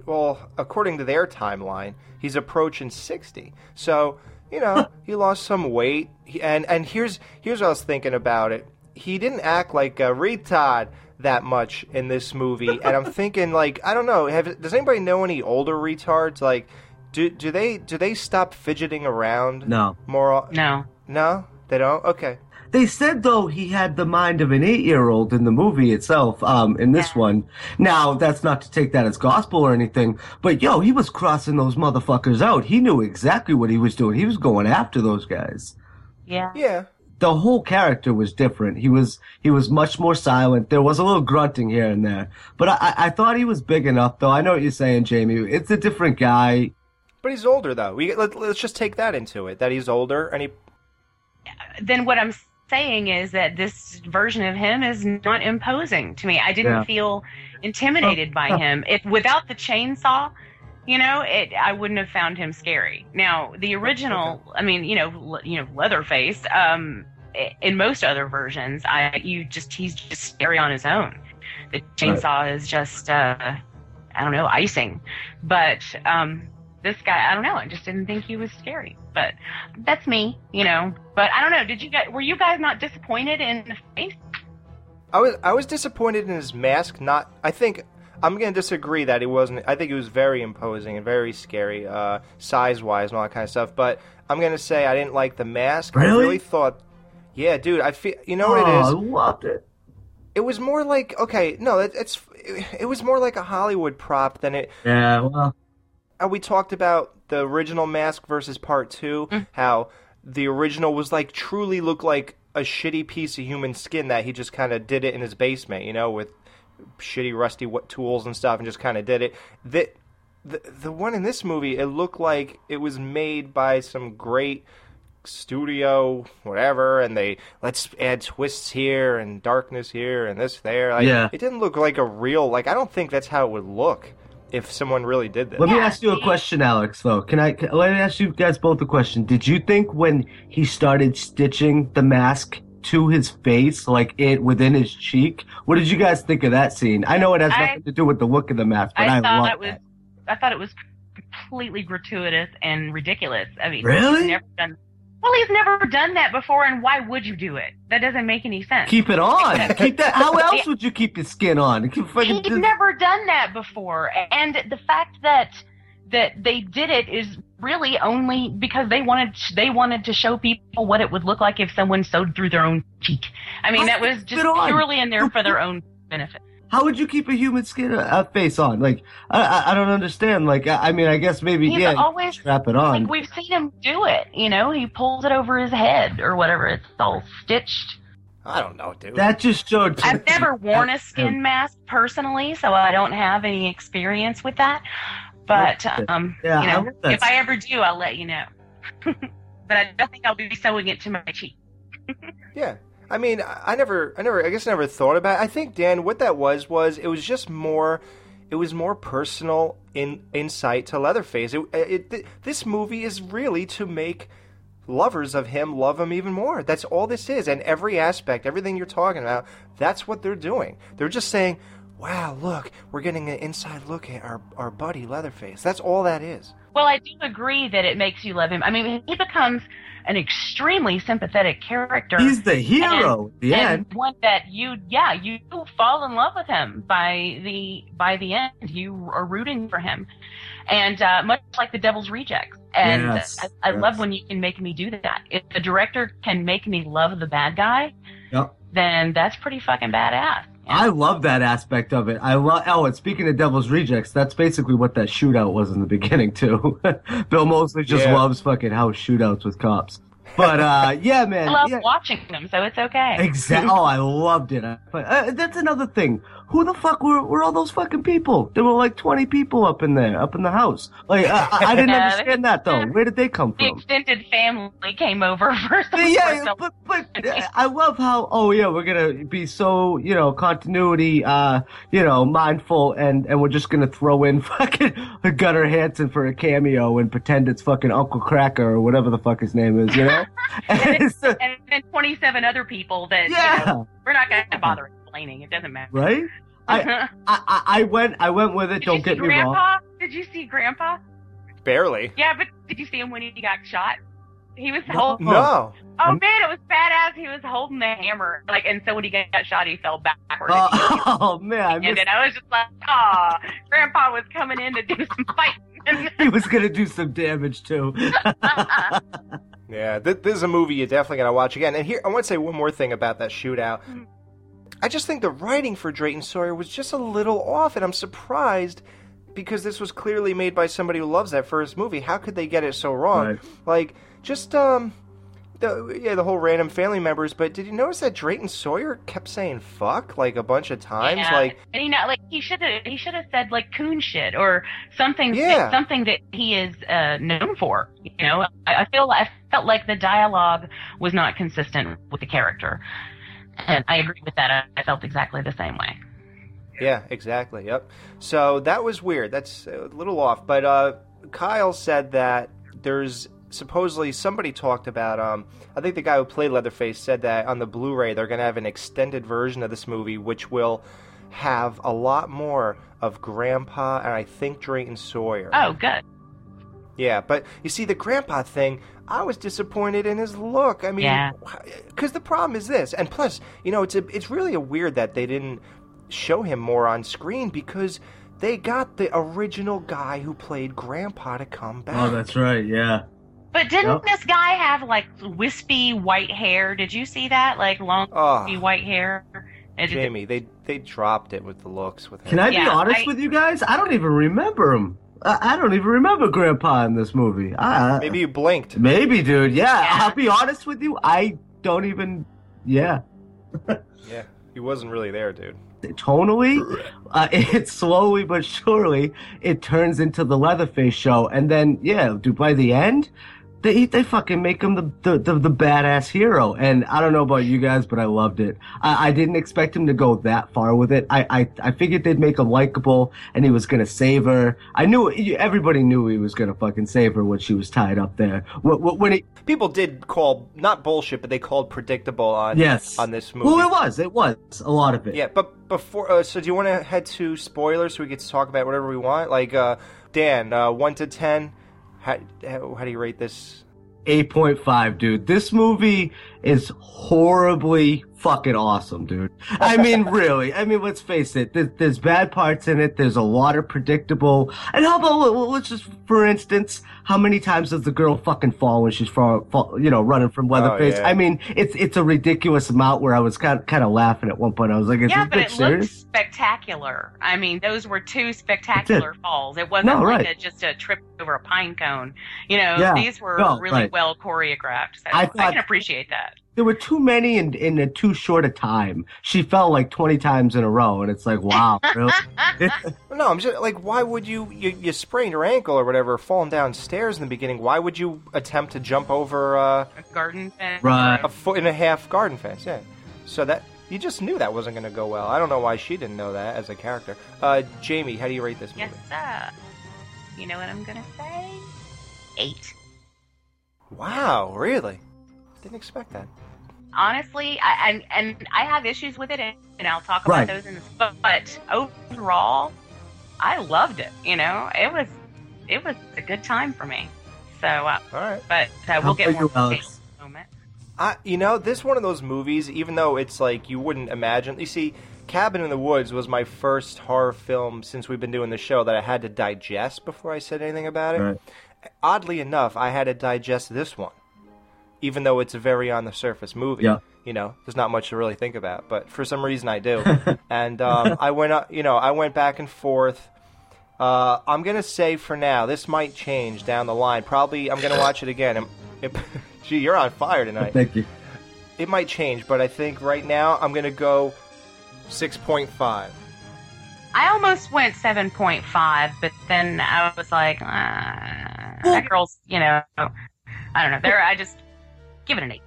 well, according to their timeline, he's approaching 60. So you know, he lost some weight, he, and and here's here's what I was thinking about it. He didn't act like a retard that much in this movie, and I'm thinking like I don't know. Have, does anybody know any older retards? Like, do do they do they stop fidgeting around? No. More? No. No. They don't. Okay. They said though he had the mind of an eight-year-old in the movie itself. Um, in this one, now that's not to take that as gospel or anything, but yo, he was crossing those motherfuckers out. He knew exactly what he was doing. He was going after those guys. Yeah. Yeah. The whole character was different. He was he was much more silent. There was a little grunting here and there, but I, I thought he was big enough. Though I know what you're saying, Jamie. It's a different guy. But he's older though. We let, let's just take that into it. That he's older and he. then what I'm saying is that this version of him is not imposing to me. I didn't Yeah. feel intimidated by him. If without the chainsaw, you know, it I wouldn't have found him scary. Now, the original, I mean, you know, le- you know, Leatherface, um in most other versions, I you just he's just scary on his own. The chainsaw is just uh I don't know, icing. But um this guy, I don't know, I just didn't think he was scary. But that's me, you know. But I don't know. Did you guys were you guys not disappointed in the face? I was I was disappointed in his mask. Not. I think I'm gonna disagree that it wasn't. I think it was very imposing and very scary, uh, size wise and all that kind of stuff. But I'm gonna say I didn't like the mask. I Really? really thought. Yeah, dude. I feel. You know what Oh, it is? I loved it. It was more like okay, no, it, it's it was more like a Hollywood prop than it. Yeah, well, we talked about the original mask versus part two. Mm. How the original was like truly looked like a shitty piece of human skin that he just kind of did it in his basement, you know, with shitty rusty what tools and stuff, and just kind of did it. That the the one in this movie, it looked like it was made by some great studio whatever and they let's add twists here and darkness here and this there like, Yeah. it didn't look like a real like i don't think that's how it would look if someone really did this Let me ask you a question, Alex. Though, can I? Can, let me ask you guys both a question. Did you think when he started stitching the mask to his face, like it within his cheek, what did you guys think of that scene? I know it has I- nothing to do with the look of the mask, but I, I thought love it was that. I thought it was completely gratuitous and ridiculous. I mean, Really? Never done, well, he's never done that before, and why would you do it? That doesn't make any sense. Keep it on. keep that. How else would you keep your skin on? Keep He's never done that before, and the fact that that they did it is really only because they wanted they wanted to show people what it would look like if someone sewed through their own cheek. I mean, that was just purely in there for their own benefit. How would you keep a human skin uh, face on? Like, I, I, I don't understand. Like, I, I mean, I guess maybe He's yeah, you always strap it on. Like we've seen him do it. You know, he pulls it over his head or whatever. It's all stitched. i don't know dude that just showed. I've never worn a skin mask personally, so I don't have any experience with that. But um, Yeah, you know, love that if I ever do, I'll let you know. but I don't think I'll be sewing it to my cheek. Yeah. I mean, I never, I never, I guess I never thought about it. I think, Dan, what that was, was it was just more, it was more personal in insight to Leatherface. It, it, th- this movie is really to make lovers of him love him even more. That's all this is. And every aspect, everything you're talking about, that's what they're doing. They're just saying, wow, look, we're getting an inside look at our, our buddy Leatherface. That's all that is. Well, I do agree that it makes you love him. I mean, he becomes an extremely sympathetic character. He's the hero and, the and end. one that you, yeah, you fall in love with him by the by the end. You are rooting for him, and uh, much like the Devil's Rejects. And Yes, I, I yes. love when you can make me do that. If the director can make me love the bad guy, Yep. then that's pretty fucking badass. I love that aspect of it. I love. Oh, and speaking of Devil's Rejects, that's basically what that shootout was in the beginning too. Bill Moseley just Yeah. loves fucking house shootouts with cops. But uh, yeah, man. I love yeah. watching them, so it's okay. Exactly. Oh, I loved it. But uh, that's another thing. Who the fuck were, were all those fucking people? There were like twenty people up in there, up in the house. Like I, I didn't Yeah, understand that though. Where did they come from? The extended family came over for some Yeah, but but I love how oh yeah we're gonna be so you know continuity uh you know mindful and and we're just gonna throw in fucking Gunnar Hansen for a cameo and pretend it's fucking Uncle Cracker or whatever the fuck his name is you know and, then, and then 27 other people that Yeah. you know, we're not going to bother explaining. It doesn't matter. right I, I I I went I went with it Did don't get see me Grandpa? wrong Did you see Grandpa? Barely. Yeah, but did you see him when he got shot? He was No. holding. No. Oh man, it was badass. He was holding the hammer, like, and so when he got shot, he fell backward. oh, oh man I and then I was just like, "Ah, Grandpa was coming in to do some fighting." he was gonna do some damage too. Yeah, th- this is a movie you definitely got to watch again. And here, I want to say one more thing about that shootout. I just think the writing for Drayton Sawyer was just a little off, and I'm surprised because this was clearly made by somebody who loves that first movie. How could they get it so wrong? Right. Like, just um, the yeah, the whole random family members. But did you notice that Drayton Sawyer kept saying "fuck" like a bunch of times? Yeah. Like, and you know, like he should have he should have said like coon shit or something Yeah. something that he is uh, known for. You know, I, I feel I felt like the dialogue was not consistent with the character, and I agree with that. I, felt exactly the same way. Yeah, exactly. Yep. So that was weird. That's a little off. But uh, Kyle said that there's supposedly somebody talked about. Um, I think the guy who played Leatherface said that on the Blu-ray they're going to have an extended version of this movie, which will have a lot more of Grandpa and I think Drayton Sawyer. Oh, good. Yeah, but you see, the grandpa thing, I was disappointed in his look. I mean, Yeah. because the problem is this, and plus, you know, it's a, it's really a weird that they didn't show him more on screen because they got the original guy who played Grandpa to come back. oh, that's right. Yeah. But didn't Yep. this guy have like wispy white hair? Did you see that? Like long Oh. wispy white hair? It- Jamie, they they dropped it with the looks with him. Can I be honest I- with you guys? I don't even remember him. I, don't even remember Grandpa in this movie. I, Maybe you blinked. Maybe, dude. Yeah, I'll be honest with you. I don't even. Yeah. Yeah, he wasn't really there, dude. tonally, uh, it slowly but surely it turns into the Leatherface show, and then yeah, dude, by the end, they they fucking make him the the, the, the badass hero. And I don't know about you guys, but I loved it. I, I didn't expect him to go that far with it. I I, I figured they'd make him likable, and he was gonna save her. I knew everybody knew he was gonna fucking save her when she was tied up there. When, when he People did call not bullshit, but they called predictable on yes on this movie. Well, it was. It was a lot of it. Yeah, but before, uh, so do you want to head to spoilers so we get to talk about whatever we want? Like, uh, Dan, uh, one to ten, how, how, do you rate this? 8.5, dude. This movie is horribly fucking awesome, dude. I mean, really. I mean, let's face it. There's, there's bad parts in it. There's a lot of predictable. And how about, well, let's just, for instance, how many times does the girl fucking fall when she's, fall, fall, you know, running from Leatherface? Oh, yeah. I mean, it's it's a ridiculous amount where I was kind of, kind of laughing at one point. I was like, is yeah, this but it serious? looked spectacular. I mean, those were two spectacular falls. It wasn't No, like right. a, just a trip over a pine cone. You know, Yeah, these were no, really right. well choreographed. So I I, can appreciate that. There were too many in, in a too short a time. She fell like 20 times in a row, and it's like, wow, really? No, I'm just like, why would you, you, you sprained your ankle or whatever, falling downstairs in the beginning? Why would you attempt to jump over uh, A garden fence. Right. a foot and a half garden fence? Yeah. So that you just knew that wasn't going to go well. I don't know why she didn't know that as a character. Uh, Jamie, how do you rate this movie? Yes, sir. You know what I'm gonna say? Eight. Wow, really? Didn't expect that. honestly, I, and and I have issues with it, and, and I'll talk about Right. those in this. But, but overall, I loved it. You know, it was it was a good time for me. So, uh, all right. But uh, we'll get about more you, Alex? moment. I, you know, this one of those movies. Even though it's like you wouldn't imagine. You see, Cabin in the Woods was my first horror film since we've been doing the show that I had to digest before I said anything about it. Right. Oddly enough, I had to digest this one, even though it's a very on the surface movie. Yeah. You know, there's not much to really think about, but for some reason I do. and um, I went, up, you know, I went back and forth. Uh, I'm gonna say for now, this might change down the line. Probably, I'm gonna watch it again. Am- It, gee, you're on fire tonight. Thank you. It might change, but I think right now I'm gonna go six point five. I almost went seven point five, but then I was like, uh, that girl's, you know, I don't know. There, I just give it an eight.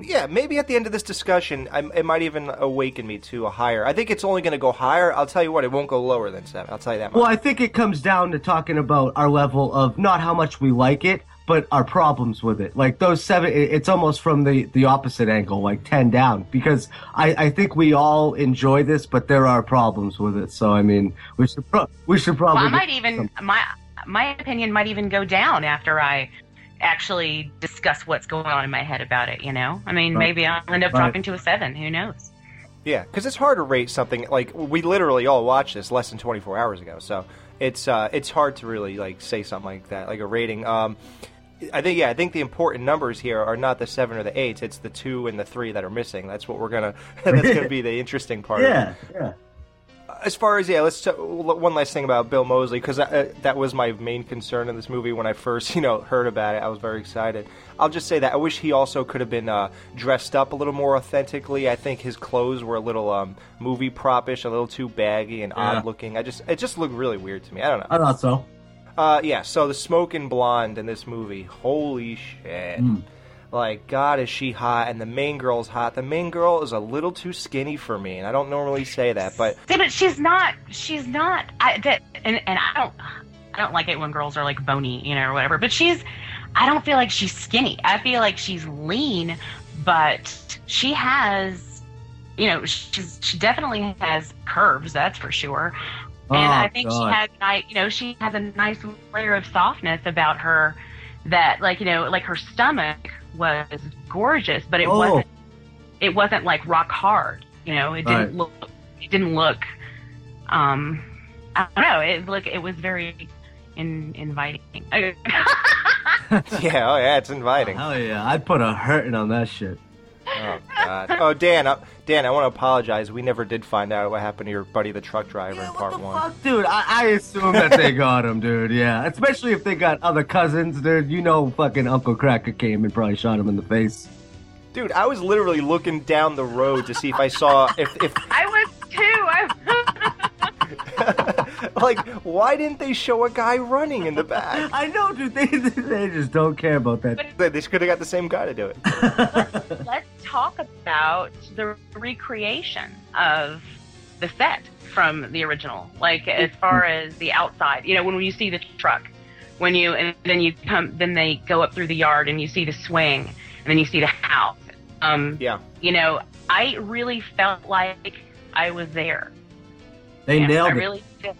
yeah, maybe at the end of this discussion, I, it might even awaken me to a higher. I think it's only going to go higher. I'll tell you what, it won't go lower than seven. I'll tell you that much. Well, I think it comes down to talking about our level of not how much we like it, but our problems with it. Like those seven, it's almost from the, the opposite angle, like 10 down, because I, I think we all enjoy this, but there are problems with it. So, I mean, we should, pro- we should Well, probably. I might even my my opinion might even go down after I actually discuss what's going on in my head about it. You know, I mean, Right. maybe I'll end up Right. dropping to a seven. Who knows? Yeah, because it's hard to rate something like we literally all watched this less than 24 hours ago. So it's uh, it's hard to really like say something like that, like a rating. Um, I think yeah, I think the important numbers here are not the seven or the eight. It's the two and the three that are missing. That's what we're gonna. that's gonna be the interesting part. Yeah, Of it. yeah. As far as yeah, let's t- one last thing about Bill Moseley because uh, that was my main concern in this movie when I first you know heard about it. I was very excited. I'll just say that I wish he also could have been uh, dressed up a little more authentically. I think his clothes were a little um, movie propish, a little too baggy and Yeah. odd looking. I just it just looked really weird to me. I don't know. I thought so. Uh, yeah, so the smoking blonde in this movie, holy shit. Mm. Like, God, is she hot, and the main girl's hot. The main girl is a little too skinny for me, and I don't normally say that, but See, but she's not. She's not. I that and and I don't. I don't like it when girls are like bony, you know, or whatever. But she's. I don't feel like she's skinny. I feel like she's lean, but she has. You know, she's she definitely has curves. That's for sure. And Oh, I think God. she has, ni- you know, she has a nice layer of softness about her that, like, you know, like her stomach was gorgeous, but it Oh. wasn't. It wasn't like rock hard. You know, it didn't Right. look. It didn't look. Um, I don't know. It look. It was very in, inviting. yeah, oh yeah, it's inviting. Hell yeah, I'd put a hurting on that shit. Oh God. Oh Dan, uh, Dan, I want to apologize. We never did find out what happened to your buddy, the truck driver, in part one. Dude, I, I assume that they got him, dude. Yeah, especially if they got other cousins, dude. You know, fucking Uncle Cracker came and probably shot him in the face. Dude, I was literally looking down the road to see if I saw if if I was too. I, like why didn't they show a guy running in the back? I know, dude. They they just don't care about that. They they could have got the same guy to do it. let's talk about the recreation of the set from the original. Like as far as the outside, you know, when you see the truck, when you and then you come, then they go up through the yard and you see the swing, and then you see the house. Um, yeah. You know, I really felt like I was there. They Yeah, nailed I it. really did.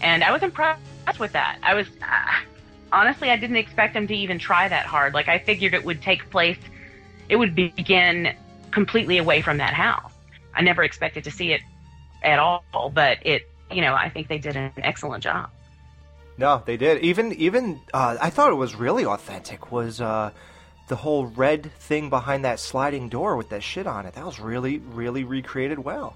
And I was impressed with that. I was uh, honestly, I didn't expect them to even try that hard. Like I figured it would take place, it would begin completely away from that house. I never expected to see it at all, but it, you know, I think they did an excellent job. No, they did. Even even uh, I thought it was really authentic. Was uh, the whole red thing behind that sliding door with that shit on it? That was really really recreated well.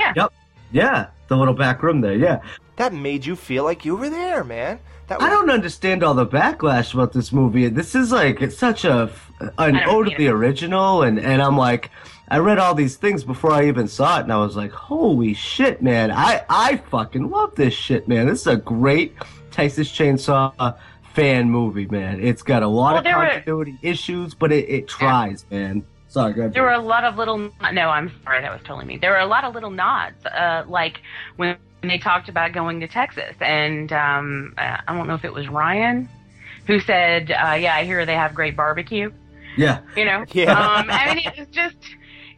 Yeah. Yep. Yeah, the little back room there. Yeah. That made you feel like you were there, man. That was... I don't understand all the backlash about this movie. This is like it's such a an ode to the original, and and I'm like, I read all these things before I even saw it, and I was like, holy shit, man! I I fucking love this shit, man. This is a great Texas Chainsaw fan movie, man. It's got a lot Well, of there were- continuity issues, but it, it tries, man. Sorry, go ahead. There were a lot of little. No, I'm sorry, that was totally me. There were a lot of little nods, uh, like when they talked about going to Texas, and um, uh, I don't know if it was Ryan who said, uh, "Yeah, I hear they have great barbecue." Yeah. You know. Yeah. Um, I mean, it was just.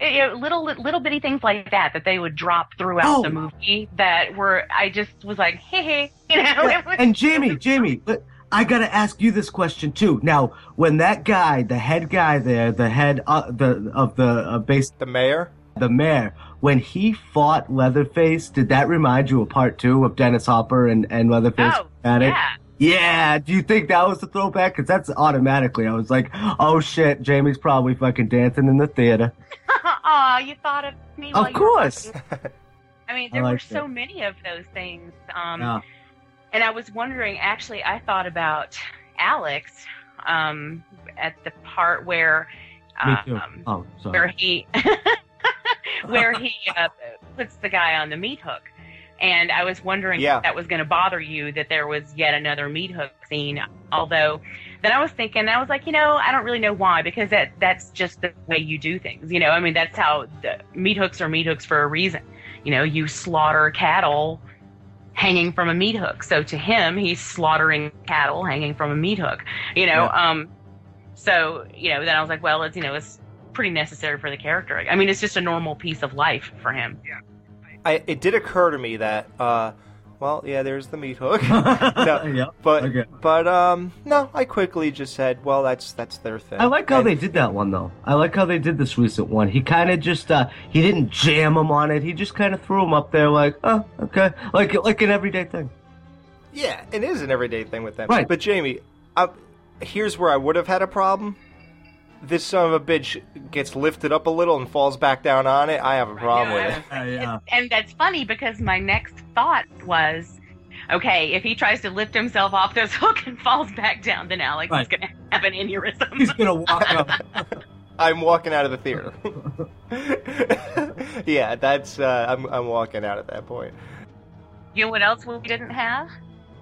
You know, little little bitty things like that that they would drop throughout Oh. the movie that were I just was like hey hey you know Yeah, was, and Jamie, Jamie, but I gotta ask you this question too. Now, when that guy, the head guy there, the head uh, the of the uh, base, the mayor, the mayor, when he fought Leatherface, did that remind you of part two of Dennis Hopper and and Leatherface? Oh, at it? yeah. Yeah. Do you think that was the throwback? Because that's automatically. I was like, oh shit, Jamie's probably fucking dancing in the theater. Aw, you thought of me while Of you were course. I mean, I there were so that. many of those things. Um, Yeah. And I was wondering, actually, I thought about Alex um, at the part where, uh, um, oh, sorry. where he, where he uh, puts the guy on the meat hook. And I was wondering Yeah. if that was going to bother you that there was yet another meat hook scene. Although, then I was thinking, I was like, you know, I don't really know why because that that's just the way you do things. You know, I mean, that's how the meat hooks are meat hooks for a reason. You know, you slaughter cattle hanging from a meat hook. So to him, he's slaughtering cattle hanging from a meat hook. You know, Yeah. um, so you know, then I was like, well, it's you know, it's pretty necessary for the character. I mean, it's just a normal piece of life for him. Yeah. I, it did occur to me that, uh, well, yeah, there's the meat hook. no, Yeah, but okay. but um, no, I quickly just said, well, that's that's their thing. I like how And- they did that one though. I like how they did this recent one. He kind of just uh he didn't jam him on it. He just kind of threw him up there like, oh, okay, like like an everyday thing. Yeah, it is an everyday thing with them. Right. But Jamie, uh, here's where I would have had a problem. This son of a bitch gets lifted up a little and falls back down on it. I have a problem with it. yeah. And that's funny because my next thought was, okay, if he tries to lift himself off this hook and falls back down, then Alex Right. is going to have an aneurysm. He's gonna walk up. I'm walking out of the theater. yeah, that's uh, I'm I'm walking out at that point. You know what else we didn't have?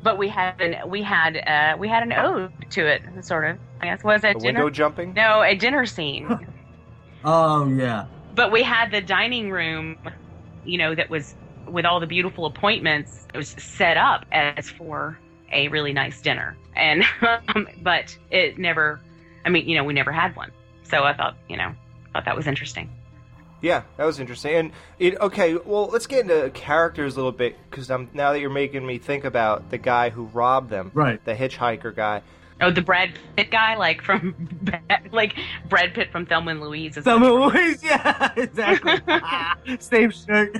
But we had an we had uh we had an ode to it, sort of. I guess was it The dinner? window jumping. No, a dinner scene. Oh yeah. but we had the dining room, you know, that was with all the beautiful appointments. It was set up as for a really nice dinner, and um, but it never. I mean, you know, we never had one. So I thought, you know, thought that was interesting. Yeah, that was interesting. And it okay. Well, let's get into characters a little bit because I'm now that you're making me think about the guy who robbed them, Right. The hitchhiker guy. Oh, the Brad Pitt guy, like from like Brad Pitt from Thelma and Louise. Thelma and Louise, yeah, exactly. Same shirt.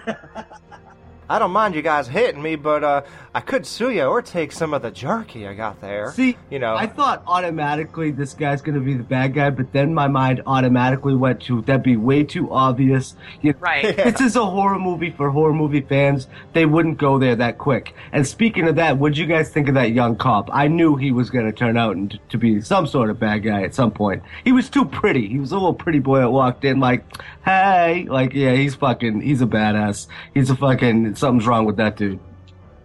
I don't mind you guys hitting me, but uh, I could sue you or take some of the jerky I got there. See, you know, I thought automatically this guy's gonna be the bad guy, but then my mind automatically went to that'd be way too obvious. You Right. This is a horror movie for horror movie fans. They wouldn't go there that quick. And speaking of that, what'd you guys think of that young cop? I knew he was gonna turn out and to be some sort of bad guy at some point. He was too pretty. He was a little pretty boy that walked in like, hey, like yeah, he's fucking, he's a badass. He's a fucking something's wrong with that dude.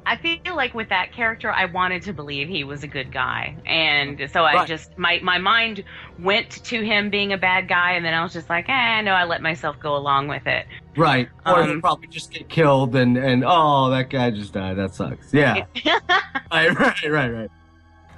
I feel like with that character, I wanted to believe he was a good guy, and so I Right. just my my mind went to him being a bad guy, and then I was just like, eh, no, I let myself go along with it. Right. Or Um, he'll probably just get killed and, and oh, that guy just died. That sucks. Yeah. right, right, right, right.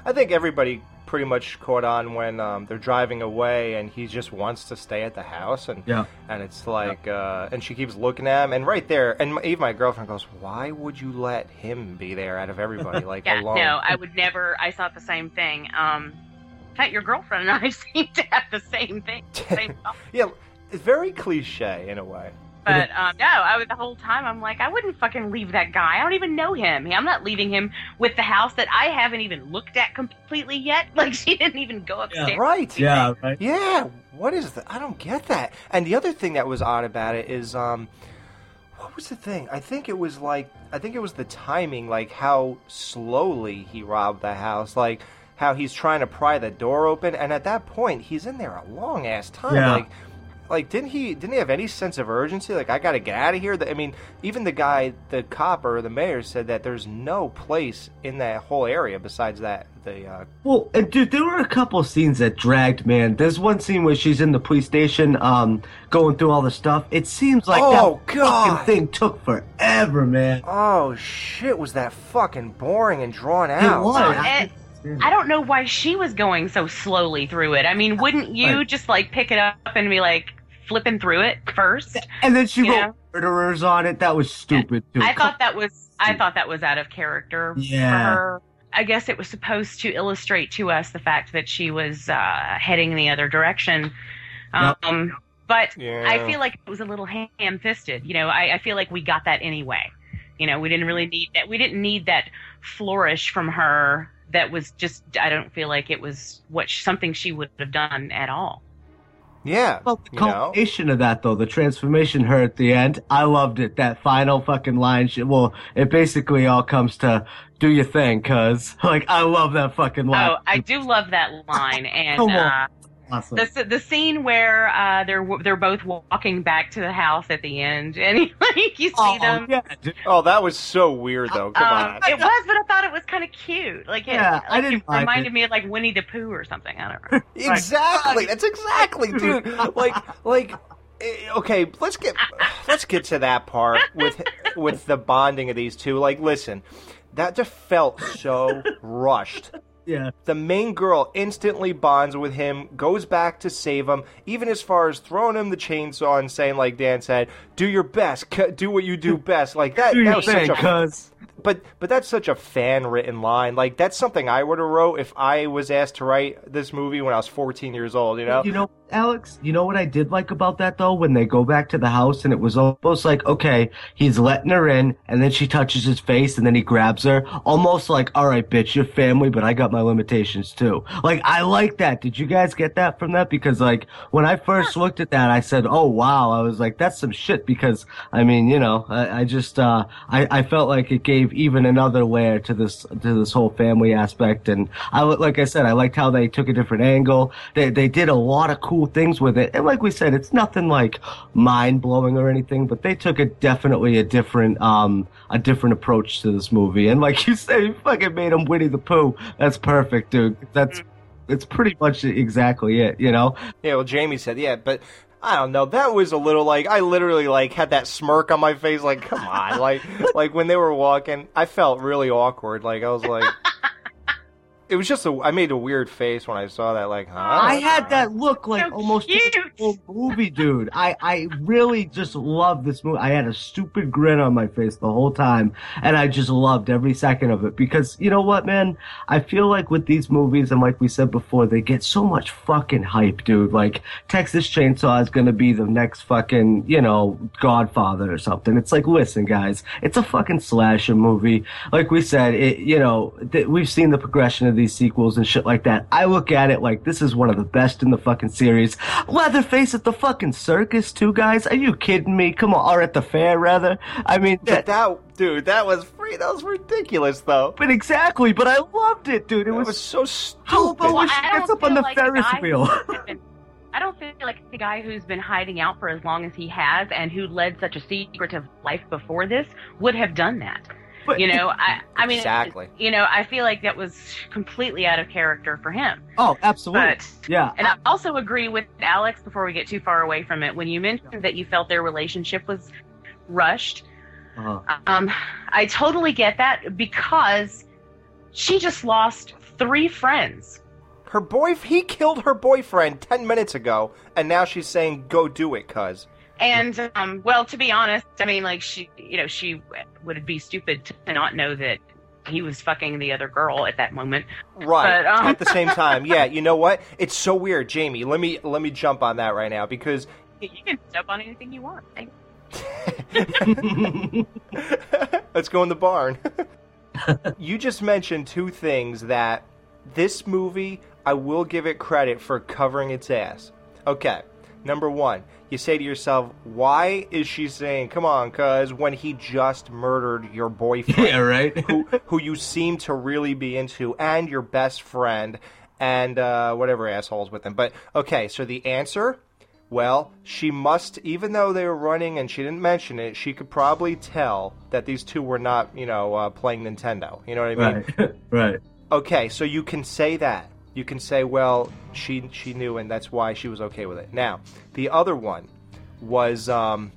I think everybody pretty much caught on when um, they're driving away and he just wants to stay at the house and Yeah. and it's like uh, and she keeps looking at him and right there and my, even my girlfriend goes why would you let him be there out of everybody like yeah, alone no, I would never. I thought the same thing. Um, in fact, your girlfriend and I seem to have the same thing. Same yeah it's very cliche in a way But um, no, I was the whole time. I'm like, I wouldn't fucking leave that guy. I don't even know him. I'm not leaving him with the house that I haven't even looked at completely yet. Like she didn't even go upstairs. right Yeah, right. yeah what is that I don't get that and the other thing that was odd about it is um what was the thing I think it was like I think it was the timing like how slowly he robbed the house like how he's trying to pry the door open and at that point he's in there a long ass time Yeah. like like didn't he didn't he have any sense of urgency like i gotta get out of here i mean even the guy the cop or the mayor said that there's no place in that whole area besides that the uh Well, and dude, there were a couple scenes that dragged, man. There's one scene where she's in the police station, um, going through all the stuff. It seems like Oh, that God. fucking thing took forever, man. oh shit was that fucking boring and drawn out it was. Well, and I don't know why she was going so slowly through it. I mean, wouldn't you just like pick it up and be like flipping through it first? And then she You wrote know? murderers on it. That was stupid, too. I thought that was I thought that was out of character Yeah. for her. I guess it was supposed to illustrate to us the fact that she was uh, heading the other direction. Yep. Um, but Yeah. I feel like it was a little ham-fisted. You know, I, I feel like we got that anyway. You know, we didn't really need that. We didn't need that flourish from her. That was just. I don't feel like it was what something she would have done at all. Yeah Well, the you know culmination of that, though, the transformation her at the end, I loved it. That final fucking line. She, well, it basically all comes to do your thing, cuz. Like, I love that fucking line. Oh, I do love that line, and Come on. uh, awesome. the the scene where uh, they're they're both walking back to the house at the end, and like you see Oh, them. yeah, oh that was so weird though come Um, on it was, but I thought it was kind of cute. Like, it, Yeah, like I didn't it reminded it. me of like Winnie the Pooh or something. I don't know. Exactly. That's exactly, dude. Like, like, eh, okay. Let's get let's get to that part with with the bonding of these two. Like, listen, that just felt so rushed. Yeah. The main girl instantly bonds with him, goes back to save him, even as far as throwing him the chainsaw and saying, like Dan said, "Do your best, c- do what you do best." Like that. Do that your was thing, such a cuz. but but that's such a fan written line. Like that's something I would have wrote if I was asked to write this movie when I was 14 years old. You know? You know, Alex? You know what I did like about that though? When they go back to the house and it was almost like, okay, he's letting her in and then she touches his face and then he grabs her. Almost like, all right, bitch, you're family, but I got my limitations too. Like, I like that. Did you guys get that from that? Because like, when I first looked at that, I said, oh wow. I was like, that's some shit because, I mean, you know, I, I just, uh, I, I felt like it gave even another layer to this, to this whole family aspect. And I, like I said, I liked how they took a different angle. They, they did a lot of cool things with it. And like we said, it's nothing like mind blowing or anything, but they took a definitely a different, um, a different approach to this movie. And like you said, you fucking made him Winnie the Pooh. That's perfect, dude. That's, it's pretty much exactly it, you know? Yeah, well, Jamie said, yeah, but I don't know. That was a little like I literally like had that smirk on my face. Like, come on, like like when they were walking, I felt really awkward. Like I was like, it was just a. I made a weird face when I saw that. Like, huh? I had that look like almost the whole movie, dude. I, I really just loved this movie. I had a stupid grin on my face the whole time, and I just loved every second of it because you know what, man? I feel like with these movies, and like we said before, they get so much fucking hype, dude. Like Texas Chainsaw is gonna be the next fucking, you know, Godfather or something. It's like, listen, guys, it's a fucking slasher movie. Like we said, it, you know, th- we've seen the progression of these sequels and shit like that. I look at it like this is one of the best in the fucking series. Leatherface at the fucking circus, too, guys. Are you kidding me? Come on, or at the fair, rather. I mean, But that dude, that was free. That was ridiculous, though. But exactly, but I loved it, dude. It was, was so stupid. How about when I don't gets up on feel the like Ferris guy wheel? I don't feel like the guy who's been hiding out for as long as he has and who led such a secretive life before this would have done that. You know, I, I mean, Exactly. You know, I feel like that was completely out of character for him. oh, absolutely. But yeah. and I also agree with Alex before we get too far away from it. When you mentioned that you felt their relationship was rushed, Uh-huh. um, I totally get that because she just lost three friends. Her boy, he killed her boyfriend ten minutes ago, and now she's saying, "Go do it, cuz." And um, well, to be honest, I mean, like she, you know, she would be stupid to not know that he was fucking the other girl at that moment. Right. But, um, At the same time, yeah. You know what? It's so weird, Jamie. Let me let me jump on that right now because you can jump on anything you want. Thank- Let's go in the barn. you just mentioned two things that this movie, I will give it credit for covering its ass. Okay, number one, you say to yourself, why is she saying, come on, cuz, when he just murdered your boyfriend? Yeah, right. who, who you seem to really be into, and your best friend, and uh, whatever assholes with him. But, okay, so the answer well, she must, even though they were running and she didn't mention it, she could probably tell that these two were not, you know, uh, playing Nintendo. You know what I mean? Right. right. Okay, so you can say that. You can say, well, she she knew, and that's why she was okay with it. Now, the other one was um,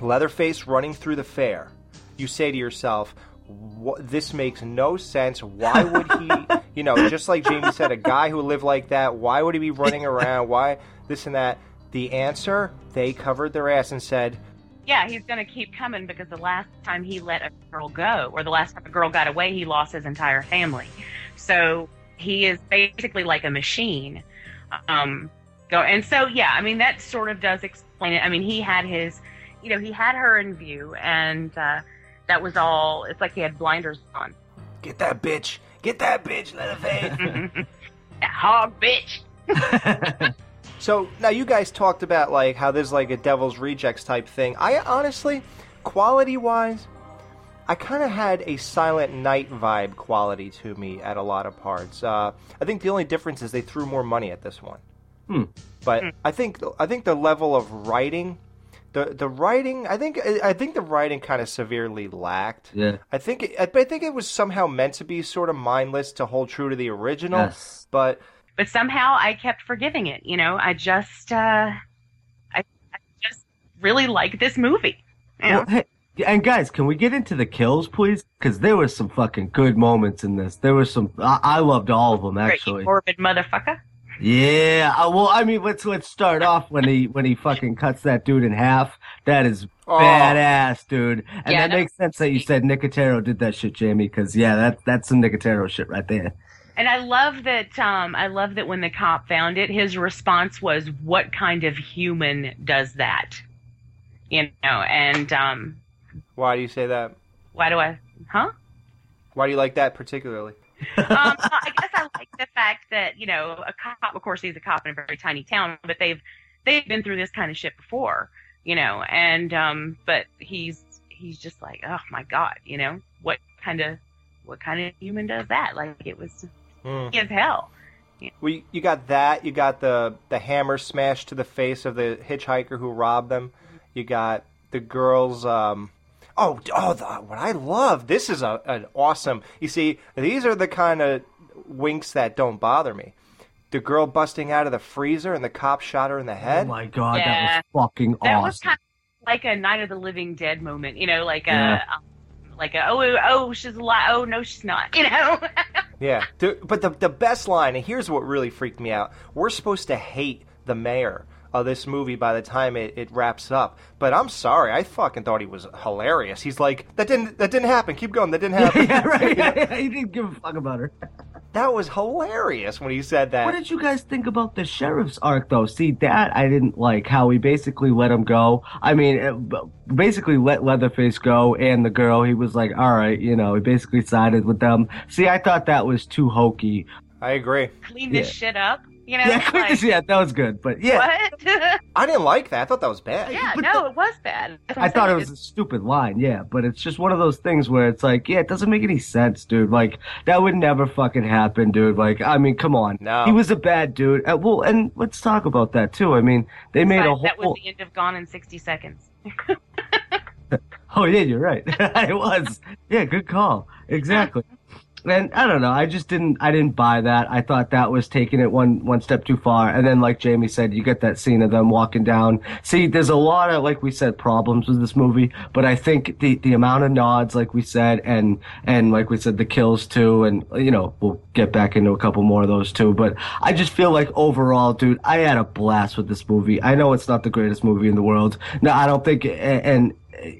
Leatherface running through the fair. You say to yourself, this makes no sense. Why would he, you know, just like Jamie said, a guy who lived like that, why would he be running around? Why this and that? The answer, they covered their ass and said, Yeah, he's going to keep coming because the last time he let a girl go, or the last time a girl got away, he lost his entire family. So he is basically like a machine. Um, go and so yeah, I mean that sort of does explain it. I mean he had his, you know, he had her in view, and uh, that was all. It's like he had blinders on. Get that bitch, get that bitch, Leatherface. that hog bitch. So now you guys talked about like how there's like a Devil's Rejects type thing. I honestly, quality wise, I kind of had a Silent Night vibe quality to me at a lot of parts. Uh, I think the only difference is they threw more money at this one. Hmm. But I think I think the level of writing, the the writing, I think I think the writing kind of severely lacked. Yeah. I think it, I think it was somehow meant to be sort of mindless to hold true to the original. Yes. But but somehow I kept forgiving it. You know, I just, uh, I, I just really like this movie. You know? Well, hey, and guys, can we get into the kills, please? Because there was some fucking good moments in this. There was some. I, I loved all of them actually. you morbid motherfucker. Yeah. uh, well, I mean, let's let's start off when he when he fucking cuts that dude in half. That is Oh. badass, dude. And Yeah, that that makes sense that you said Nicotero did that shit, Jamie. Because yeah, that that's some Nicotero shit right there. And I love that. Um, I love that when the cop found it, his response was, "What kind of human does that?" You know, and um, Why do you say that? why do I? Huh? Why do you like that particularly? um, I guess I like the fact that you know a cop. Of course, he's a cop in a very tiny town, but they've they've been through this kind of shit before, you know. And um, but he's he's just like, oh my god, you know, what kind of what kind of human does that? Like it was Hmm. as hell. Well, you, you got that. You got the the hammer smashed to the face of the hitchhiker who robbed them. You got the girls. Um, oh, oh, the, what I love. This is a, an awesome. You see, these are the kind of winks that don't bother me. The girl busting out of the freezer and the cop shot her in the head. Oh my god, Yeah. that was fucking awesome. That awesome. was kind of like a Night of the Living Dead moment, you know, like Yeah. a um, like a oh oh she's alive, oh no she's not, you know. Yeah, but the the best line, and here's what really freaked me out: we're supposed to hate the mayor of this movie by the time it, it wraps up. But I'm sorry, I fucking thought he was hilarious. He's like, that didn't that didn't happen. Keep going. That didn't happen. yeah, right. Yeah, yeah, he didn't give a fuck about her. That was hilarious when he said that. What did you guys think about the sheriff's arc, though? See, that I didn't like how he basically let him go. I mean, it, basically let Leatherface go and the girl. He was like, all right, you know, he basically sided with them. See, I thought that was too hokey. I agree. Clean this Yeah. shit up, you know. Yeah, like, yeah, that was good. But yeah, What? I didn't like that. I thought that was bad. yeah, no, it was bad. I I'm thought it was a stupid line, yeah, but it's just one of those things where it's like, yeah, it doesn't make any sense, dude. Like, that would never fucking happen, dude. Like, I mean, come on. No. He was a bad dude. Uh, well, and let's talk about that, too. I mean, they made a whole. that was the end of Gone in 60 Seconds. Oh yeah, you're right. it was. Yeah, good call. Exactly. And I don't know. I just didn't. I didn't buy that. I thought that was taking it one one step too far. And then, like Jamie said, you get that scene of them walking down. See, there's a lot of like we said problems with this movie, but I think the the amount of nods, like we said, and and like we said, the kills too, and you know we'll get back into a couple more of those too. But I just feel like overall, dude, I had a blast with this movie. I know it's not the greatest movie in the world. No, I don't think, and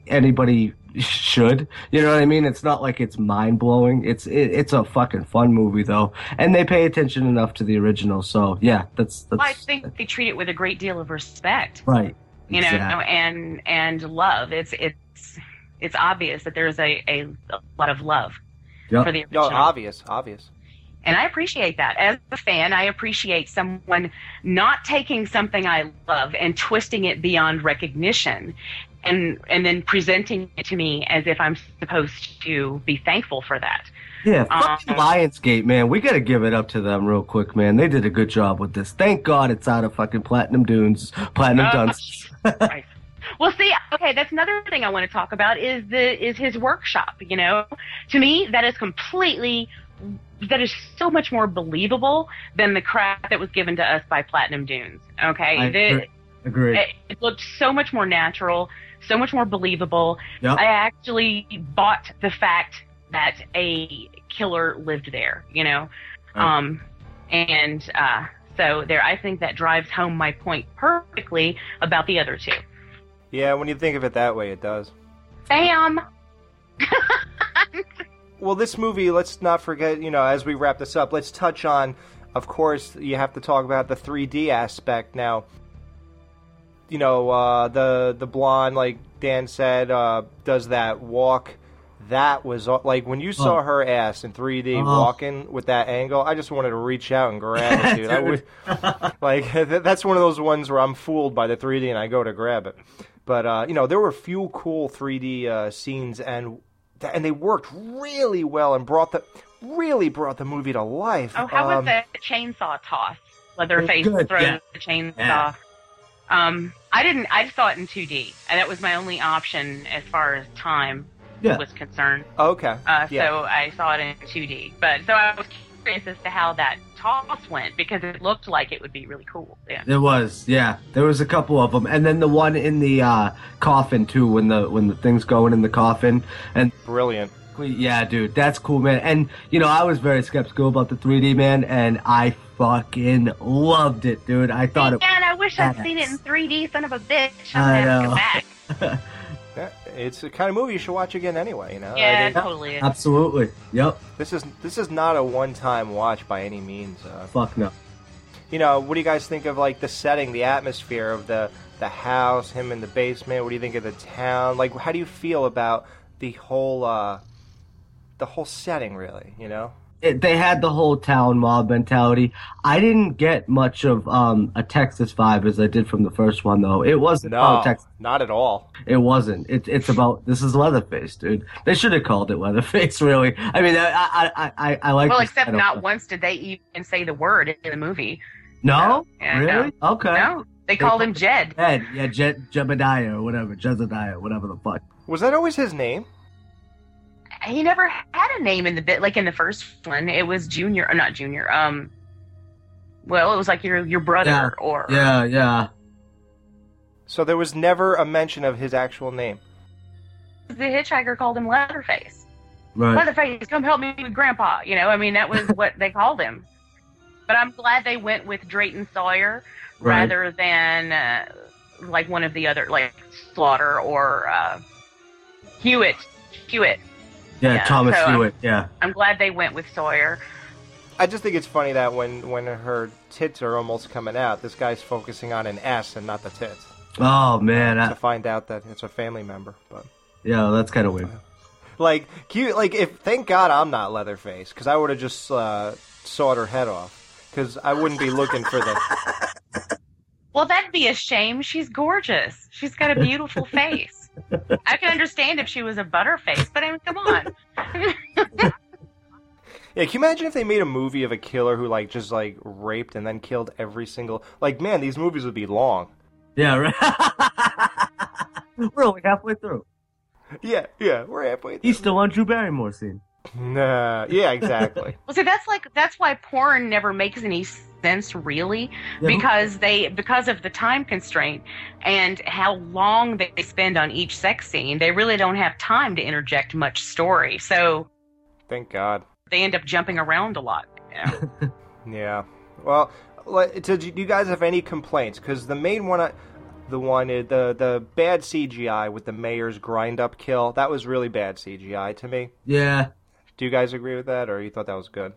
anybody should. You know what I mean? It's not like it's mind blowing. It's it, it's a fucking fun movie though, and they pay attention enough to the original. So yeah, that's that's Well, I think they treat it with a great deal of respect. right. you know and and love it's it's it's obvious that there's a, a, a lot of love Yep. for the No, obvious, obvious. and i appreciate that as a fan i appreciate someone not taking something i love and twisting it beyond recognition and and then presenting it to me as if i'm supposed to be thankful for that Yeah, fucking Um, Lionsgate, man. We gotta give it up to them real quick, man. They did a good job with this. Thank God it's out of fucking Platinum Dunes, Platinum Uh, Duns. Well, see, okay, that's another thing I want to talk about is the is his workshop. You know, to me, that is completely that is so much more believable than the crap that was given to us by Platinum Dunes. Okay, I The- agree. Agree. It, it looked so much more natural, so much more believable. Yep. I actually bought the fact that a killer lived there. You know, Right. um, and uh, so there, I think that drives home my point perfectly about the other two. Yeah, when you think of it that way, it does. Bam. Well, this movie, let's not forget, you know, as we wrap this up, let's touch on, of course, you have to talk about the 3D aspect. Now, you know, uh, the the blonde, like Dan said, uh, does that walk. That was like when you saw her ass in 3D Oh. walking with that angle. I just wanted to reach out and grab it, dude. I would, like that's one of those ones where I'm fooled by the 3D and I go to grab it. But uh, you know, there were a few cool 3D uh, scenes and and they worked really well and brought the really brought the movie to life. Oh, how Um, was the chainsaw toss? Leatherface Good, throws yeah. the chainsaw. Yeah. Um, I didn't. I saw it in 2D, and that was my only option as far as time Yeah. was concerned. Okay. Uh, yeah. So I saw it in 2D. But so I was curious as to how that toss went because it looked like it would be really cool. Yeah. It was, yeah. There was a couple of them, and then the one in the uh, coffin too, when the when the thing's going in the coffin, and brilliant. Yeah, dude, that's cool, man. And you know, I was very skeptical about the 3D man, and I fucking loved it, dude. I thought it. Man, I wish I'd seen it in 3D. Son of a bitch. I I'm gonna have to know. go back. It's the kind of movie you should watch again anyway. You know. I Yeah, totally. is. Absolutely. Yep. This is this is not a one-time watch by any means. Uh, Fuck no. you know, what do you guys think of like the setting, the atmosphere of the the house, him in the basement? What do you think of the town? Like, how do you feel about the whole uh, the whole setting? Really, you know? It, they had the whole town mob mentality. I didn't get much of um, a Texas vibe as I did from the first one, though. It wasn't No, about Texas. not at all. It wasn't. It, it's about this is Leatherface, dude. They should have called it Leatherface, really. I mean, I I I, I, I like. well, except setup. not once did they even say the word in the movie. No, Yeah, really? no. Okay. No, they called him Jed. Jed, yeah, Jed, Jebediah or whatever, Jezediah, whatever the fuck. Was that always his name? He never had a name in the bit. Like in the first one, it was Junior, or not Junior. Um, well, it was like your your brother Yeah, or yeah, yeah. So there was never a mention of his actual name. the hitchhiker called him Leatherface. Right. Leatherface, come help me with Grandpa. You know, I mean, that was what they called him. But I'm glad they went with Drayton Sawyer Right. rather than uh, like one of the other, like Slaughter or uh, Hewitt. Hewitt. Yeah, Yeah, Thomas so, Hewitt. Yeah. I'm glad they went with Sawyer. I just think it's funny that when when her tits are almost coming out, this guy's focusing on an S and not the tits. Oh man, to I, find out that it's a family member, but. yeah, that's kind of weird. Like cute. Like if thank God I'm not Leatherface because I would have just uh, sawed her head off because I wouldn't be looking for the. Well, that'd be a shame. She's gorgeous. She's got a beautiful face. I can understand if she was a butterface, but I mean, come on. Yeah, can you imagine if they made a movie of a killer who like just like raped and then killed every single like man these movies would be long. Yeah, right. We're only halfway through. Yeah, yeah, we're halfway. Through. He's still on Drew Barrymore scene. Nah, yeah, exactly. Well, see, that's like that's why porn never makes any sense, really, Yeah. because they because of the time constraint and how long they spend on each sex scene. They really don't have time to interject much story, so Thank God. they end up jumping around a lot. You know? Yeah. Well, let- so do you guys have any complaints? Because the main one, I- the one, uh, the the bad CGI with the mayor's grind up kill, that was really bad CGI to me. Yeah. Do you guys agree with that, or you thought that was good?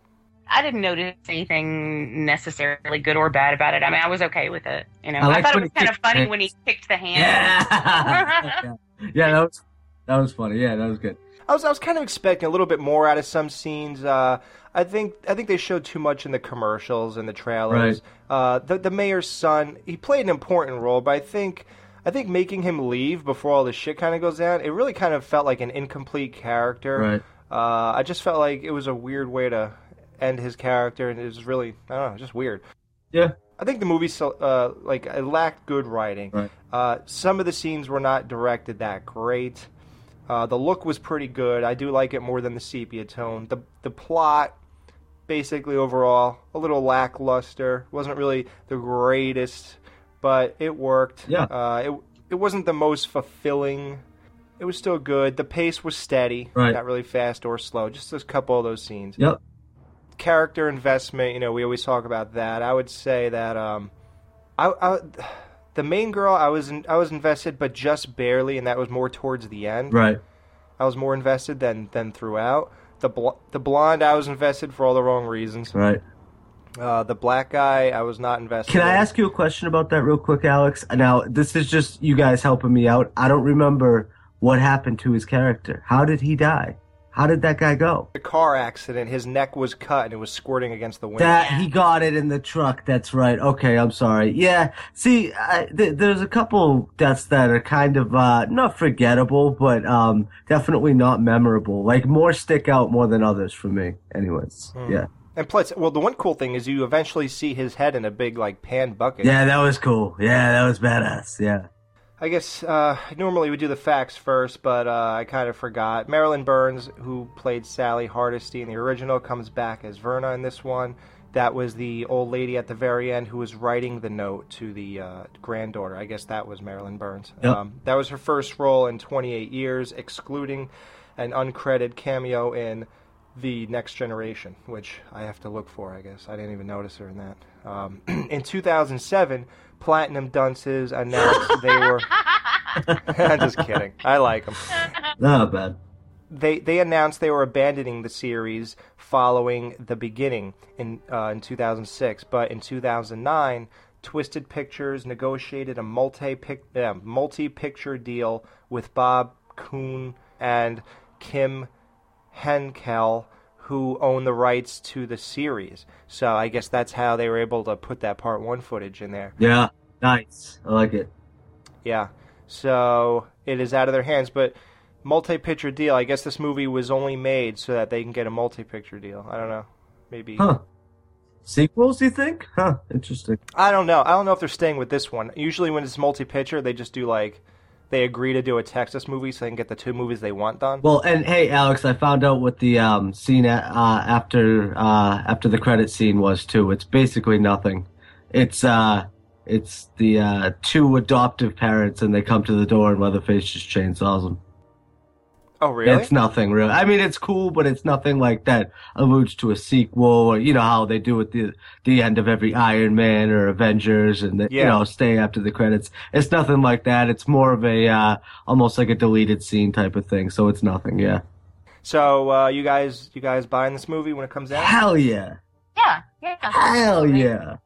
I didn't notice anything necessarily good or bad about it. I mean, I was okay with it. You know, I I, thought it was kind of funny hand. when he kicked the hand. Yeah, yeah, that was that was funny. Yeah, that was good. I was I was kind of expecting a little bit more out of some scenes. Uh, I think I think they showed too much in the commercials and the trailers. Uh, the the mayor's son, he played an important role, but I think I think making him leave before all this shit kind of goes down, it really kind of felt like an incomplete character. Right. Uh, I just felt like it was a weird way to end his character, and it was really I don't know, just weird. Yeah. I think the movie uh, like it lacked good writing. Right. Uh, some of the scenes were not directed that great. Uh, the look was pretty good. I do like it more than the sepia tone. The the plot, basically overall, a little lackluster. wasn't really the greatest, but it worked. Yeah. Uh, it it wasn't the most fulfilling. It was still good. The pace was steady, Right. not really fast or slow. Just a couple of those scenes Yep. character investment, you know, we always talk about that. I would say that um, I, I the main girl I was in, I was invested, but just barely, and that was more towards the end. Right. I was more invested than than throughout. The bl- the blonde I was invested for all the wrong reasons. Right. Uh, the black guy I was not invested. Can I ask you a question about that real quick, Alex? Now, this is just you guys helping me out. I don't remember what happened to his character. How did he die? How did that guy go? the car accident? His neck was cut and it was squirting against the window. That he got it in the truck. That's right. Okay, I'm sorry. Yeah. See, I, th- there's a couple deaths that are kind of uh, not forgettable, but um, definitely not memorable. Like more stick out more than others for me. Anyways, Hmm. yeah. And plus, well, the one cool thing is you eventually see his head in a big like pan bucket. Yeah, that was cool. Yeah, that was badass. Yeah. I guess uh, normally we do the facts first, but uh, I kind of forgot. Marilyn Burns, who played Sally Hardesty in the original, comes back as Verna in this one. That was the old lady at the very end who was writing the note to the uh, granddaughter. I guess that was Marilyn Burns. Yep. Um, that was her first role in 28 years, excluding an uncredited cameo in The Next Generation, which I have to look for, I guess. I didn't even notice her in that. Um, in 2007, Platinum Dunces announced they were Just kidding. I like them. Not bad. They they announced they were abandoning the series following the beginning in uh, in 2006, but in 2009, Twisted Pictures negotiated a multi uh, multi picture deal with Bob Kuhn and Kim Henkel, who own the rights to the series. So I guess that's how they were able to put that part one footage in there. Yeah, nice. I like it. Yeah. So it is out of their hands, but multi-picture deal. I guess this movie was only made so that they can get a multi-picture deal. I don't know. Maybe. Huh. Sequels, you think? Huh. Interesting. I don't know. I don't know if they're staying with this one. Usually, when it's multi-picture, they just do like they agree to do a Texas movie so they can get the two movies they want done. Well, and hey, Alex, I found out what the um, scene uh, after uh, after the credit scene was too. It's basically nothing. It's uh, it's the uh, two adoptive parents, and they come to the door, and Leatherface just chainsaws them. Oh, really? It's nothing really. I mean, it's cool, but it's nothing like that alludes to a sequel, or you know how they do at the the end of every Iron Man or Avengers, and they, you know stay after the credits. It's nothing like that. It's more of a uh, almost like a deleted scene type of thing. So it's nothing. Yeah. So uh, you guys, you guys buying this movie when it comes out? Hell yeah. Yeah, yeah. Hell yeah.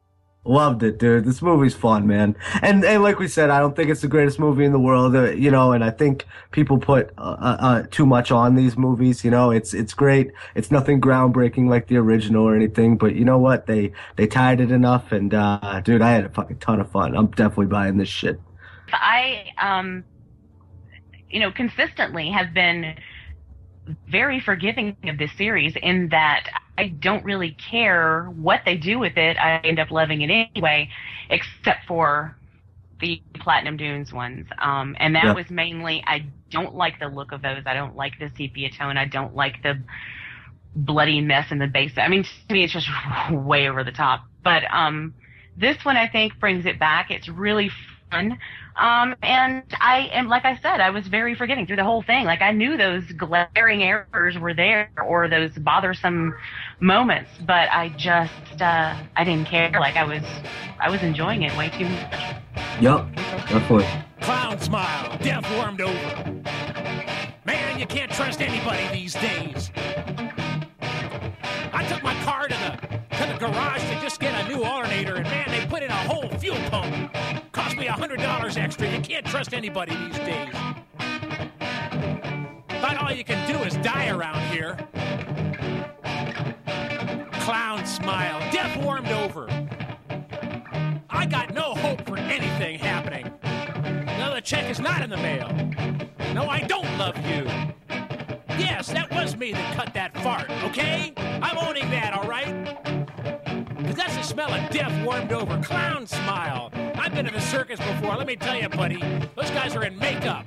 Loved it, dude. This movie's fun, man. And and like we said, I don't think it's the greatest movie in the world, uh, you know. And I think people put uh, uh, uh, too much on these movies. You know, it's it's great. It's nothing groundbreaking like the original or anything. But you know what? They they tied it enough. And uh, dude, I had a fucking ton of fun. I'm definitely buying this shit. I, um, you know, consistently have been very forgiving of this series in that I don't really care what they do with it. I end up loving it anyway, except for the Platinum Dunes ones. Um, and that Yeah. was mainly I don't like the look of those. I don't like the sepia tone. I don't like the bloody mess in the base. I mean, to me, it's just way over the top. But um, this one, I think, brings it back. It's really fun. Um, and I am, like I said, I was very forgiving through the whole thing. Like I knew those glaring errors were there or those bothersome moments, but I just, uh, I didn't care. Like I was, I was enjoying it way too much. Yup, definitely. Clown smile, death warmed over. Man, you can't trust anybody these days. I took my car to the to the garage to just get a new alternator, and man, they put in a whole fuel pump. Cost me a hundred dollars extra. You can't trust anybody these days. Thought all you can do is die around here. Clown smile, death warmed over. I got no hope for anything happening. Another check is not in the mail. No, I don't love you. Yes, that was me that cut that fart, okay? I'm owning that, all right? That's the smell of death warmed over. Clown smile. I've been to the circus before. Let me tell you, buddy, those guys are in makeup.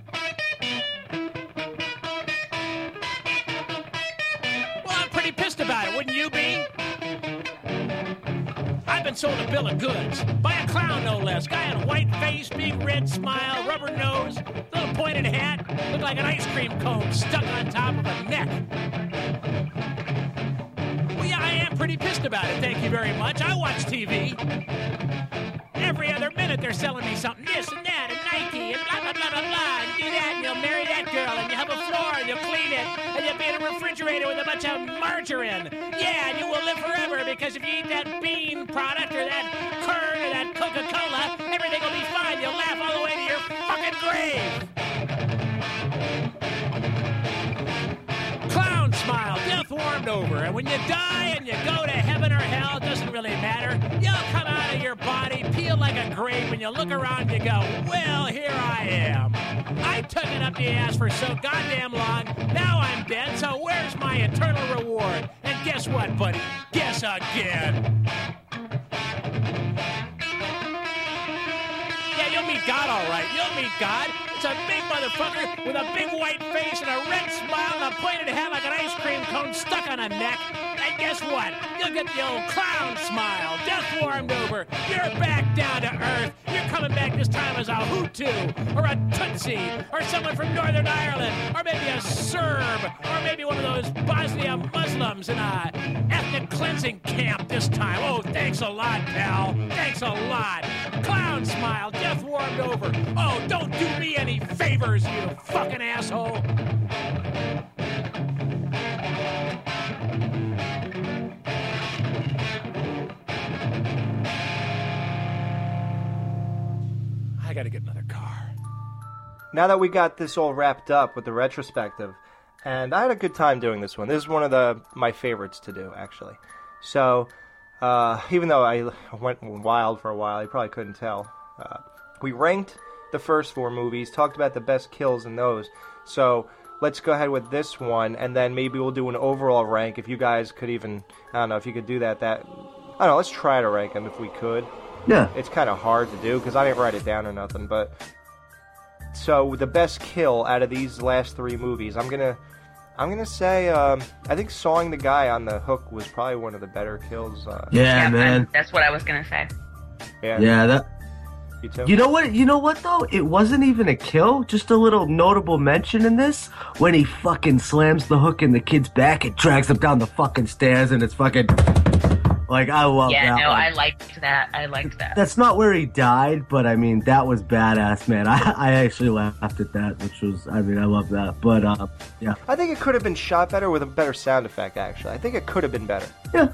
Well, I'm pretty pissed about it, wouldn't you be? I've been sold a bill of goods by a clown, no less. Guy in a white face, big red smile, rubber nose, little pointed hat, looked like an ice cream cone stuck on top of a neck. I am pretty pissed about it. Thank you very much. I watch TV. Every other minute they're selling me something, this and that, and Nike, and blah, blah, blah, blah, blah. And do that, and you'll marry that girl, and you have a floor, and you'll clean it, and you'll be in a refrigerator with a bunch of margarine. Yeah, and you will live forever because if you eat that bean product, or that curd, or that Coca Cola, everything will be fine. You'll laugh all the way to your fucking grave. Smile, death warmed over. And when you die and you go to heaven or hell, it doesn't really matter. You'll come out of your body, peel like a grape, and you look around you go, well, here I am. I took it up the ass for so goddamn long. Now I'm dead, so where's my eternal reward? And guess what, buddy? Guess again. Meet God all right. You'll meet God. It's a big motherfucker with a big white face and a red smile and a pointed hat like an ice cream cone stuck on a neck. And guess what? You'll get the old clown smile, death warmed over. You're back down to earth. You're coming back this time as a Hutu, or a Tutsi, or someone from Northern Ireland, or maybe a Serb, or maybe one of those Bosnia Muslims in a ethnic cleansing camp this time. Oh, thanks a lot, pal. Thanks a lot. Clown smile, death warmed over. Oh, don't do me any favors, you fucking asshole. Gotta get another car. Now that we got this all wrapped up with the retrospective, and I had a good time doing this one. This is one of the my favorites to do, actually. So, uh, even though I went wild for a while, you probably couldn't tell. Uh, we ranked the first four movies, talked about the best kills in those. So let's go ahead with this one, and then maybe we'll do an overall rank. If you guys could even, I don't know, if you could do that. That I don't know. Let's try to rank them if we could. Yeah. It's kind of hard to do because I didn't write it down or nothing. But so the best kill out of these last three movies, I'm gonna, I'm gonna say, um, I think sawing the guy on the hook was probably one of the better kills. Uh, Yeah, man. That's what I was gonna say. Yeah. Yeah, that. You too. You know what? You know what though? It wasn't even a kill. Just a little notable mention in this when he fucking slams the hook in the kid's back and drags him down the fucking stairs, and it's fucking like I love yeah, that. Yeah, no, one. I liked that. I liked that. That's not where he died, but I mean that was badass, man. I I actually laughed at that, which was I mean I love that. But uh, yeah, I think it could have been shot better with a better sound effect. Actually, I think it could have been better. Yeah.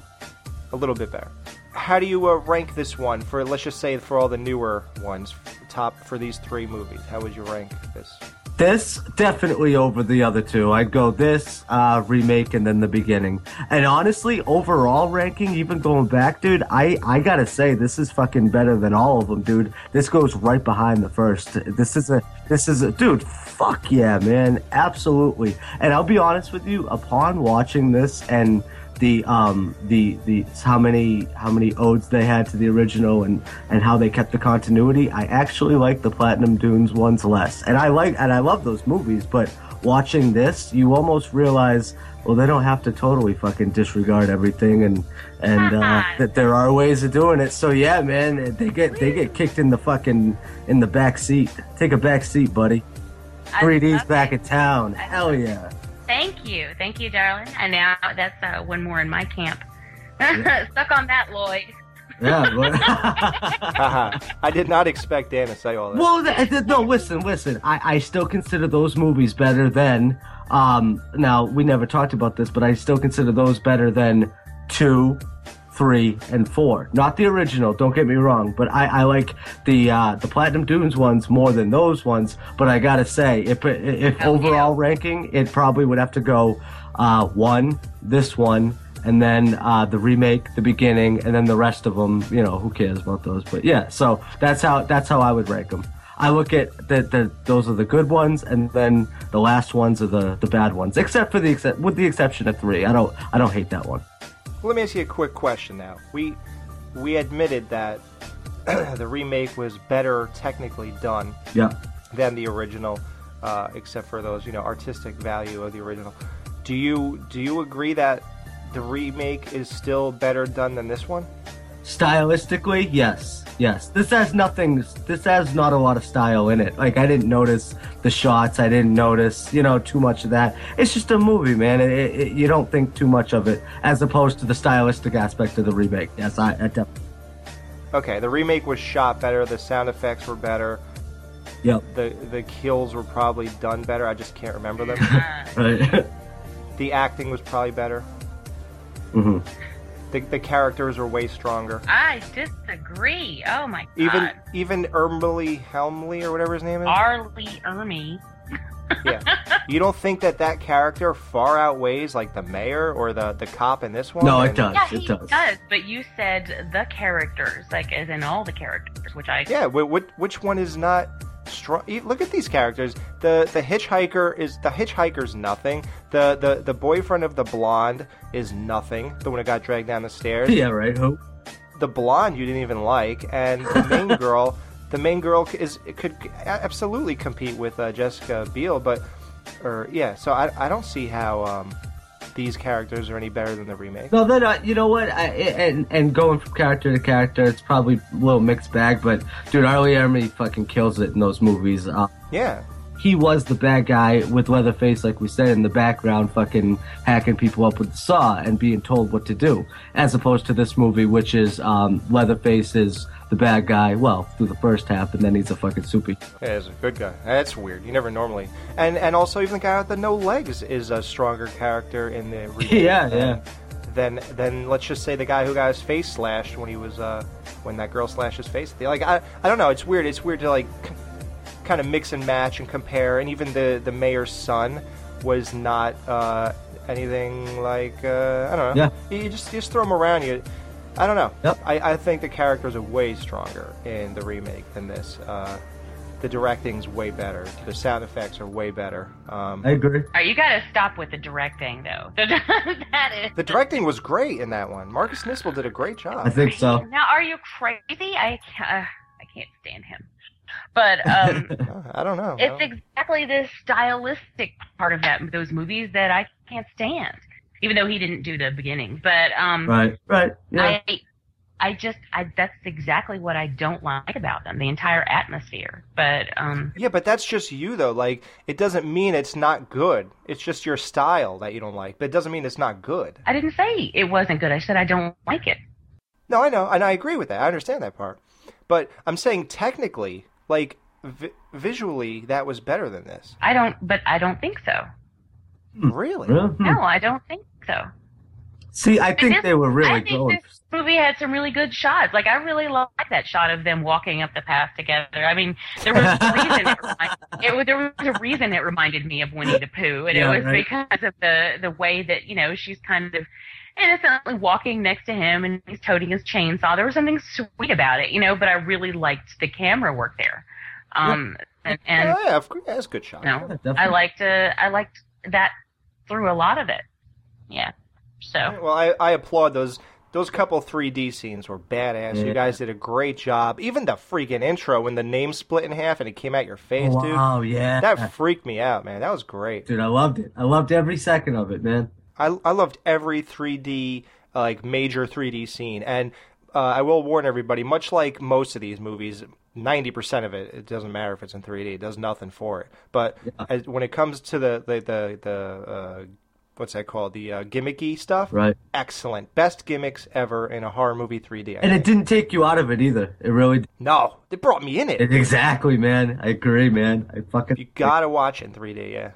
A little bit better. How do you uh, rank this one for? Let's just say for all the newer ones, top for these three movies. How would you rank this? This definitely over the other two. I'd go this uh, remake and then the beginning. And honestly, overall ranking, even going back, dude, I I gotta say this is fucking better than all of them, dude. This goes right behind the first. This is a this is a dude. Fuck yeah, man, absolutely. And I'll be honest with you, upon watching this and the um the the how many how many odes they had to the original and and how they kept the continuity. I actually like the platinum dunes ones less. And i like and i love those movies but watching this you almost realize well they don't have to totally fucking disregard everything and and uh, that there are ways of doing it. So yeah man they get they get kicked in the fucking in the back seat. Take a back seat buddy. 3d's love back in town. Hell yeah Thank you, thank you, darling. And now that's uh, one more in my camp. Stuck on that, Lloyd. yeah but- I did not expect Dan to say all that. Well, th- th- no, listen, listen. I, I still consider those movies better than. Um, now we never talked about this, but I still consider those better than two, three, and four. Not the original. Don't get me wrong, but I, I like the uh, the Platinum Dunes ones more than those ones. But I gotta say, if if overall ranking, it probably would have to go uh, one, this one. And then uh, the remake, the beginning, and then the rest of them. You know, who cares about those? But yeah, so that's how that's how I would rank them. I look at the, the those are the good ones, and then the last ones are the, the bad ones, except for the except with the exception of three. I don't I don't hate that one. Let me ask you a quick question now. We we admitted that the remake was better technically done Yeah. than the original, uh, except for those you know artistic value of the original. Do you do you agree that the remake is still better done than this one? Stylistically, yes, yes. This has nothing. This has not a lot of style in it. Like I didn't notice the shots. I didn't notice, you know, too much of that. It's just a movie, man. It, it, you don't think too much of it, as opposed to the stylistic aspect of the remake. Yes, I, I definitely. Okay, the remake was shot better. The sound effects were better. Yep. The the kills were probably done better. I just can't remember them. Right. the acting was probably better. hmm The, the characters are way stronger. I disagree. Oh my god. Even even Ermley Helmley or whatever his name is. R. Lee Ermey. yeah. You don't think that that character far outweighs like the mayor or the the cop in this one? No, it And- does. Yeah, he does. does. But you said the characters, like as in all the characters, which I Yeah. wh- which which one is not strong? Look at these characters. The the hitchhiker is the hitchhiker's nothing. The the the boyfriend of the blonde is nothing. The one who got dragged down the stairs. Yeah, right. Who? the blonde you didn't even like, and the main girl, the main girl is could absolutely compete with uh, Jessica Biel, but or yeah. So I, I don't see how um, these characters are any better than the remake. No, then uh, you know what? I, and and going from character to character, it's probably a little mixed bag. But dude, R. Lee Ermey fucking kills it in those movies. Uh, Yeah. he was the bad guy with Leatherface, like we said, in the background, fucking hacking people up with the saw and being told what to do, as opposed to this movie, which is um, Leatherface is the bad guy. Well, through the first half, and then he's a fucking soupy. Yeah, he's a good guy. That's weird. You never normally. And and also even the guy with the no legs is a stronger character in the. Yeah, than, yeah. Than than let's just say the guy who got his face slashed when he was uh when that girl slashed his face. Like I I don't know. It's weird. It's weird to like c- kind of mix and match and compare. And even the the mayor's son was not uh anything like uh I don't know. Yeah. You, you just you just throw them around. You. I don't know. I, I think the characters are way stronger in the remake than this. Uh, the directing's way better. The sound effects are way better. Um, I agree. All right, you got to stop with the directing, though. that is. the directing was great in that one. Marcus Nispel did a great job. I think so. Now, are you crazy? I can't, uh, I can't stand him. But um, I don't know. it's exactly the stylistic part of that those movies that I can't stand. Even though he didn't do the beginning, but um, Right, right, yeah. I, I just, I that's exactly what I don't like about them. The entire atmosphere. But um, Yeah, but that's just you though. Like it doesn't mean it's not good. It's just your style that you don't like. But it doesn't mean it's not good. I didn't say it wasn't good. I said I don't like it. No, I know, and I agree with that. I understand that part. But I'm saying technically, like vi- visually, that was better than this. I don't, but I don't think so. Really? No, I don't think so. See, I think This- they were really I think going. this movie had some really good shots. Like I really like that shot of them walking up the path together. I mean, there was a reason it, reminded, it there was a reason it reminded me of Winnie the Pooh, and Yeah, it was right. because of the the way that you know she's kind of innocently walking next to him and he's toting his chainsaw. There was something sweet about it, you know. But I really liked the camera work there. Um, and, and yeah, yeah, of that's a good shot. no, I liked uh, I liked that through a lot of it. Yeah. So Well, I, I applaud those. Those couple 3D scenes were badass. Yeah. You guys did a great job. Even the freaking intro when the name split in half and it came out your face, Oh, dude. wow, yeah. That freaked me out, man. That was great. Dude, I loved it. I loved every second of it, man. I, I loved every 3D, uh, like major 3D scene. And uh, I will warn everybody, much like most of these movies, 90% of it, it doesn't matter if it's in 3D. It does nothing for it. But as, when it comes to the, the, the, the uh, what's that called? The uh, gimmicky stuff. Right. Excellent. Best gimmicks ever in a horror movie 3D. I And it didn't take you out of it either. It really. No, it brought me in it. Exactly, man. I agree, man. I fucking. You gotta watch it in 3D, yeah.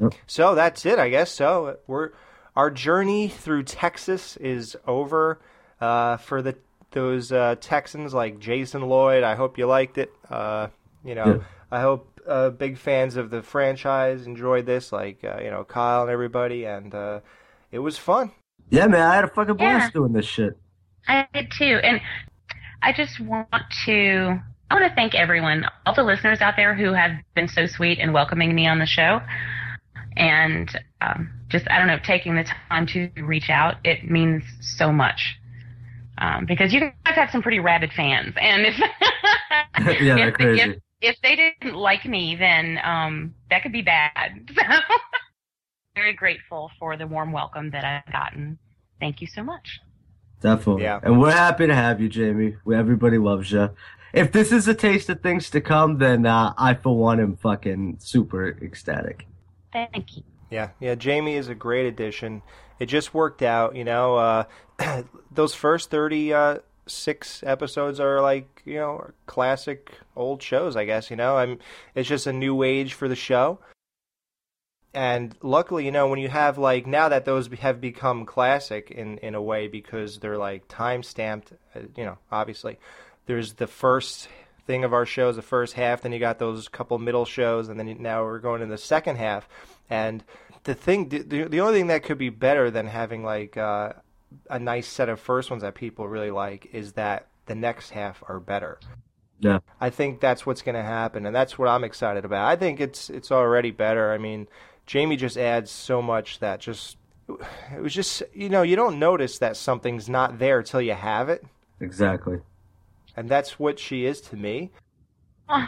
Yep. So that's it, I guess. So we're our journey through Texas is over. Uh, for the those uh, Texans like Jason Lloyd, I hope you liked it. Uh, you know, Yeah. I hope uh, big fans of the franchise enjoyed this, like uh, you know Kyle and everybody, and uh, it was fun. Yeah, man. I had a fucking blast Yeah. doing this shit. I did too. And I just want to I want to thank everyone, all the listeners out there who have been so sweet and welcoming me on the show. And um, just I don't know, taking the time to reach out, it means so much. Um, because you guys have some pretty rabid fans, and if yeah, they're if, crazy. if if they didn't like me, then um, that could be bad. So very grateful for the warm welcome that I've gotten. Thank you so much. Definitely. Yeah. And we're happy to have you, Jamie. Everybody loves you. If this is a taste of things to come, then uh, I, for one, am fucking super ecstatic. Thank you. Yeah, yeah. Jamie is a great addition. It just worked out, you know. Uh, those first thirty uh, six episodes are like you know classic old shows, I guess. You know, I'm. It's just a new age for the show. And luckily, you know, when you have like now that those have become classic in in a way because they're like time stamped, uh, you know, obviously. There's the first thing of our shows, the first half, then you got those couple middle shows, and then now we're going to the second half. And the thing, the, the the only thing that could be better than having like uh, a nice set of first ones that people really like is that the next half are better. Yeah. I think that's what's going to happen, and that's what I'm excited about. I think it's it's already better. I mean, Jamie just adds so much that just it was just you know you don't notice that something's not there till you have it, Exactly. and that's what she is to me.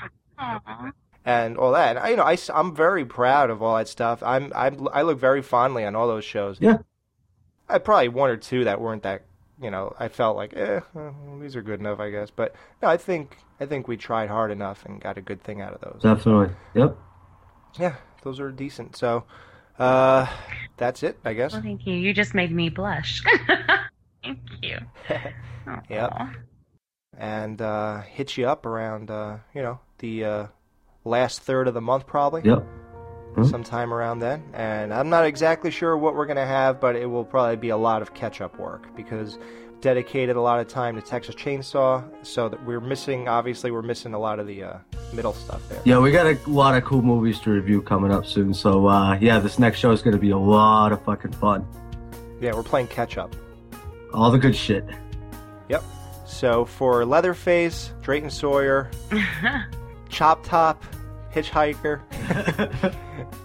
And all that. And I, you know, I, am very proud of all that stuff. I'm, I'm I look very fondly on all those shows. Yeah. I probably one or two that weren't that. You know, I felt like, eh, well, these are good enough, I guess. But no, I think I think we tried hard enough and got a good thing out of those. Definitely. Yep. Yeah, those are decent. So, uh, that's it, I guess. Well, thank you. You just made me blush. thank you. Yep. And uh, hit you up around, uh, you know, the uh, last third of the month, probably. Yep. Mhm. Sometime around then. And I'm not exactly sure what we're going to have, but it will probably be a lot of catch up work because dedicated a lot of time to Texas Chainsaw, so that we're missing, obviously, we're missing a lot of the uh, middle stuff there. Yeah, we got a lot of cool movies to review coming up soon. So uh, yeah, this next show is going to be a lot of fucking fun. Yeah, we're playing catch up. All the good shit. Yep. So for Leatherface, Drayton Sawyer, Chop Top, Hitchhiker,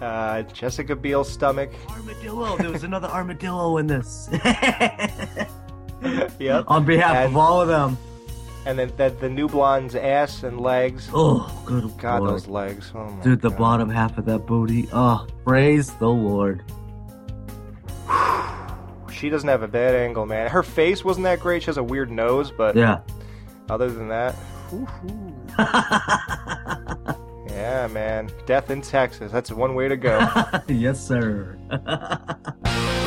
uh, Jessica Biel's stomach. Armadillo. There was another armadillo in this. yep. On behalf And- of all of them. And then the, the new blonde's ass and legs. Oh, good God, lord. those legs. Oh my Dude, the God. bottom half of that booty. Oh, praise the Lord. She doesn't have a bad angle, man. Her face wasn't that great. She has a weird nose, but Yeah. other than that, yeah, man. Death in Texas. That's one way to go. yes, sir.